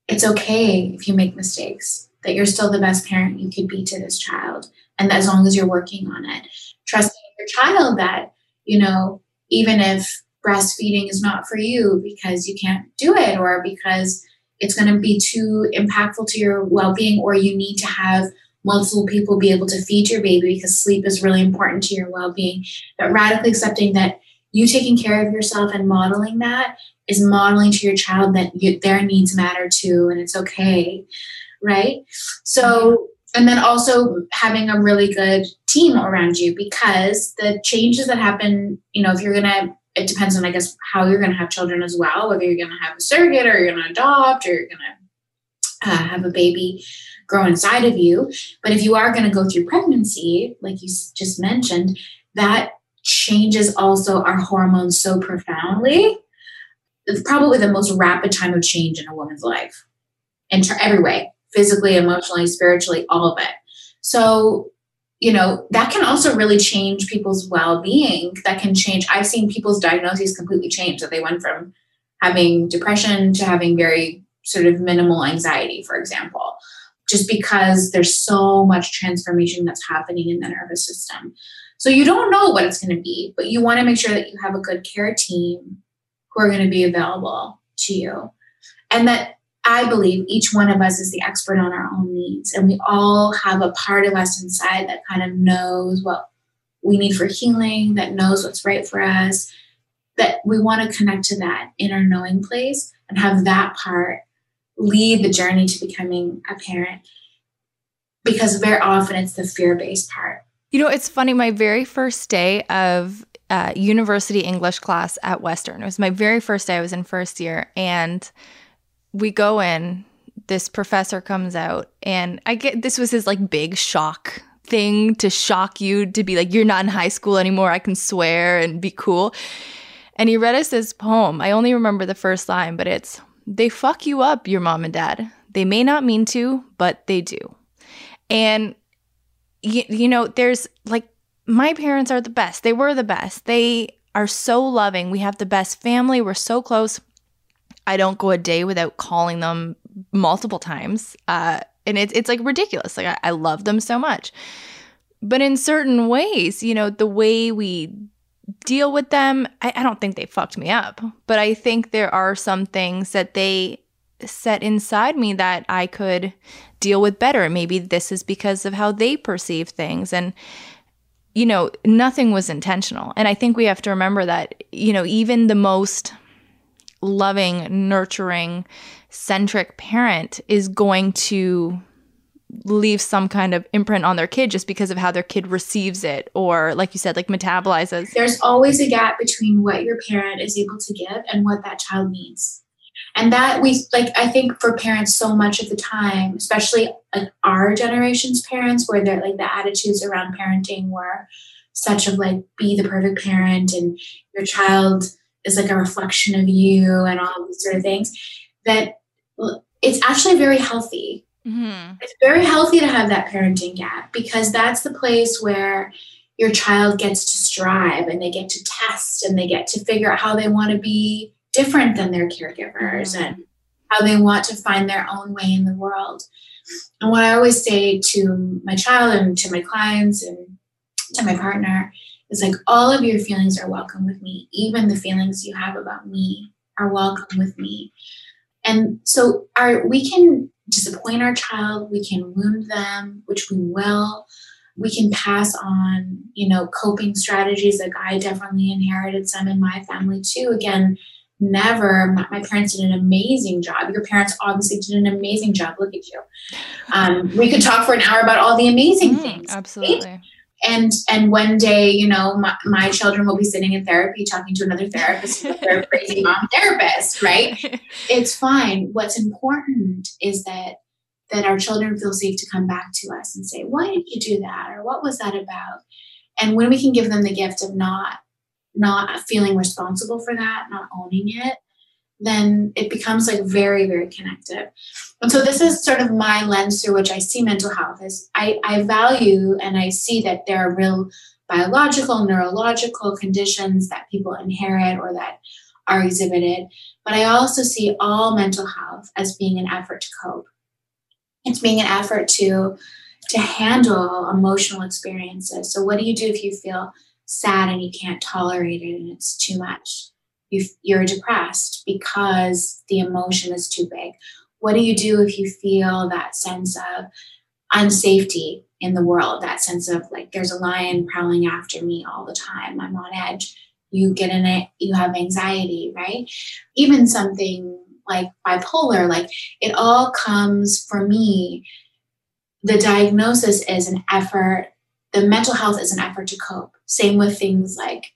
it's okay if you make mistakes, that you're still the best parent you could be to this child. And as long as you're working on it, trusting your child that, you know, even if breastfeeding is not for you because you can't do it or because it's going to be too impactful to your well being, or you need to have multiple people be able to feed your baby because sleep is really important to your well being. But radically accepting that you taking care of yourself and modeling that is modeling to your child that you, their needs matter too and it's okay right? So and then also having a really good team around you because the changes that happen you know if you're gonna it depends on i guess how you're gonna have children as well whether you're gonna have a surrogate or you're gonna adopt or you're gonna uh, have a baby grow inside of you. But if you are going to go through pregnancy like you just mentioned that changes also our hormones so profoundly it's probably the most rapid time of change in a woman's life. In every way physically emotionally spiritually all of it. So you know that can also really change people's well-being. That can change i've seen people's diagnoses completely change that they went from having depression to having very sort of minimal anxiety for example. Just because there's so much transformation that's happening in the nervous system. So you don't know what it's going to be but you want to make sure that you have a good care team who are going to be available to you. And that I believe each one of us is the expert on our own needs. And we all have a part of us inside that kind of knows what we need for healing, that knows what's right for us, that we want to connect to that inner knowing place and have that part lead the journey to becoming a parent. Because very often it's the fear based part. You know, it's funny. My very first day of uh, university English class at Western, it was my very first day. I was in first year, and we go in. This professor comes out, and I get this was his like big shock thing to shock you to be like, you're not in high school anymore. I can swear and be cool. And he read us this poem. I only remember the first line, but it's, they fuck you up, your mom and dad. They may not mean to, but they do. And, you, you know, there's like, my parents are the best. They were the best. They are so loving. We have the best family. We're so close. I don't go a day without calling them multiple times. Uh, and it's it's like ridiculous. Like I, I love them so much. But in certain ways, you know, the way we deal with them, I, I don't think they fucked me up. But I think there are some things that they set inside me that I could deal with better. Maybe this is because of how they perceive things. And, you know, nothing was intentional. And I think we have to remember that, you know, even the most loving, nurturing, centric parent is going to leave some kind of imprint on their kid just because of how their kid receives it or like you said like metabolizes there's always a gap between what your parent is able to give and what that child needs and that we like i think for parents so much of the time especially like our generation's parents where they're like the attitudes around parenting were such of like be the perfect parent and your child is like a reflection of you and all these sort of things that it's actually very healthy. Mm-hmm. It's very healthy to have that parenting gap because that's the place where your child gets to strive and they get to test and they get to figure out how they want to be different than their caregivers mm-hmm. and how they want to find their own way in the world. And what I always say to my child and to my clients and to my partner is like, all of your feelings are welcome with me. Even the feelings you have about me are welcome with me. And so our we can disappoint our child, we can wound them, which we will. We can pass on, you know, coping strategies. Like I definitely inherited some in my family too. Again, never. My, my, parents did an amazing job. Your parents obviously did an amazing job. Look at you. Um, we could talk for an hour about all the amazing mm, things absolutely. Right? and and one day you know my, my children will be sitting in therapy talking to another therapist their crazy mom therapist right? It's fine. What's important is that that our children feel safe to come back to us and say why did you do that? or what was that about? And when we can give them the gift of not not feeling responsible for that not owning it then it becomes like very very connected and so this is sort of my lens through which i see mental health is i, I value and i see that there are real biological neurological conditions that people inherit or that are exhibited but i also see all mental health as being an effort to cope. It's being an effort to to handle emotional experiences. So what do you do if you feel sad and you can't tolerate it and it's too much you, you're depressed because the emotion is too big. What do you do if you feel that sense of unsafety in the world, that sense of like there's a lion prowling after me all the time, I'm on edge? You get in it, you have anxiety, right? Even something like bipolar, like it all comes for me. The diagnosis is an effort, the mental health is an effort to cope. Same with things like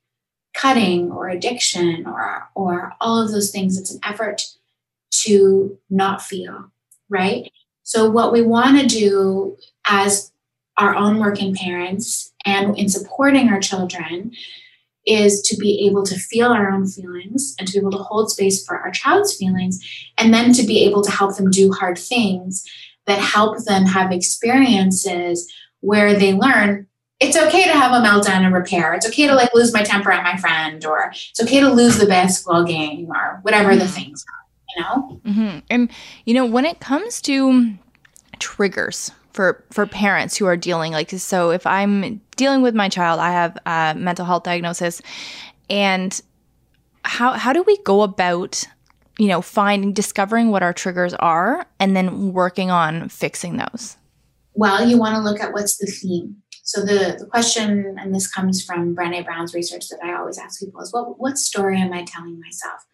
cutting or addiction or or all of those things it's an effort to not feel right so what we want to do as our own working parents and in supporting our children is to be able to feel our own feelings and to be able to hold space for our child's feelings and then to be able to help them do hard things that help them have experiences where they learn it's okay to have a meltdown and repair. It's okay to like lose my temper at my friend, or it's okay to lose the basketball game, or whatever mm-hmm. the things are. You know. Mm-hmm. And you know when it comes to triggers for for parents who are dealing like so, if I'm dealing with my child, I have a mental health diagnosis, and how how do we go about you know finding discovering what our triggers are and then working on fixing those? Well, you want to look at what's the theme So the, the question, and this comes from Brené Brown's research that I always ask people is what what story am I telling myself?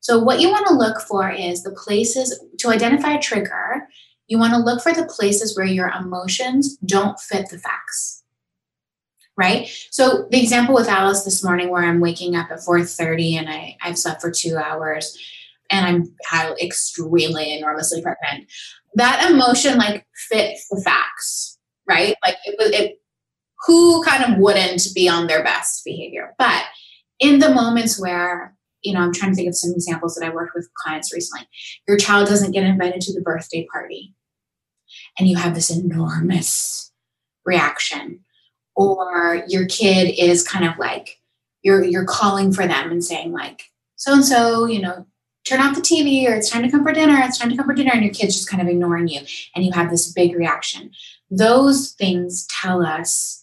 So what you want to look for is the places to identify a trigger, you want to look for the places where your emotions don't fit the facts. Right? So the example with Alice this morning where I'm waking up at 4:30 and I, I've slept for two hours and I'm extremely enormously pregnant. That emotion like fits the facts, right? Like it was it who kind of wouldn't be on their best behavior. But in the moments where you know, I'm trying to think of some examples that I worked with clients recently. Your child doesn't get invited to the birthday party, and you have this enormous reaction, or your kid is kind of like you're you're calling for them and saying like so and so, you know, turn off the TV or it's time to come for dinner, it's time to come for dinner, and your kid's just kind of ignoring you, and you have this big reaction. Those things tell us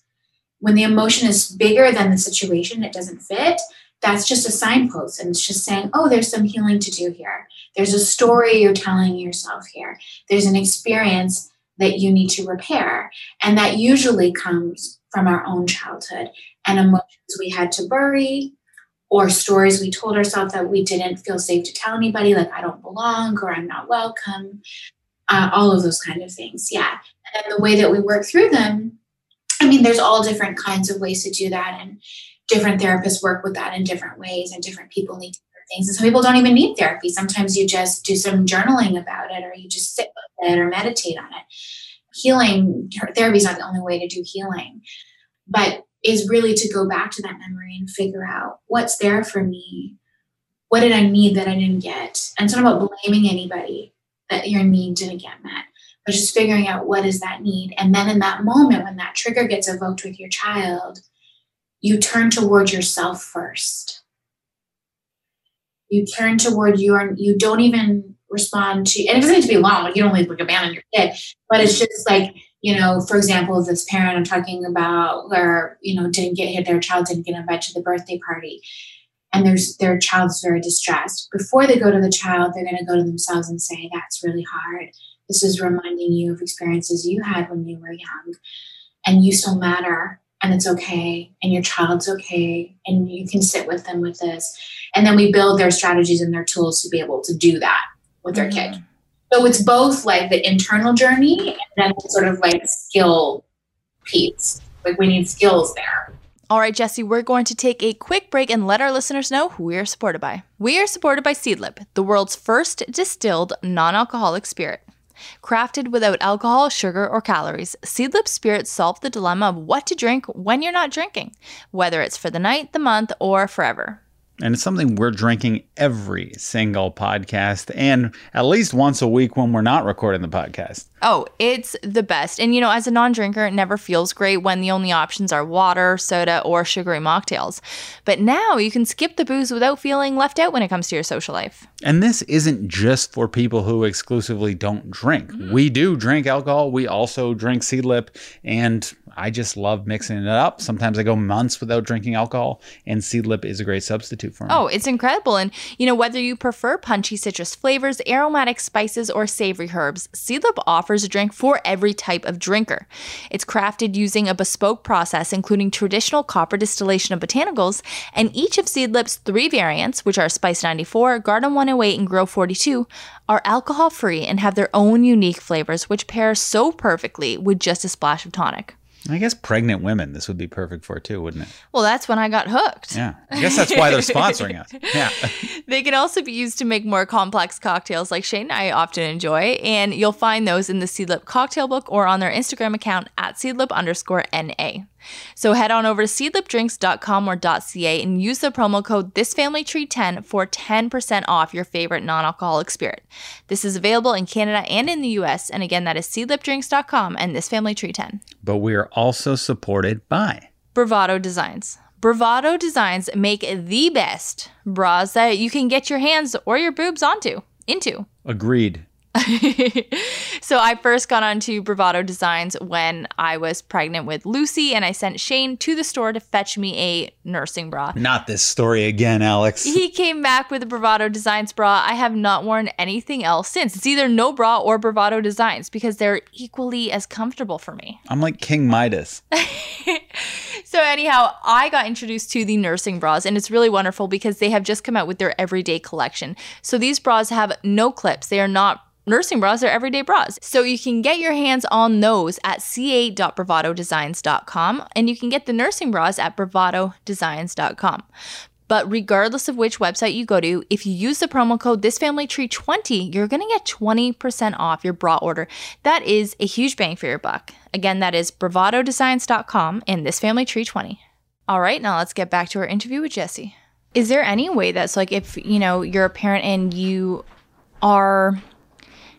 when the emotion is bigger than the situation, it doesn't fit that's just a signpost. And it's just saying oh there's some healing to do here. There's a story you're telling yourself here. There's an experience that you need to repair. And that usually comes from our own childhood and emotions we had to bury or stories we told ourselves that we didn't feel safe to tell anybody like i don't belong or i'm not welcome uh, all of those kind of things. Yeah. And the way that we work through them i mean there's all different kinds of ways to do that and different therapists work with that in different ways and different people need different things and some people don't even need therapy. Sometimes you just do some journaling about it or you just sit with it or meditate on it. Healing therapy is not the only way to do healing but is really to go back to that memory and figure out what's there for me what did i need that i didn't get? And it's not about blaming anybody that your need didn't get met but just figuring out what is that need and then in that moment when that trigger gets evoked with your child you turn toward yourself first. You turn toward your, you don't even respond to, and it doesn't need to be long, like you don't like abandon your kid, but it's just like, you know, for example, this parent I'm talking about where, you know, didn't get hit, their child didn't get invited to the birthday party and there's their child's very distressed. Before they go to the child, they're going to go to themselves and say, That's really hard. This is reminding you of experiences you had when you were young, and you still matter and it's okay and your child's okay and you can sit with them with this and then we build their strategies and their tools to be able to do that with their mm-hmm. kid so it's both like the internal journey and then sort of like skill piece like we need skills there all right, Jesse, we're going to take a quick break and let our listeners know who we are supported by. We are supported by Seedlip, the world's first distilled non alcoholic spirit. Crafted without alcohol, sugar, or calories, Seedlip Spirits solve the dilemma of what to drink when you're not drinking, whether it's for the night, the month, or forever. And it's something we're drinking every single podcast and at least once a week when we're not recording the podcast. Oh, it's the best. And you know, as a non drinker, it never feels great when the only options are water, soda, or sugary mocktails. But now you can skip the booze without feeling left out when it comes to your social life. And this isn't just for people who exclusively don't drink. Mm. We do drink alcohol. We also drink Seedlip. And I just love mixing it up. Sometimes I go months without drinking alcohol, and Seedlip is a great substitute for me. Oh, it's incredible. And, you know, whether you prefer punchy citrus flavors, aromatic spices, or savory herbs, Seedlip offers a drink for every type of drinker. It's crafted using a bespoke process, including traditional copper distillation of botanicals, and each of Seedlip's three variants, which are Spice 94, Garden 108, and Grove 42, are alcohol free and have their own unique flavors, which pair so perfectly with just a splash of tonic. I guess pregnant women, this would be perfect for too, wouldn't it? Well, that's when I got hooked. Yeah. I guess that's why they're sponsoring us. Yeah. they can also be used to make more complex cocktails like Shane and I often enjoy. And you'll find those in the Seedlip cocktail book or on their Instagram account at seedlip underscore NA. So head on over to seedlipdrinks.com or .ca and use the promo code thisfamilytree10 for 10% off your favorite non-alcoholic spirit. This is available in Canada and in the US, and again that is seedlipdrinks.com and thisfamilytree10. But we are also supported by Bravado Designs. Bravado Designs make the best bras that you can get your hands or your boobs onto, into. Agreed. so I first got onto Bravado Designs when I was pregnant with Lucy, and I sent Shane to the store to fetch me a nursing bra. Not this story again, Alex. He came back with a Bravado Designs bra. I have not worn anything else since. It's either no bra or Bravado Designs because they're equally as comfortable for me. I'm like King Midas. so anyhow, I got introduced to the nursing bras and it's really wonderful because they have just come out with their everyday collection. So these bras have no clips. They are not nursing bras, they're everyday bras. So you can get your hands on those at ca.bravadodesigns.com and you can get the nursing bras at bravadodesigns.com. But regardless of which website you go to, if you use the promo code thisfamilytree20, you're going to get 20% off your bra order. That is a huge bang for your buck. Again, that is bravadodesigns.com and thisfamilytree20. All right, now let's get back to our interview with Jesse. Is there any way that's like if, you know, you're a parent and you are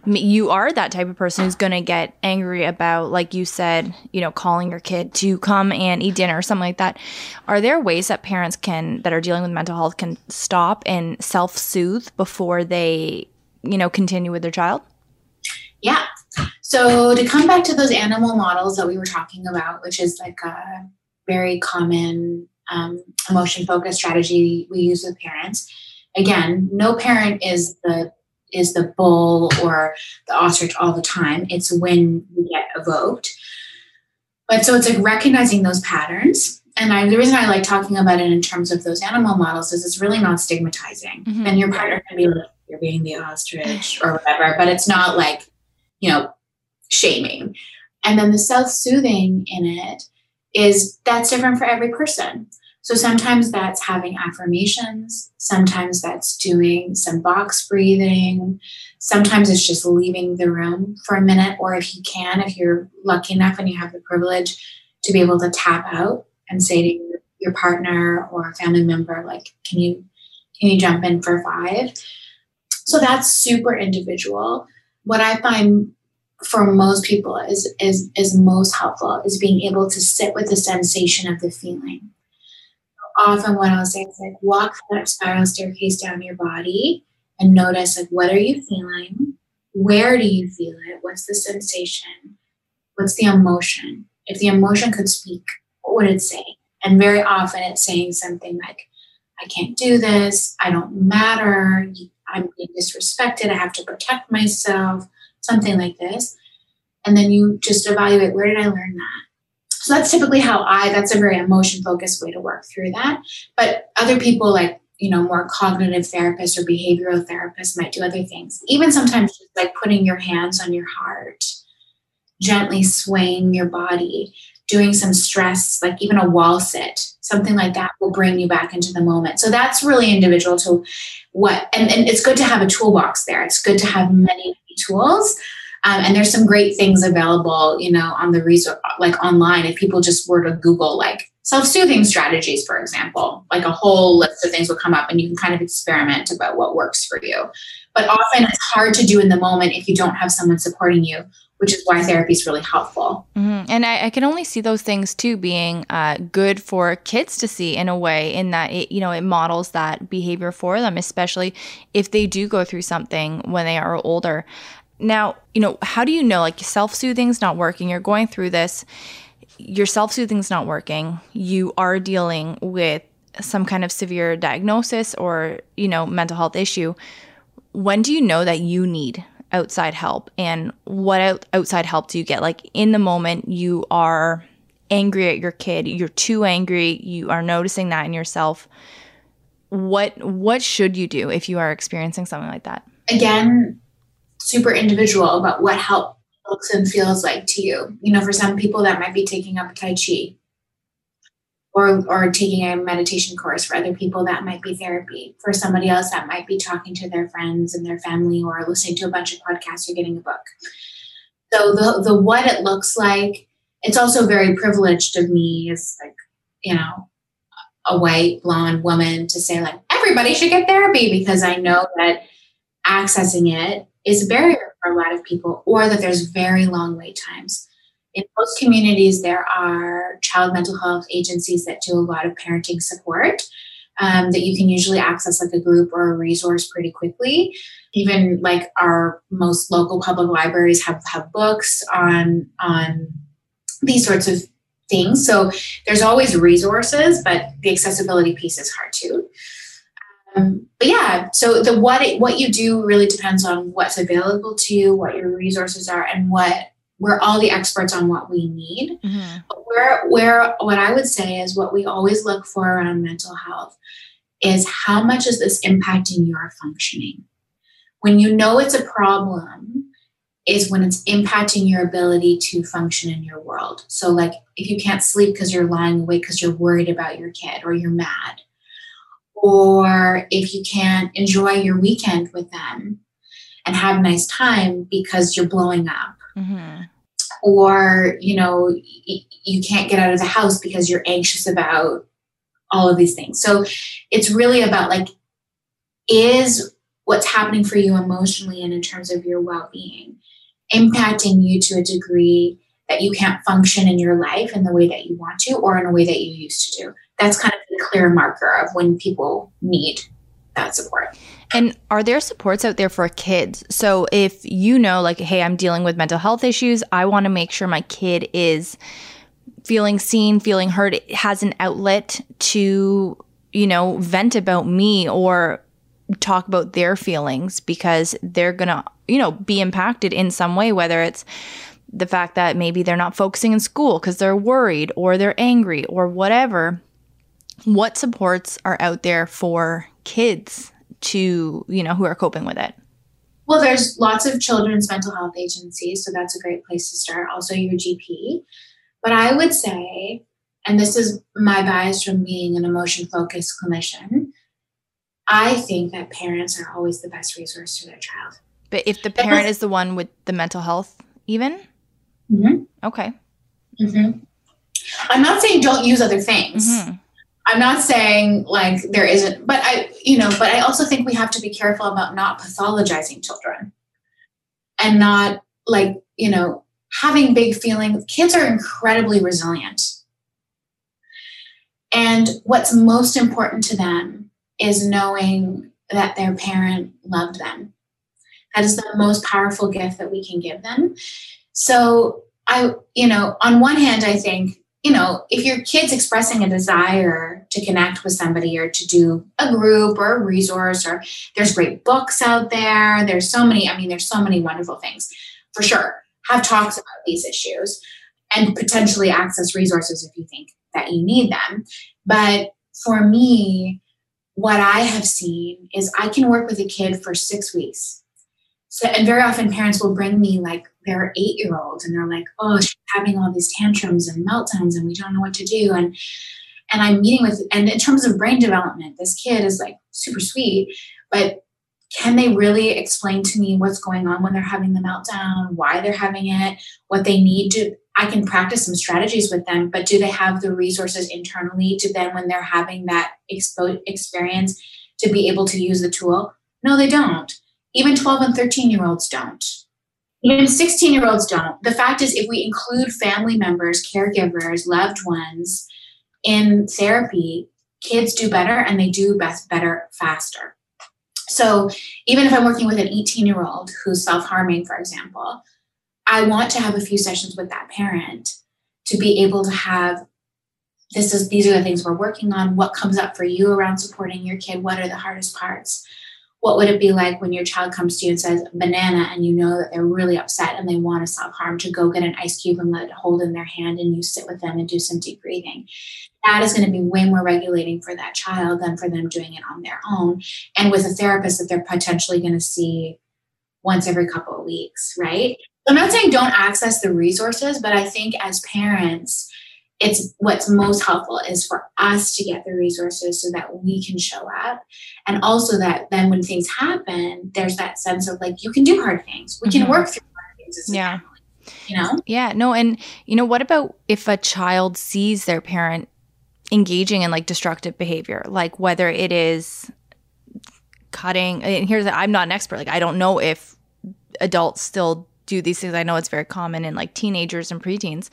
you are that type of person who's going to get angry about like you said you know calling your kid to come and eat dinner or something like that. Are there ways that parents can that are dealing with mental health can stop and self-soothe before they you know continue with their child? Yeah. So to come back to those animal models that we were talking about which is like a very common um, emotion focused strategy we use with parents again no parent is the is the bull or the ostrich all the time. It's when we get evoked. But so it's like recognizing those patterns. And I, the reason I like talking about it in terms of those animal models is it's really not stigmatizing. Mm-hmm. And your partner can be like, you're being the ostrich or whatever, but it's not like, you know, shaming. And then the self soothing in it is that's different for every person. So sometimes that's having affirmations, sometimes that's doing some box breathing, sometimes it's just leaving the room for a minute, or if you can, if you're lucky enough and you have the privilege to be able to tap out and say to your partner or a family member, like, can you can you jump in for five? So that's super individual. What I find for most people is is is most helpful is being able to sit with the sensation of the feeling often what I'll say is like walk that spiral staircase down your body and notice like what are you feeling? Where do you feel it? What's the sensation? What's the emotion? If the emotion could speak, what would it say? And very often it's saying something like, I can't do this, I don't matter, I'm being disrespected, I have to protect myself, something like this. And then you just evaluate where did I learn that? So that's typically how I, that's a very emotion focused way to work through that. But other people, like, you know, more cognitive therapists or behavioral therapists might do other things. Even sometimes just like putting your hands on your heart, gently swaying your body, doing some stress, like even a wall sit, something like that will bring you back into the moment. So that's really individual to what, and, and it's good to have a toolbox there. It's good to have many, many tools um, and there's some great things available, you know, on the resource, like online. If people just were to Google like self-soothing strategies, for example, like a whole list of things will come up, and you can kind of experiment about what works for you. But often it's hard to do in the moment if you don't have someone supporting you which is why therapy is really helpful. Mm-hmm. And I, I, can only see those things too being uh, good for kids to see in a way, in that it, you know, it models that behavior for them, especially if they do go through something when they are older. Now, you know, how do you know like self soothing's not working? You're going through this, your self soothing's not working. You are dealing with some kind of severe diagnosis or, you know, mental health issue. When do you know that you need outside help? And what out- outside help do you get? Like in the moment, you are angry at your kid, you're too angry, you are noticing that in yourself. What what should you do if you are experiencing something like that? Again, super individual about what help looks and feels like to you. You know, for some people that might be taking up Tai Chi or or taking a meditation course. For other people that might be therapy. For somebody else that might be talking to their friends and their family or listening to a bunch of podcasts or getting a book. So the the what it looks like, it's also very privileged of me as like, you know, a white blonde woman to say like everybody should get therapy because I know that accessing it is a barrier for a lot of people, or that there's very long wait times. In most communities, there are child mental health agencies that do a lot of parenting support um, that you can usually access, like a group or a resource, pretty quickly. even like our most local public libraries have have books on on these sorts of things. So there's always resources, but the accessibility piece is hard too. Um, but yeah, so the what it, what you do really depends on what's available to you, what your resources are, and what we're all the experts on what we need. Mm-hmm. Where where what I would say is what we always look for around mental health is how much is this impacting your functioning? When you know it's a problem, is when it's impacting your ability to function in your world. So, like if you can't sleep because you're lying awake because you're worried about your kid or you're mad, or if you can't enjoy your weekend with them and have a nice time because you're blowing up. Mm-hmm. Or, you know, y- you can't get out of the house because you're anxious about all of these things. So it's really about like, is what's happening for you emotionally and in terms of your well being impacting you to a degree that you can't function in your life in the way that you want to or in a way that you used to do. That's kind of the clear marker of when people need that support. And are there supports out there for kids? So if you know, like, hey, I'm dealing with mental health issues, I want to make sure my kid is feeling seen, feeling heard, has an outlet to, you know, vent about me or talk about their feelings because they're going to, you know, be impacted in some way, whether it's the fact that maybe they're not focusing in school because they're worried or they're angry or whatever. What supports are out there for kids to, you know, who are coping with it? Well, there's lots of children's mental health agencies, so that's a great place to start. Also, your GP. But I would say, and this is my bias from being an emotion focused clinician, I think that parents are always the best resource for their child. But if the parent is the one with the mental health, even? Mm-hmm. Okay. Mm-hmm. I'm not saying don't use other things. Mm-hmm. I'm not saying like there isn't, but I, you know, but I also think we have to be careful about not pathologizing children and not like, you know, having big feelings. Kids are incredibly resilient. And what's most important to them is knowing that their parent loved them. That is the most powerful gift that we can give them. So, I, you know, on one hand, I think, you know, if your kid's expressing a desire to connect with somebody or to do a group or a resource, or there's great books out there, there's so many, I mean, there's so many wonderful things for sure have talks about these issues and potentially access resources if you think that you need them. But for me, what I have seen is I can work with a kid for six weeks. So, and very often parents will bring me like their eight year old and they're like, oh, she's having all these tantrums and meltdowns and we don't know what to do. And and I'm meeting with, and in terms of brain development, this kid is like super sweet, but can they really explain to me what's going on when they're having the meltdown, why they're having it, what they need to? I can practice some strategies with them, but do they have the resources internally to then, when they're having that expo- experience, to be able to use the tool? No, they don't. Even 12 and 13 year olds don't. Even 16 year olds don't. The fact is, if we include family members, caregivers, loved ones in therapy, kids do better and they do best better faster. So even if I'm working with an 18 year old who's self harming, for example, I want to have a few sessions with that parent to be able to have this is these are the things we're working on what comes up for you around supporting your kid what are the hardest parts what would it be like when your child comes to you and says banana and you know that they're really upset and they want to self-harm to go get an ice cube and let it hold in their hand and you sit with them and do some deep breathing? That is going to be way more regulating for that child than for them doing it on their own and with a therapist that they're potentially going to see once every couple of weeks right? I'm not saying don't access the resources but i think as parents it's what's most helpful is for us to get the resources so that we can show up. And also that then when things happen there's that sense of like you can do hard things. We can mm-hmm. work through hard things yeah. family, you know? Yeah no and you know what about if a child sees their parent engaging in like destructive behavior? Like whether it is cutting and here's i'm not an expert like i don't know if adults still do these things. I know it's very common in like teenagers and preteens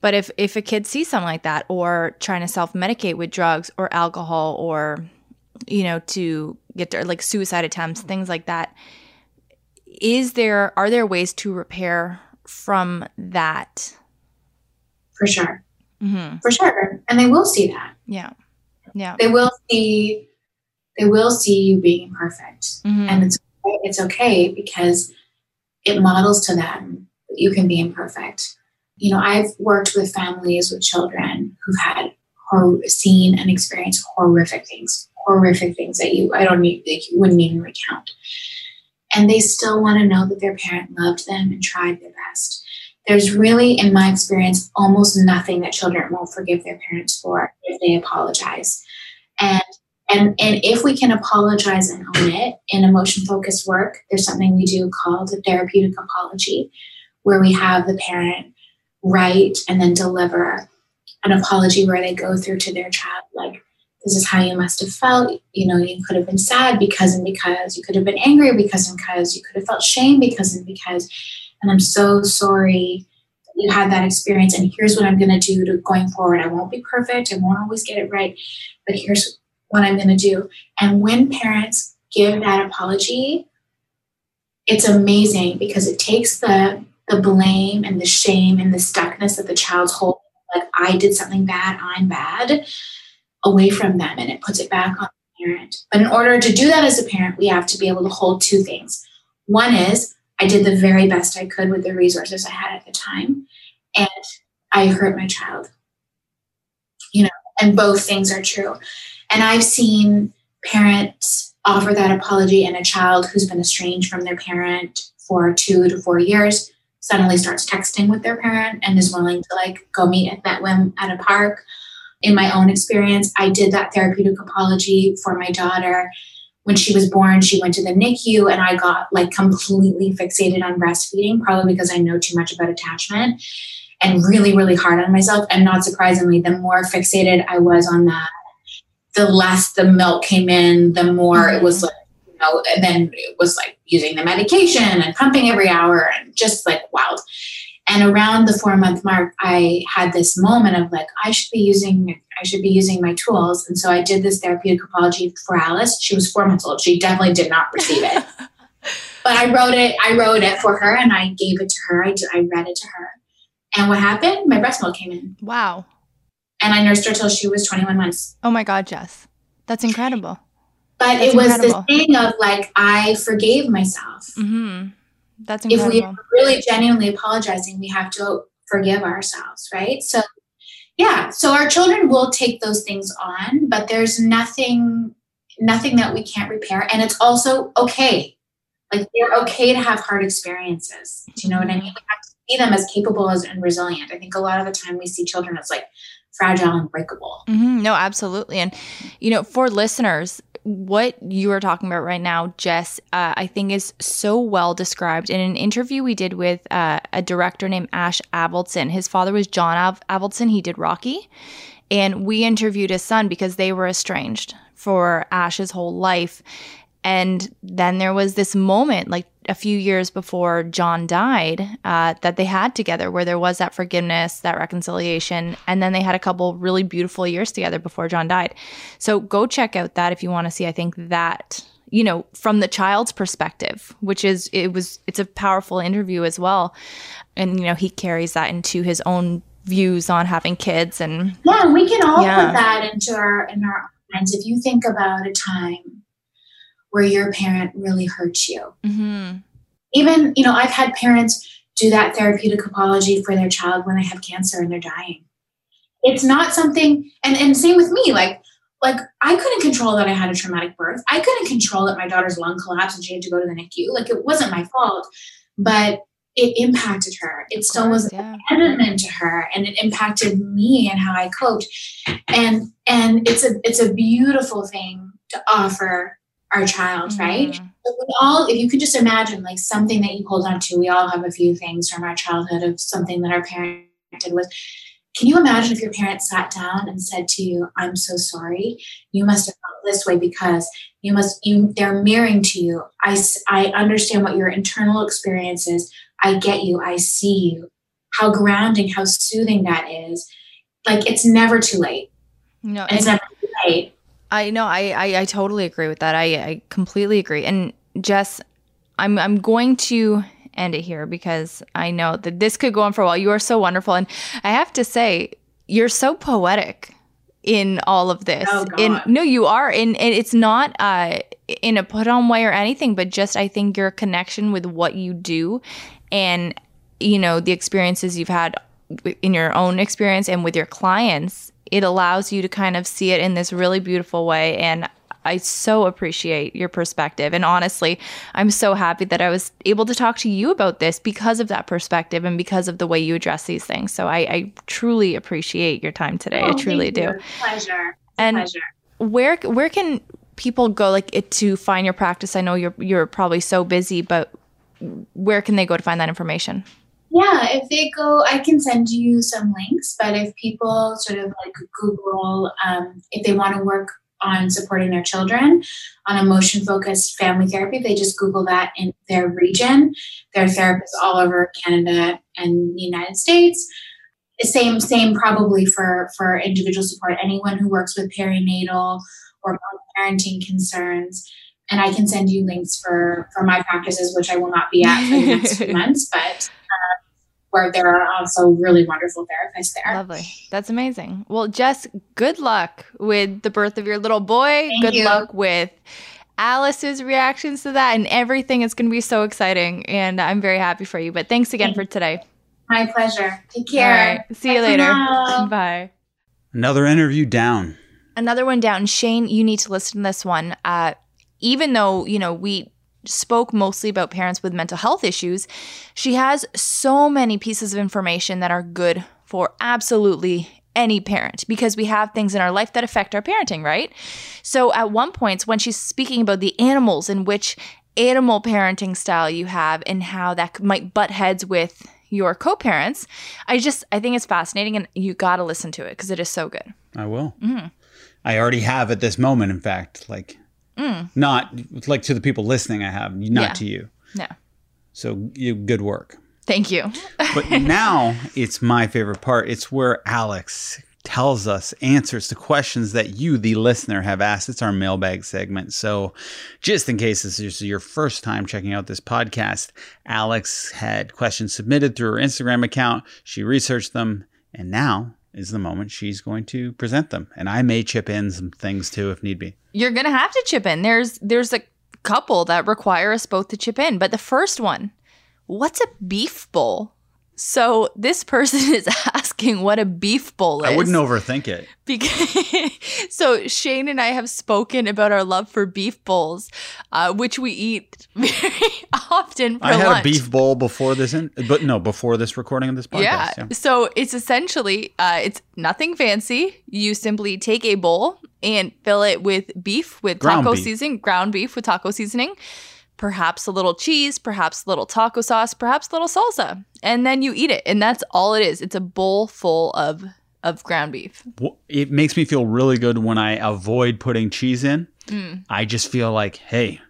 but if if a kid sees something like that or trying to self-medicate with drugs or alcohol or you know to get to, like suicide attempts, things like that, is there are there ways to repair from that? For sure. Mm-hmm. For sure. And they will see that. Yeah. Yeah. They will see they will see you being perfect. Mhm. And it's it's okay because it models to them that you can be imperfect. You know, I've worked with families with children who've had hor- seen and experienced horrific things, horrific things that you I don't need like you wouldn't even recount. And they still want to know that their parent loved them and tried their best. There's really, in my experience, almost nothing that children won't forgive their parents for if they apologize. And and and if we can apologize and own it in emotion focused work, there's something we do called a therapeutic apology, where we have the parent write and then deliver an apology where they go through to their child like this is how you must have felt. You know you could have been sad because and because. You could have been angry because and because. You could have felt shame because and because. And i'm so sorry that you had that experience and here's what i'm going to do to going forward. I won't be perfect. I won't always get it right but here's what i'm going to do. And when parents give that apology it's amazing because it takes the the blame and the shame and the stuckness that the child's holding like i did something bad i'm bad away from them and it puts it back on the parent. But in order to do that as a parent we have to be able to hold two things. One is i did the very best i could with the resources i had at the time and i hurt my child. You know and both things are true. And i've seen parents offer that apology and a child who's been estranged from their parent for two to four years suddenly starts texting with their parent and is willing to like go meet at that whim at a park. In my own experience i did that therapeutic apology for my daughter. When she was born she went to the nicu and i got like completely fixated on breastfeeding probably because i know too much about attachment and really really hard on myself. And not surprisingly the more fixated i was on that the less the milk came in the more it was mm-hmm. like you know and then it was like using the medication and pumping every hour and just like wild. And around the four month mark i had this moment of like i should be using i should be using my tools. And so i did this therapeutic apology for alice. She was four months old. She definitely did not receive it. But i wrote it i wrote it for her and i gave it to her. I, I read it to her. And what happened? My breast milk came in. Wow. and i nursed her till she was 21 months. Oh my God, Jess. That's incredible. But That's it was incredible. this thing of like i forgave myself Mm-hmm. That's if we're really genuinely apologizing, we have to forgive ourselves, right? So, yeah, so our children will take those things on, but there's nothing, nothing that we can't repair, and it's also okay. Like they're okay to have hard experiences. Do you know what I mean? We have to see them as capable as and resilient. I think a lot of the time we see children as like fragile and breakable. hmm No, absolutely. And, you know, for listeners, what you are talking about right now, Jess, uh, I think is so well described in an interview we did with uh, a director named Ash Avildsen. His father was John Av- Avildsen. He did Rocky. And we interviewed his son because they were estranged for Ash's whole life. And then there was this moment, like a few years before John died, uh, that they had together where there was that forgiveness, that reconciliation. And then they had a couple really beautiful years together before John died. So go check out that if you want to see, I think that, you know, from the child's perspective, which is, it was, it's a powerful interview as well. And, you know, he carries that into his own views on having kids and Yeah, we can all Yeah. put that into our in our minds. If you think about a time where your parent really hurt you, Mhm. even you know i've had parents do that therapeutic apology for their child when they have cancer and they're dying. It's not something and and same with me like like i couldn't control that i had a traumatic birth. I couldn't control that my daughter's lung collapsed and she had to go to the nicu like it wasn't my fault but it impacted her. It still course, was yeah. evident to her and it impacted me and how i coped and and it's a it's a beautiful thing to offer our child right Mhm. but we all, if you could just imagine like something that you hold on to, we all have a few things from our childhood of something that our parent did with. Can you imagine if your parent sat down and said to you, I'm so sorry. You must have felt this way because you must, you, they're mirroring to you. I, I understand what your internal experience is. I get you. I see you. How grounding, how soothing that is. Like it's never too late. No, It's never too late. I know. I, I I totally agree with that. I I completely agree. And Jess, I'm I'm going to end it here because I know that this could go on for a while. You are so wonderful, and I have to say, you're so poetic in all of this. Oh, in no, you are, and, and it's not uh, in a put on way or anything, but just I think your connection with what you do, and you know the experiences you've had in your own experience and with your clients, it allows you to kind of see it in this really beautiful way, and I so appreciate your perspective. And honestly, I'm so happy that I was able to talk to you about this because of that perspective and because of the way you address these things. So I, I truly appreciate your time today. I Oh, truly thank do. Pleasure. And- pleasure. Where where can people go like it to find your practice? I know you're you're probably so busy, but where can they go to find that information? Yeah, if they go, I can send you some links. But if people sort of like Google, um, if they want to work on supporting their children on emotion focused family therapy, they just Google that in their region. There are therapists all over Canada and the United States. Same, same probably for for individual support. Anyone who works with perinatal or parenting concerns. And I can send you links for for my practices, which I will not be at for the next few months, but where there are also really wonderful therapists there. Lovely. That's amazing. Well, Jess, good luck with the birth of your little boy. Thank good you. luck with Alice's reactions to that and everything. It's going to be so exciting. And I'm very happy for you. But thanks again Thank for today. My pleasure. Take care. right. See you Bye for later. now. Bye. Another interview down. Another one down. Shane, you need to listen to this one. Uh, even though, you know, we spoke mostly about parents with mental health issues, she has so many pieces of information that are good for absolutely any parent because we have things in our life that affect our parenting, right? So at one point, when she's speaking about the animals in which animal parenting style you have and how that might butt heads with your co-parents, I just I think it's fascinating and you got to listen to it because it is so good. I will. Mhm. I already have at this moment, in fact, like Mm. not like to the people listening, I have, not Yeah. to you. No. So you good work. Thank you. But now it's my favorite part. It's where Alex tells us answers to questions that you, the listener, have asked. It's our mailbag segment. So, just in case this is your first time checking out this podcast, Alex had questions submitted through her Instagram account. She researched them, and now is the moment she's going to present them. And I may chip in some things too if need be. You're gonna have to chip in. There's there's a couple that require us both to chip in, but the first one, what's a beef bowl? So this person is asking what a beef bowl is. I wouldn't overthink it. Because so Shane and I have spoken about our love for beef bowls, uh, which we eat very often for I had lunch. a beef bowl before this, in, but no, before this recording of this podcast. yeah. yeah. So it's essentially uh, it's nothing fancy. You simply take a bowl and fill it with beef with Ground taco beef. seasoning, ground beef with taco seasoning, perhaps a little cheese, perhaps a little taco sauce, perhaps a little salsa, and then you eat it. And that's all it is. It's a bowl full of of ground beef. it makes me feel really good when I avoid putting cheese in. Mm. I just feel like, hey,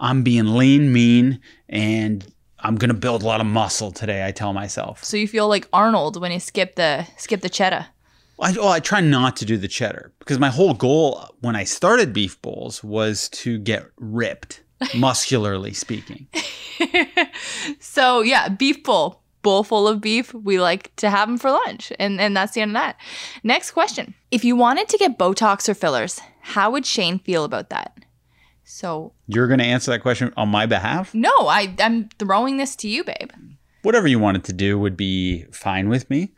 I'm being lean, mean, and I'm gonna build a lot of muscle today. I tell myself. So you feel like Arnold when you skip the skip the cheddar. I, well, I try not to do the cheddar because my whole goal when I started beef bowls was to get ripped, muscularly speaking. so yeah, beef bowl, bowl full of beef. We like to have them for lunch, and and that's the end of that. Next question: If you wanted to get Botox or fillers, how would Shane feel about that? So You're gonna answer that question on my behalf. no, I I'm throwing this to you, babe. Whatever you wanted to do would be fine with me.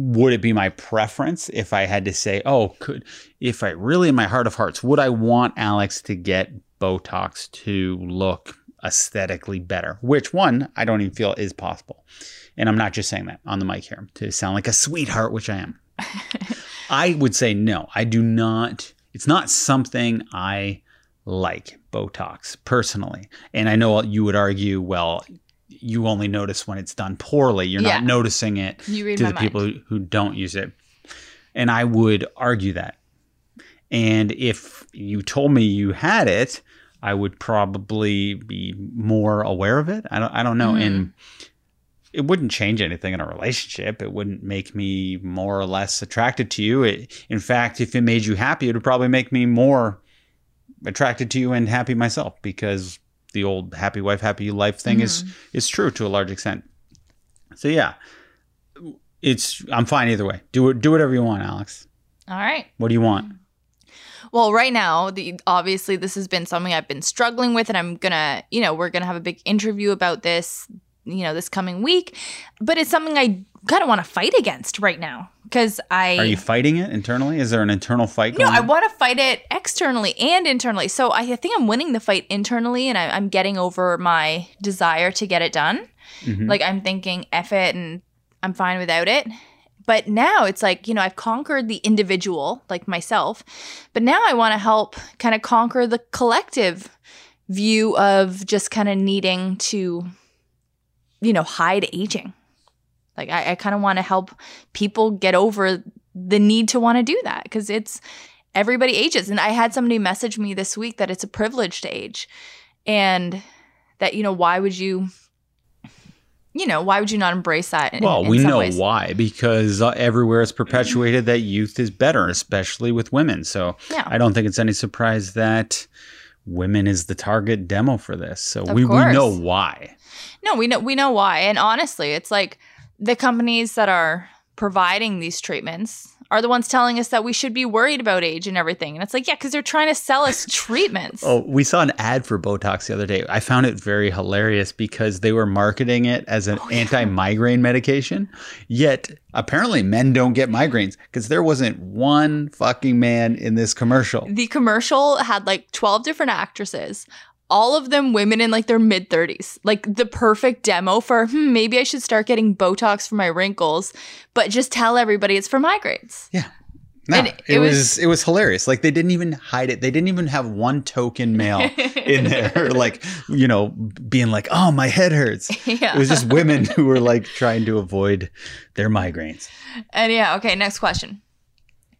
Would it be my preference if I had to say, oh, could if I really in my heart of hearts, would I want Alex to get Botox to look aesthetically better? Which one I don't even feel is possible. And I'm not just saying that on the mic here to sound like a sweetheart, which I am. I would say no. I do not. It's not something I like Botox personally. And I know you would argue, well, you only notice when it's done poorly. You're Yeah. not noticing it to the mind. people who, who don't use it. And I would argue that. And if you told me you had it, I would probably be more aware of it. I don't I don't know. Mhm. And it wouldn't change anything in a relationship. It wouldn't make me more or less attracted to you. It, in fact, if it made you happy, it would probably make me more attracted to you and happy myself because the old happy wife, happy life thing is mm-hmm. is true to a large extent. So yeah, it's I'm fine either way. Do it. Do whatever you want, Alex. All right. What do you want? Well, right now, the obviously this has been something I've been struggling with, and I'm gonna, you know, we're gonna have a big interview about this, you know, this coming week. But it's something I kind of want to fight against right now because I Are you fighting it internally? Is there an internal fight no, I want to fight it externally and internally. So I think I'm winning the fight internally, and I, I'm getting over my desire to get it done. Mhm. Like I'm thinking, F it, and I'm fine without it. But now it's like, you know, I've conquered the individual, like myself, but now I want to help kind of conquer the collective view of just kind of needing to, you know, hide aging. Like I, I kind of want to help people get over the need to want to do that because it's everybody ages. And I had somebody message me this week that it's a privilege to age and that, you know, why would you, you know, why would you not embrace that? in- Well, in we know ways? why because uh, everywhere it's perpetuated that youth is better, especially with women. So Yeah. I don't think it's any surprise that women is the target demo for this. So Of we, we know why. No, we know we know why. And honestly, it's like the companies that are providing these treatments are the ones telling us that we should be worried about age and everything. And it's like, yeah, because they're trying to sell us treatments. Oh, we saw an ad for Botox the other day. I found it very hilarious because they were marketing it as an Oh, anti-migraine medication. Yet apparently men don't get migraines because there wasn't one fucking man in this commercial. The commercial had like 12 different actresses, all of them women in like their mid 30s. Like the perfect demo for hmm, maybe I should start getting Botox for my wrinkles, but just tell everybody it's for migraines. Yeah. No, And it, it was, was- it was hilarious. Like they didn't even hide it. They didn't even have one token male in there, like you know, being like, "Oh, my head hurts." yeah. It was just women who were like trying to avoid their migraines. And yeah, okay, next question.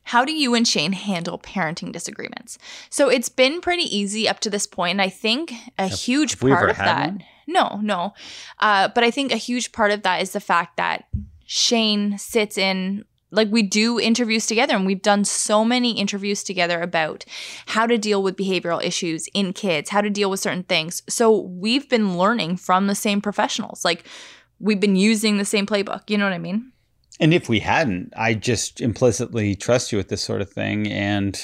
How do you and Shane handle parenting disagreements? So it's been pretty easy up to this point, and I think a huge have part of that. one? No, no. Uh, but I think a huge part of that is the fact that Shane sits in like we do interviews together and we've done so many interviews together about how to deal with behavioral issues in kids, how to deal with certain things. So we've been learning from the same professionals. Like we've been using the same playbook, you know what I mean? And if we hadn't, I just implicitly trust you with this sort of thing. And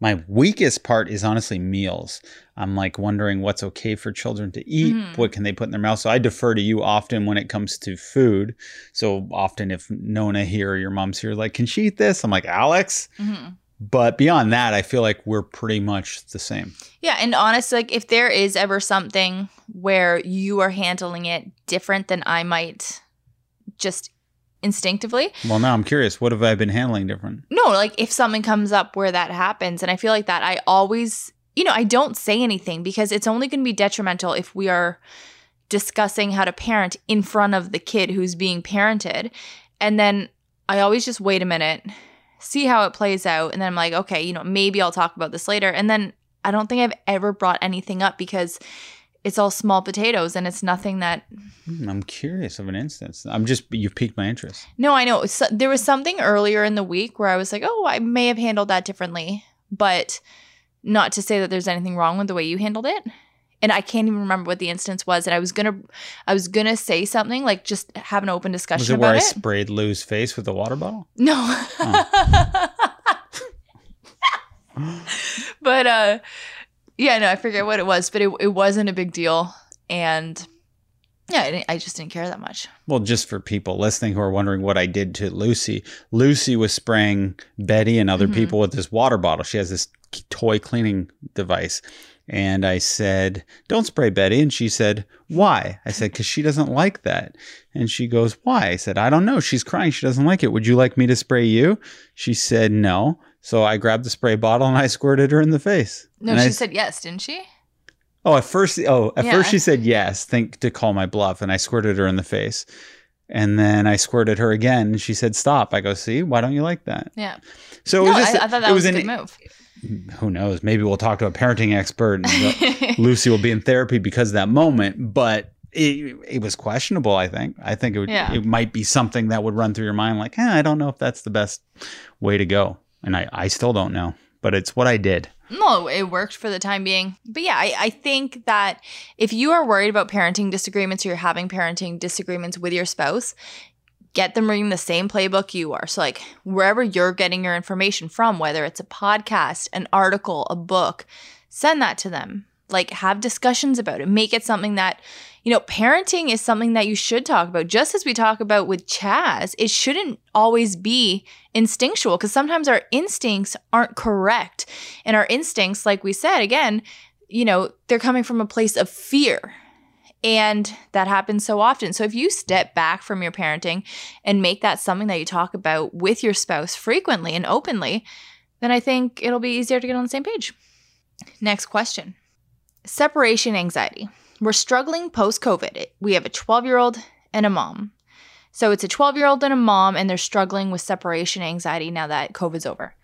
my weakest part is honestly meals. I'm like wondering what's okay for children to eat. Mhm. What can they put in their mouth? So I defer to you often when it comes to food. So often, if Nona here or your mom's here, like, can she eat this? I'm like, Alex. Mm-hmm. But beyond that, I feel like we're pretty much the same. Yeah, and honestly, like if there is ever something where you are handling it different than I might just instinctively, Well, now I'm curious. What have I been handling different? no, like if something comes up where that happens, and I feel like that, I always, you know, I don't say anything because it's only going to be detrimental if we are discussing how to parent in front of the kid who's being parented. And then I always just wait a minute, see how it plays out. And then I'm like, okay, you know, maybe I'll talk about this later. And then I don't think I've ever brought anything up because it's all small potatoes and it's nothing that Hmm, I'm curious of an instance. I'm just, you've piqued my interest. No, I know. So, there was something earlier in the week where I was like, oh, I may have handled that differently, but not to say that there's anything wrong with the way you handled it. And I can't even remember what the instance was. And I was gonna, I was gonna say something like just have an open Was discussion it where about I it. sprayed Lou's face with a water bottle? no. but uh, yeah, no, I forget what it was, but it it wasn't a big deal, and yeah, I, didn't, I just didn't care that much. Well, just for people listening who are wondering what I did to Lucy, Lucy was spraying Betty and other Mhm. people with this water bottle. She has this toy cleaning device. And I said, Don't spray Betty. And she said, Why? I said, Because she doesn't like that. And she goes, Why? I said, I don't know. She's crying. She doesn't like it. Would you like me to spray you? She said, No. So I grabbed the spray bottle and I squirted her in the face. No, And she I- said yes, didn't she? Oh, at first, oh, at Yeah. first she said yes, think to call my bluff, and I squirted her in the face. And then I squirted her again, and she said, "Stop." I go, "See, why don't you like that?" Yeah. So it no, was just, I, I thought that it was, was a an, good move. Who knows? Maybe we'll talk to a parenting expert, and Lucy will be in therapy because of that moment. But it, it was questionable. I think. I think it would, Yeah. it might be something that would run through your mind, like, eh, I don't know if that's the best way to go, and I, I still don't know. but it's what I did. No, it worked for the time being. But yeah, I, I think that if you are worried about parenting disagreements or you're having parenting disagreements with your spouse, get them reading the same playbook you are. So, like, wherever you're getting your information from, whether it's a podcast, an article, a book, send that to them. Like, have discussions about it. Make it something that, you know, parenting is something that you should talk about. Just as we talk about with Chaz, it shouldn't always be instinctual because sometimes our instincts aren't correct. And our instincts, like we said, again, you know, they're coming from a place of fear. And that happens so often. So if you step back from your parenting and make that something that you talk about with your spouse frequently and openly, then I think it'll be easier to get on the same page. Next question Separation anxiety. We're struggling post COVID. We have a 12 year old and a mom. So it's a 12 year old and a mom, and they're struggling with separation anxiety now that COVID's over.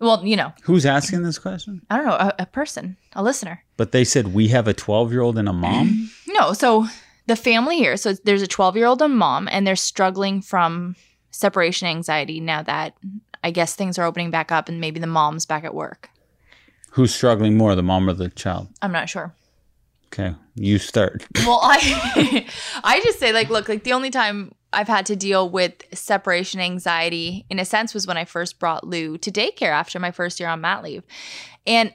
Well, you know, Who's asking this question? I don't know, a, a person, a listener. But they said we have a 12 year old and a mom. No, so the family here, so there's a 12 year old and mom, and they're struggling from separation anxiety now that I guess things are opening back up and maybe the mom's back at work. Who's struggling more, the mom or the child? I'm not sure. Okay, you start. Well, I I just say like look, like the only time I've had to deal with separation anxiety in a sense was when I first brought Lou to daycare after my first year on mat leave. And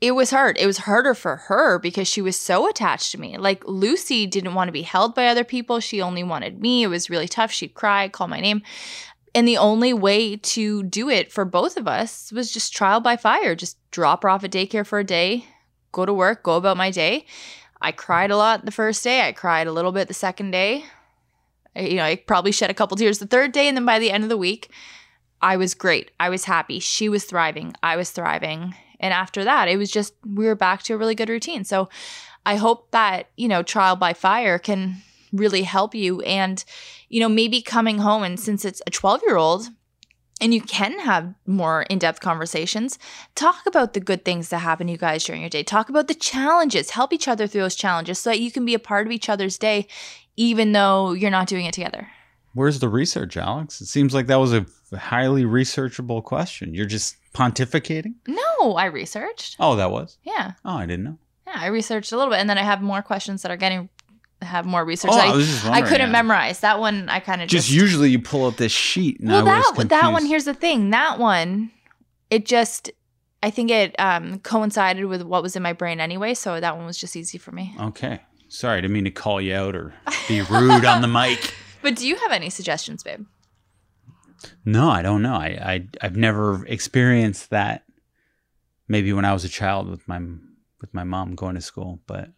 it was hard. It was harder for her because she was so attached to me. Like Lucy didn't want to be held by other people. She only wanted me. It was really tough. She'd cry, call my name. And the only way to do it for both of us was just trial by fire. Just drop her off at daycare for a day, go to work, go about my day. I cried a lot the first day. I cried a little bit the second day. I, you know, I probably shed a couple tears the third day. And then by the end of the week, I was great. I was happy. She was thriving. I was thriving. And after that, it was just, we were back to a really good routine. So I hope that, you know, trial by fire can really help you. And, you know, maybe coming home and since it's a 12 year old, and you can have more in-depth conversations talk about the good things that happen to you guys during your day talk about the challenges help each other through those challenges so that you can be a part of each other's day even though you're not doing it together Where's the research, Alex? It seems like that was a highly researchable question. You're just pontificating? no i researched Oh, that was? yeah Oh, I didn't know. yeah i researched a little bit and then i have more questions that are getting have more research Oh, I I, I couldn't yeah. memorize that one i kind of Just, just, usually you pull up this sheet well that that one here's the thing that one it just i think it um coincided with what was in my brain anyway so that one was just easy for me Okay. Sorry, I didn't mean to call you out or be rude on the mic. but do you have any suggestions babe No, I don't know. I, I I've never experienced that. Maybe when I was a child with my with my mom going to school, but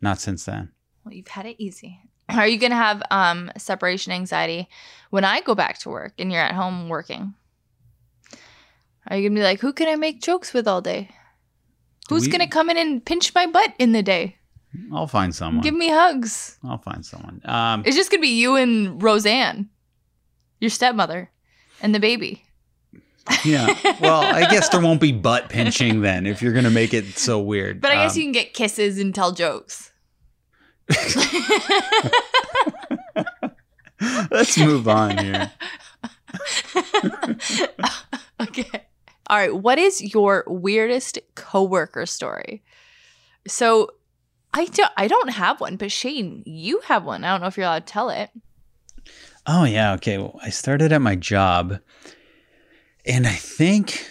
not since then. Well you've had it easy are you gonna have um separation anxiety when i go back to work and you're at home working are you gonna be like who can i make jokes with all day who's We- gonna come in and pinch my butt in the day I'll find someone. give me hugs I'll find someone. Um, It's just gonna be you and Roseanne, your stepmother, and the baby. yeah. Well, I guess there won't be butt pinching then if you're gonna make it so weird. But I guess Um, you can get kisses and tell jokes. Let's move on here. okay. All right. What is your weirdest coworker story? So, I don't. I don't have one, but Shane, you have one. I don't know if you're allowed to tell it. Oh yeah, okay. Well, I started at my job, and I think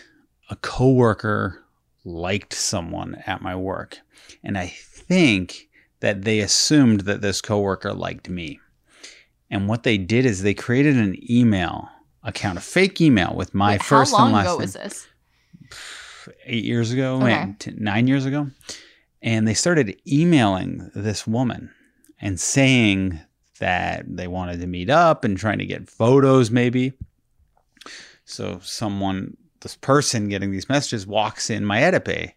a coworker liked someone at my work, and I think that they assumed that this coworker liked me. And what they did is they created an email account, a fake email with my Wait, first How long and last ago name was this? eight years ago, Okay. nine years ago. And they started emailing this woman and saying that they wanted to meet up and trying to get photos, maybe. So, someone, this person getting these messages walks in my Edipe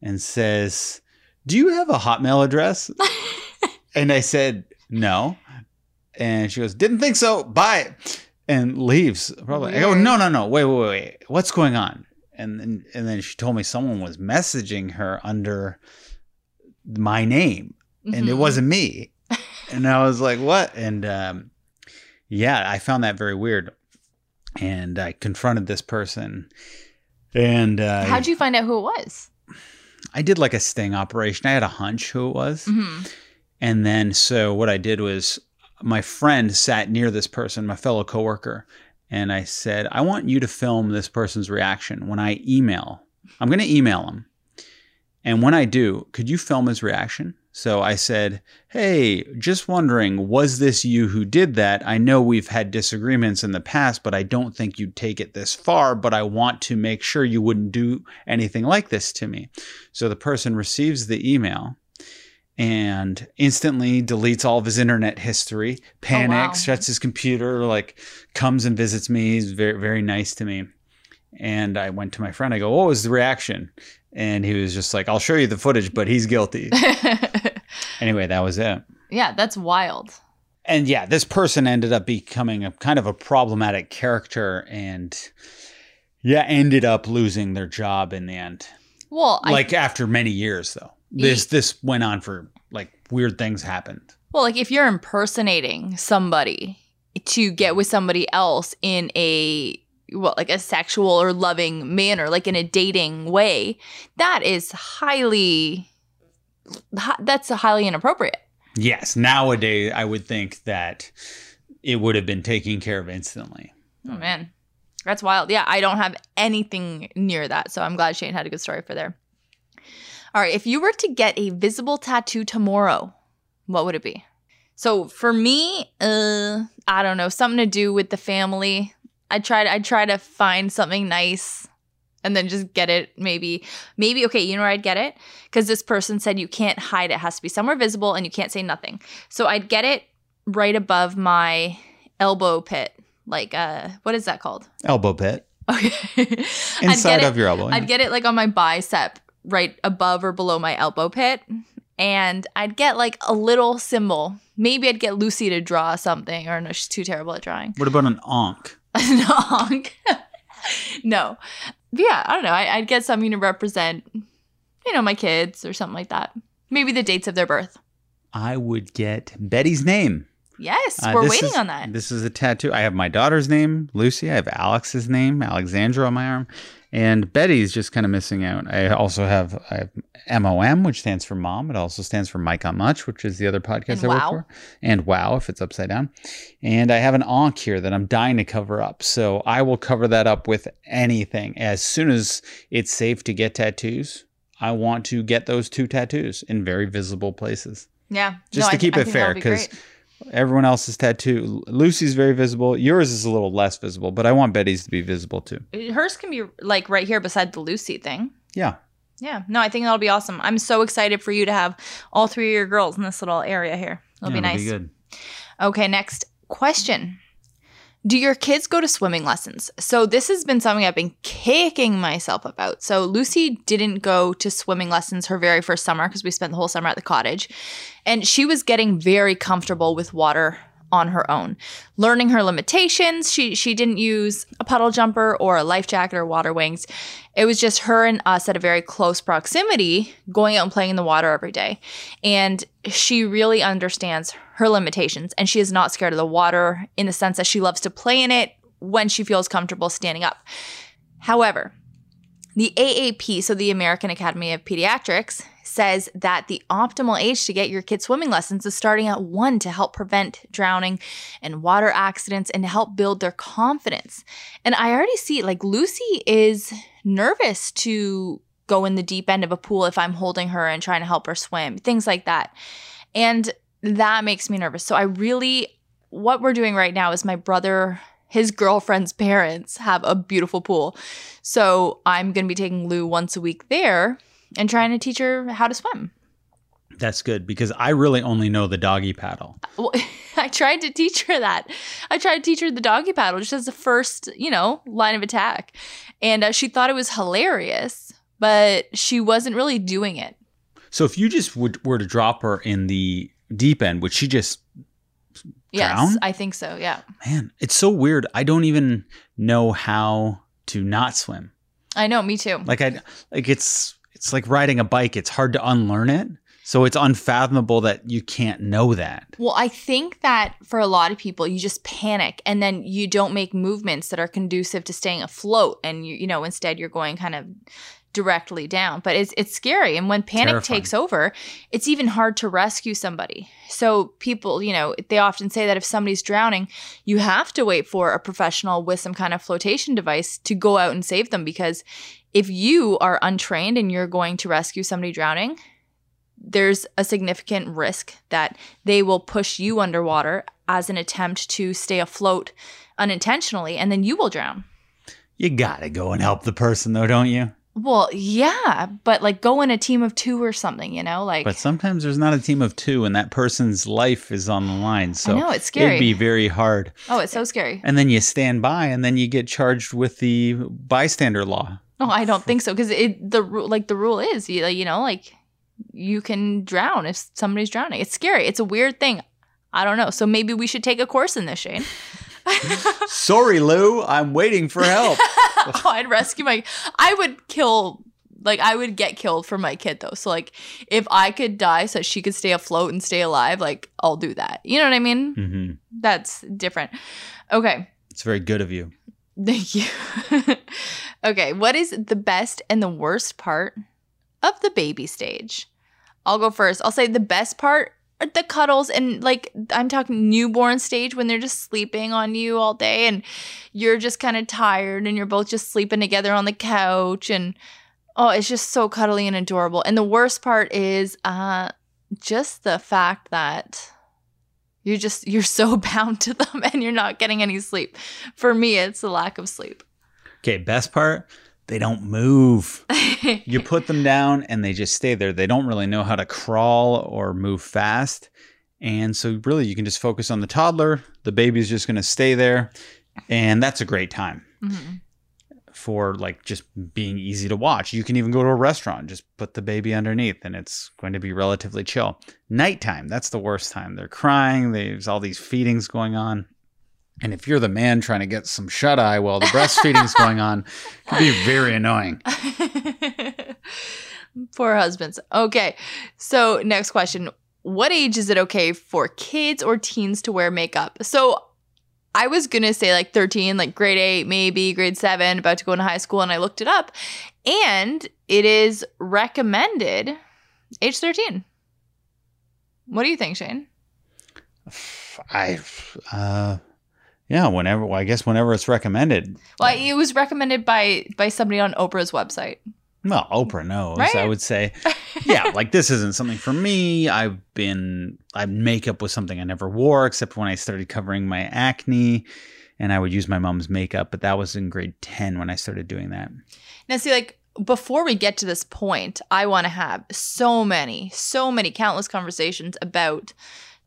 and says, Do you have a Hotmail address? and I said, No. And she goes, Didn't think so. Bye. And leaves. Probably. I go, No, no, no. Wait, wait, wait. What's going on? And then, and then she told me someone was messaging her under my name and it Mhm. wasn't me. and I was like, what? And um, yeah, I found that very weird. And I confronted this person And uh, How'd you find out who it was? I did like a sting operation. I had a hunch who it was. hmm And then so what I did was my friend sat near this person, my fellow coworker, and I said, "I want you to film this person's reaction when I email. I'm going to email him. And when I do, could you film his reaction?" So I said, "Hey, just wondering, was this you who did that? I know we've had disagreements in the past, but I don't think you'd take it this far, but I want to make sure you wouldn't do anything like this to me." So the person receives the email and instantly deletes all of his internet history, oh, panics, wow. shuts his computer, like comes and visits me. He's very, very nice to me. And I went to my friend, I go, What was the reaction? And he was just like, I'll show you the footage, but he's guilty. anyway, that was it. yeah, that's wild. And yeah, this person ended up becoming a kind of a problematic character and yeah, ended up losing their job in the end. Well, I, Like after many years though. This this went on for like weird things happened. well, like if you're impersonating somebody to get with somebody else in a what like a sexual or loving manner, like in a dating way, that is highly hi- that's highly inappropriate. Yes, nowadays I would think that it would have been taken care of instantly. Oh man, that's wild. Yeah, I don't have anything near that, so I'm glad Shane had a good story for there. All right, if you were to get a visible tattoo tomorrow, what would it be? So for me, uh, I don't know, something to do with the family. I tried. I try to find something nice, and then just get it. Maybe, maybe okay. You know where I'd get it? Because this person said you can't hide it. it. Has to be somewhere visible, and you can't say nothing. So I'd get it right above my elbow pit. Like, uh, what is that called? Elbow pit. Okay. I'd Inside get it, of your elbow. yeah. I'd get it like on my bicep, right above or below my elbow pit. And I'd get like a little symbol. Maybe I'd get Lucy to draw something, or no, she's too terrible at drawing. what about an ankh? No. no. But yeah, I don't know. I, I'd get something to represent, you know, my kids or something like that. Maybe the dates of their birth. I would get Betty's name. Yes, Uh, we're waiting is- on that. This is a tattoo. I have my daughter's name, Lucy. I have Alex's name, Alexandra, on my arm, and Betty's just kind of missing out. I also have I have MOM, which stands for mom. It also stands for Mike on Much, which is the other podcast And I wow. work for, and Wow if it's upside down. And I have an ankh here that I'm dying to cover up, so I will cover that up with anything as soon as it's safe to get tattoos. I want to get those two tattoos in very visible places yeah. just No, to I- keep I it fair because great. Everyone else's tattoo lucy's very visible yours is a little less visible but i want betty's to be visible too hers can be like right here beside the Lucy thing. yeah Yeah, no, I think that'll be awesome. I'm so excited for you to have all three of your girls in this little area here. It'll Yeah, be nice. good Okay, next question. Do your kids go to swimming lessons? So, this has been something I've been kicking myself about. So, Lucy didn't go to swimming lessons her very first summer because we spent the whole summer at the cottage. And she was getting very comfortable with water on her own, learning her limitations. She she didn't use a puddle jumper or a life jacket or water wings. It was just her and us at a very close proximity, going out and playing in the water every day. And she really understands her limitations and she is not scared of the water in the sense that she loves to play in it when she feels comfortable standing up. However, the AAP, so the American Academy of Pediatrics, says that the optimal age to get your kid swimming lessons is starting at one to help prevent drowning and water accidents and to help build their confidence. And I already see like Lucy is nervous to go in the deep end of a pool if I'm holding her and trying to help her swim, things like that. And that makes me nervous. So I really, what we're doing right now is my brother, his girlfriend's parents have a beautiful pool. So I'm going to be taking Lou once a week there and trying to teach her how to swim. that's good because i really only know the doggy paddle Well, I tried to teach her that. I tried to teach her the doggy paddle just as the first, you know, line of attack. And uh, she thought it was hilarious, but she wasn't really doing it. so if you just would, were to drop her in the deep end would she just Yes, Drown? I think so. Yeah. man it's so weird i don't even know how to not swim I know, me too. like i like it's it's like riding a bike it's hard to unlearn it So it's unfathomable that you can't know that. Well, I think that for a lot of people, you just panic and then you don't make movements that are conducive to staying afloat. And you, you know, instead you're going kind of directly down. But it's it's scary. And when panic Terrifying. takes over, it's even hard to rescue somebody. So people, you know, they often say that if somebody's drowning, you have to wait for a professional with some kind of flotation device to go out and save them because if you are untrained and you're going to rescue somebody drowning, there's a significant risk that they will push you underwater as an attempt to stay afloat unintentionally and then you will drown. You gotta go and help the person though, don't you? Well, yeah, but like go in a team of 2 or something, you know? Like But sometimes there's not a team of two and that person's life is on the line. So know, it's scary. it'd be very hard. Oh, it's so scary. And then you stand by and then you get charged with the bystander law. No, I don't think so because it the like the rule is you you know like you can drown if somebody's drowning. It's scary. It's a weird thing. I don't know. So maybe we should take a course in this, Shane. Sorry, Lou, I'm waiting for help. oh, I'd rescue my. I would kill. Like I would get killed for my kid though. So like if I could die so she could stay afloat and stay alive, like I'll do that. You know what I mean? hmm That's different. Okay. It's very good of you. Thank you. okay, what is the best and the worst part of the baby stage? I'll go first. I'll say the best part the cuddles and like I'm talking newborn stage when they're just sleeping on you all day and you're just kind of tired and you're both just sleeping together on the couch and oh, it's just so cuddly and adorable. And the worst part is uh just the fact that you're just you're so bound to them and you're not getting any sleep. For me, it's the lack of sleep. Okay, best part, they don't move. You put them down and they just stay there. They don't really know how to crawl or move fast. And so, really, you can just focus on the toddler. The baby's just going to stay there. And that's a great time Mhm. for like just being easy to watch. You can even go to a restaurant, just put the baby underneath, and it's going to be relatively chill. Nighttime, that's the worst time. They're crying, there's all these feedings going on. And if you're the man trying to get some shut eye while the breastfeeding's going on, it can be very annoying. Poor husbands. Okay. So, next question. What age is it okay for kids or teens to wear makeup? So, I was going to say like 13, like grade 8, maybe grade 7, about to go into high school and I looked it up and it is recommended age 13. What do you think, Shane? I, uh, yeah, whenever, well, I guess whenever it's recommended. Well, it was recommended by by somebody on Oprah's website. Well, Oprah knows, Right? I would say. Yeah, like this isn't something for me. I've been, I makeup was something I never wore except when I started covering my acne and I would use my mom's makeup, but that was in grade 10 when I started doing that. Now, see, like before we get to this point, I want to have so many, so many countless conversations about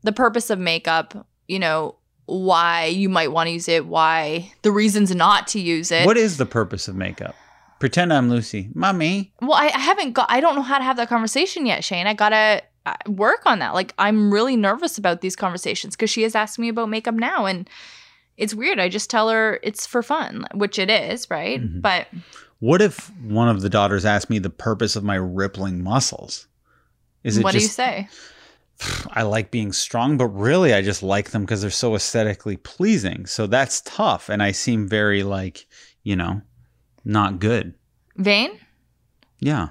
the purpose of makeup, you know, why you might want to use it, why the reasons not to use it. What is the purpose of makeup? Pretend I'm Lucy. Mommy. well, I, I haven't got, I don't know how to have that conversation yet, Shane. I got to work on that. Like, I'm really nervous about these conversations because she is asking me about makeup now. And it's weird. I just tell her it's for fun, which it is, right? Mhm. But What if one of the daughters asked me the purpose of my rippling muscles? Is it what do you say? I like being strong, but really I just like them because they're so aesthetically pleasing. So that's tough. And I seem very like, you know, not good. Vain? Yeah.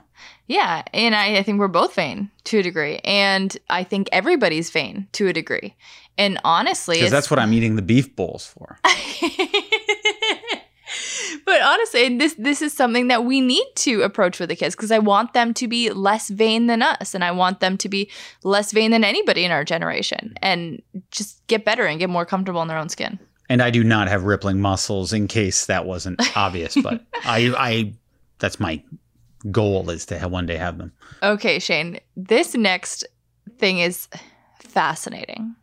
Yeah, and I, I think we're both vain to a degree, and I think everybody's vain to a degree. And honestly, Because that's what I'm eating the beef bowls for. but honestly, this this is something that we need to approach with the kids because I want them to be less vain than us, and I want them to be less vain than anybody in our generation, and just get better and get more comfortable in their own skin. And I do not have rippling muscles in case that wasn't obvious, but I I that's my goal is to have one day have them. Okay, Shane, this next thing is fascinating.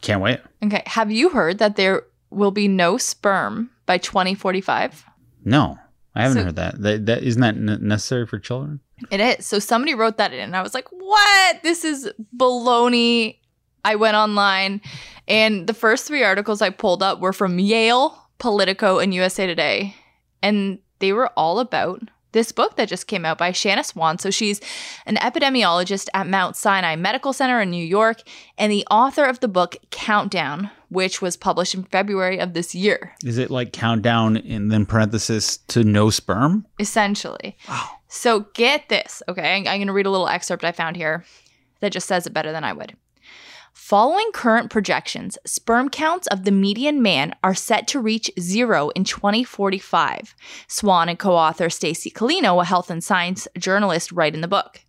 Can't wait. Okay, have you heard that there will be no sperm by 2045? No. I haven't So- heard that. that. That isn't that n- necessary for children? It is. So somebody wrote that in, and I was like, what? This is baloney. I went online, and the first three articles I pulled up were from Yale, Politico, and USA Today. And they were all about this book that just came out by Shanna Swan. So she's an epidemiologist at Mount Sinai Medical Center in New York and the author of the book Countdown, which was published in February of this year. Is it like countdown in then parenthesis to no sperm? Essentially. Wow. So get this, okay? I'm going to read a little excerpt I found here that just says it better than I would. Following current projections, sperm counts of the median man are set to reach zero in 2045. Swan and co author Stacy Colino, a health and science journalist, write in the book.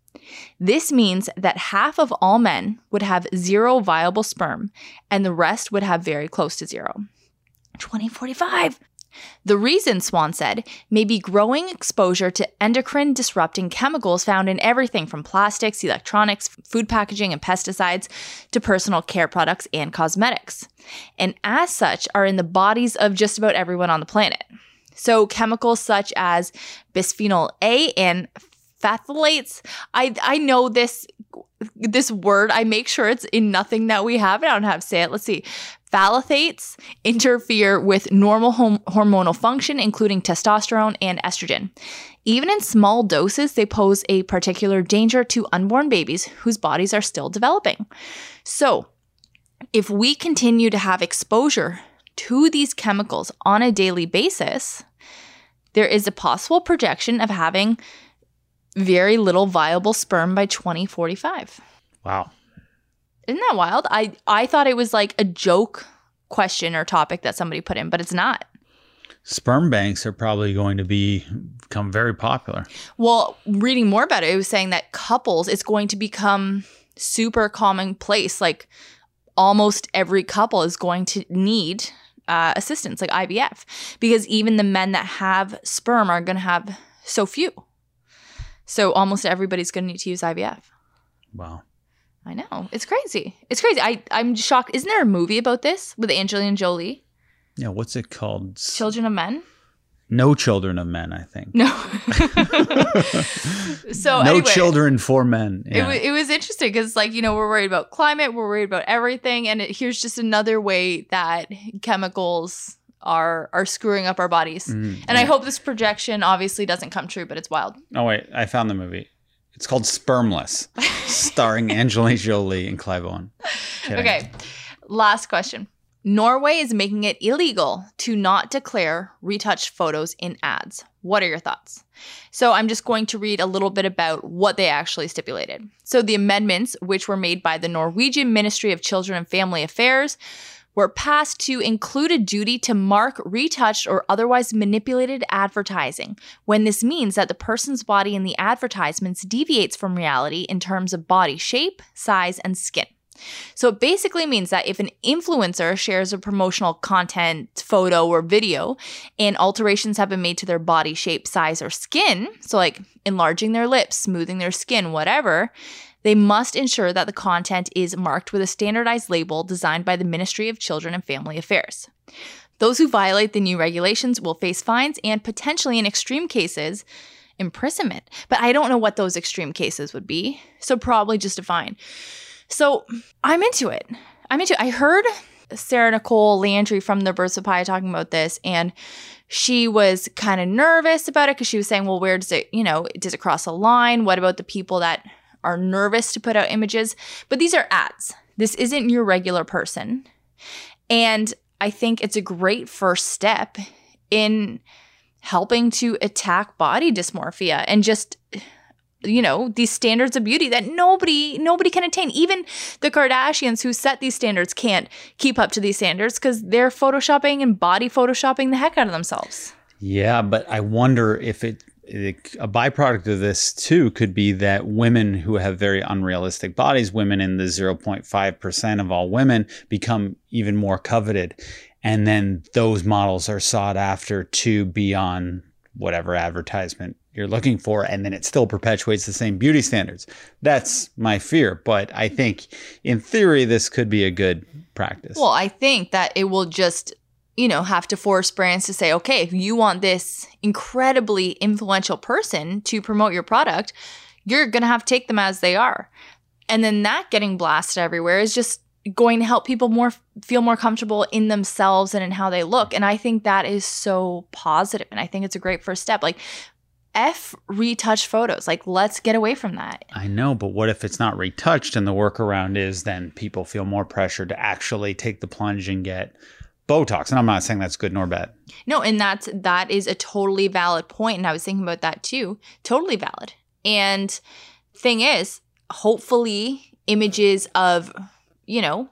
This means that half of all men would have zero viable sperm, and the rest would have very close to zero. 2045. The reason, Swan said, may be growing exposure to endocrine disrupting chemicals found in everything from plastics, electronics, food packaging, and pesticides to personal care products and cosmetics. And as such, are in the bodies of just about everyone on the planet. So, chemicals such as bisphenol A and phthalates. I I know this this word. I make sure it's in nothing that we have. I don't have to say it. Let's see. Phthalates interfere with normal hom- hormonal function, including testosterone and estrogen. Even in small doses, they pose a particular danger to unborn babies whose bodies are still developing. So, if we continue to have exposure to these chemicals on a daily basis, there is a possible projection of having very little viable sperm by 2045. Wow. Isn't that wild? I I thought it was like a joke question or topic that somebody put in, but it's not. Sperm banks are probably going to be become very popular. Well, reading more about it, it was saying that couples it's going to become super commonplace. Like almost every couple is going to need uh, assistance, like IVF, because even the men that have sperm are going to have so few. So almost everybody's going to need to use IVF. Wow. I know. It's crazy. It's crazy. I, I'm shocked. Isn't there a movie about this with Angelina Jolie? Yeah, what's it called? Children of Men? No Children of Men, I think. No. so no anyway, children for men. It, Yeah. wa- it was interesting because, like, you know, we're worried about climate, we're worried about everything, and it, here's just another way that chemicals are are screwing up our bodies. Mhm. And I hope this projection obviously doesn't come true, but it's wild. Oh wait, I found the movie. It's called Spermless, starring Angelina Jolie and Clive Owen. Kidding. Okay, last question. Norway is making it illegal to not declare retouched photos in ads. What are your thoughts? So, I'm just going to read a little bit about what they actually stipulated. So, the amendments, which were made by the Norwegian Ministry of Children and Family Affairs, were passed to include a duty to mark retouched or otherwise manipulated advertising when this means that the person's body in the advertisements deviates from reality in terms of body shape, size, and skin. So it basically means that if an influencer shares a promotional content, photo, or video, and alterations have been made to their body shape, size, or skin, so like enlarging their lips, smoothing their skin, whatever, they must ensure that the content is marked with a standardized label designed by the Ministry of Children and Family Affairs. Those who violate the new regulations will face fines and potentially, in extreme cases, imprisonment. But I don't know what those extreme cases would be. So, probably just a fine. So, I'm into it. I'm into it. I heard Sarah Nicole Landry from the Birds Papaya talking about this, and she was kind of nervous about it because she was saying, well, where does it, you know, does it cross a line? What about the people that are nervous to put out images? But these are ads. This isn't your regular person. And I think it's a great first step in helping to attack body dysmorphia and just you know these standards of beauty that nobody nobody can attain even the kardashians who set these standards can't keep up to these standards because they're photoshopping and body photoshopping the heck out of themselves Yeah, but I wonder if it, a byproduct of this too could be that women who have very unrealistic bodies, women in the 0.5% of all women become even more coveted. And then those models are sought after to be on whatever advertisement you're looking for and then it still perpetuates the same beauty standards. That's my fear, but I think in theory this could be a good practice. well i think that it will just you know have to force brands to say okay if you want this incredibly influential person to promote your product you're going to have to take them as they are and then that getting blasted everywhere is just going to help people more feel more comfortable in themselves and in how they look and i think that is so positive and i think it's a great first step like F retouch photos. Like, let's get away from that. I know, but what if it's not retouched and the workaround is then people feel more pressure to actually take the plunge and get Botox? And I'm not saying that's good nor bad. No, and that's that is a totally valid point, and I was thinking about that too. Totally valid. And thing is, hopefully, images of you know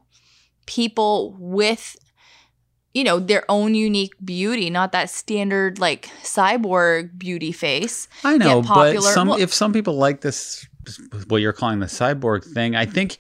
people with you know their own unique beauty, not that standard like cyborg beauty face. I know, but some Well- if some people like this, what you're calling the cyborg thing, I think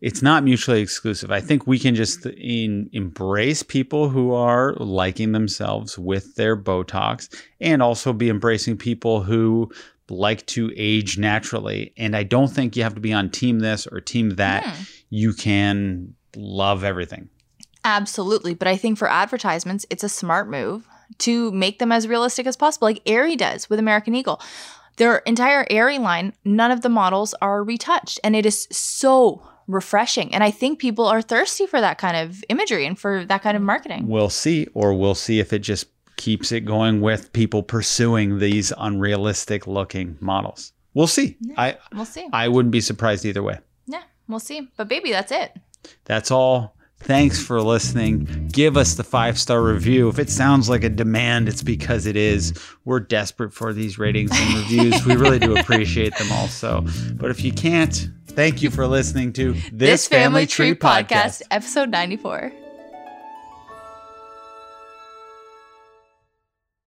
it's not mutually exclusive. I think we can just in, embrace people who are liking themselves with their Botox, and also be embracing people who like to age naturally. And I don't think you have to be on team this or team that. Hmm. You can love everything. Absolutely. But I think for advertisements, it's a smart move to make them as realistic as possible, like Aerie does with American Eagle. Their entire Aerie line, none of the models are retouched. And it is so refreshing. And I think people are thirsty for that kind of imagery and for that kind of mm. marketing. We'll see, or we'll see if it just keeps it going with people pursuing these unrealistic looking models. We'll see. I We'll see. I wouldn't be surprised either way. Yeah, we'll see. But baby, that's it. That's all. Thanks for listening. Give us the five star review. If it sounds like a demand, it's because it is. We're desperate for these ratings and reviews. we really do appreciate them also. But if you can't, thank you for listening to This Family Tree Podcast, episode 94.